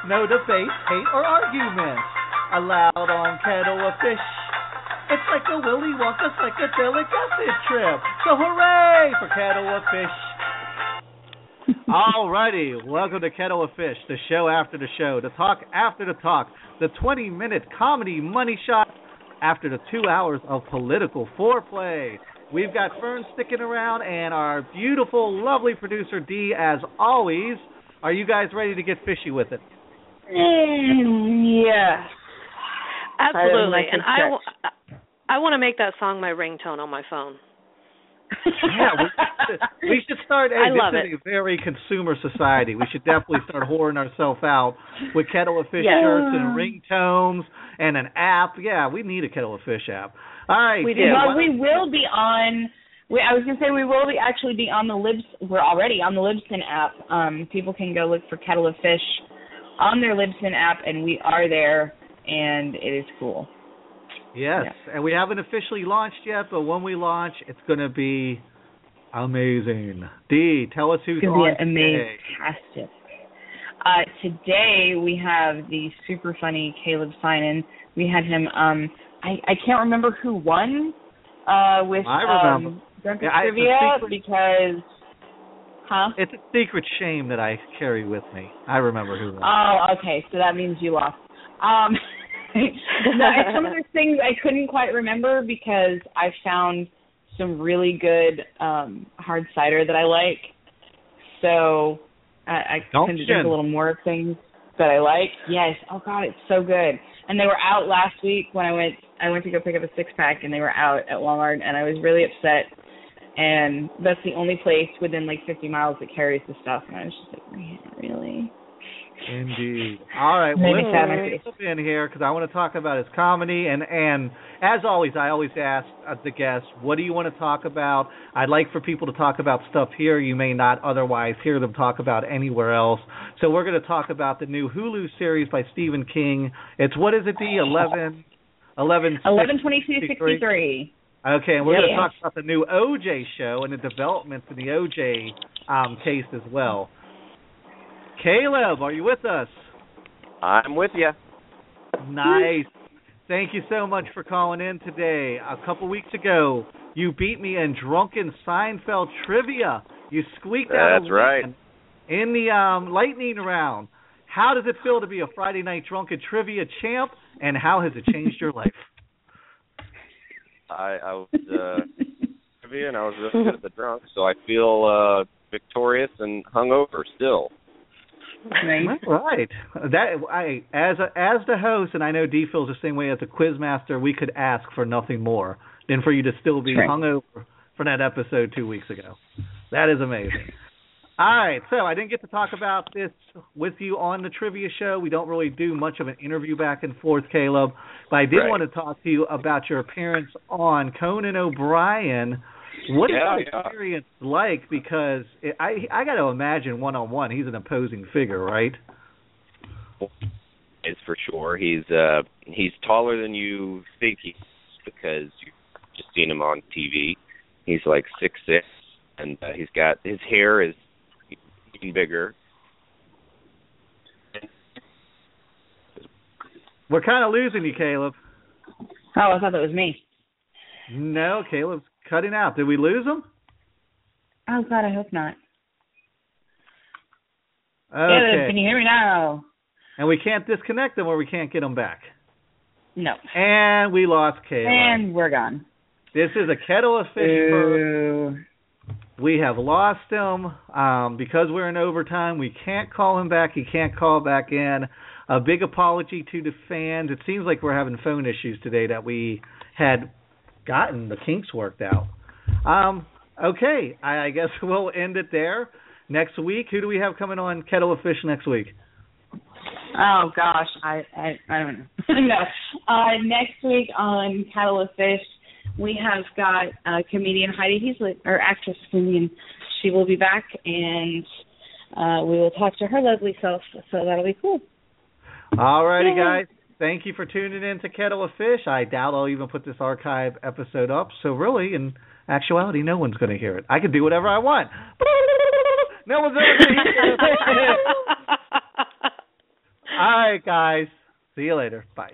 No debate, hate, or arguments allowed on Kettle of Fish. It's like a Willy Wonka psychedelic acid trip. So hooray for Kettle of Fish. Alrighty, welcome to Kettle of Fish, the show after the show, the talk after the talk, the 20 minute comedy money shot after the two hours of political foreplay. We've got Fern sticking around and our beautiful, lovely producer Dee, as always. Are you guys ready to get fishy with it? Mm, yes. Absolutely. like And to I, stretch. w- I want to make that song my ringtone on my phone. Yeah, we should, we should start. Hey, I this love is it. a very consumer society. We should definitely start whoring ourselves out with kettle of fish Yeah. shirts and ringtones and an app. Yeah, we need a kettle of fish app. All right, We do. yeah, well, we will be on. We, I was gonna say we will be actually be on the Libs. We're already on the Libsyn app. Um, people can go look for Kettle of Fish on their Libsyn app, and we are there, and it is cool. Yes, and we haven't officially launched yet, but when we launch, it's going to be amazing. Dee, tell us who's It's on be today. amazing. Uh, today we have the super funny Caleb Synan. We had him. Um, I I can't remember who won. Uh, with I remember. um, Drunken Yeah, I- trivia secret. because. Huh? It's a secret shame that I carry with me. I remember who won. Oh, okay. So that means you lost. Um, some of those things I couldn't quite remember because I found some really good um hard cider that I like. So I, I tend to drink a little more of things that I like. Yes. Oh God, it's so good. And they were out last week when I went. I went to go pick up a six pack, and they were out at Walmart, and I was really upset. And that's the only place within like 50 miles that carries the stuff, and I was just like, man, really? Indeed. All right, well, Made me let's sad in bring face. In here because I want to talk about his comedy and and as always, I always ask uh, the guests, what do you want to talk about? I'd like for people to talk about stuff here you may not otherwise hear them talk about anywhere else. So we're going to talk about the new Hulu series by Stephen King. It's what is it? The eleven. 11 Eleven twenty two sixty three. Okay, and we're going to Yeah. talk about the new OJ show and the developments in the OJ um, case as well. Caleb, are you with us? I'm with you. Nice. Thank you so much for calling in today. A couple weeks ago, you beat me in drunken Seinfeld trivia. You squeaked out That's right. in the um, lightning round. How does it feel to be a Friday night drunken trivia champ, and how has it changed your life? I, I was uh, trivia and I was really good at the drunk, so I feel uh, victorious and hungover still. Right. That I as a, as the host, and I know Dee feels the same way as a quiz master. We could ask for nothing more than for you to still be Right. hungover from that episode two weeks ago. That is amazing. All right, so I didn't get to talk about this with you on the trivia show. We don't really do much of an interview back and forth, Caleb. But I did Right. want to talk to you about your appearance on Conan O'Brien. What is Yeah, that yeah. experience like? Because it, I I got to imagine one on one, he's an imposing figure, right? Is for sure. He's uh he's taller than you think he is because you've just seen him on TV. He's like six six, and uh, he's got his hair is he getting bigger. We're kind of losing you, Caleb. Oh, I thought that was me. No, Caleb's cutting out. Did we lose him? Oh God, I hope not. Okay. Caleb, can you hear me now? And we can't disconnect them or we can't get them back. No. And we lost Caleb. And we're gone. This is a kettle of fish. Ooh. We have lost him um, because we're in overtime. We can't call him back. He can't call back in. A big apology to the fans. It seems like we're having phone issues today that we had gotten the kinks worked out. Um, okay, I, I guess we'll end it there. Next week, who do we have coming on Kettle of Fish next week? Oh gosh, I I, I don't know. no. Uh, next week on Kettle of Fish, we have got uh, comedian Heidi Heasley, or actress comedian. She will be back, and uh, we will talk to her lovely self. So that'll be cool. All righty, guys. Thank you for tuning in to Kettle of Fish. I doubt I'll even put this archive episode up. So really, in actuality, no one's going to hear it. I can do whatever I want. No one's ever going to hear it. All right, guys. See you later. Bye.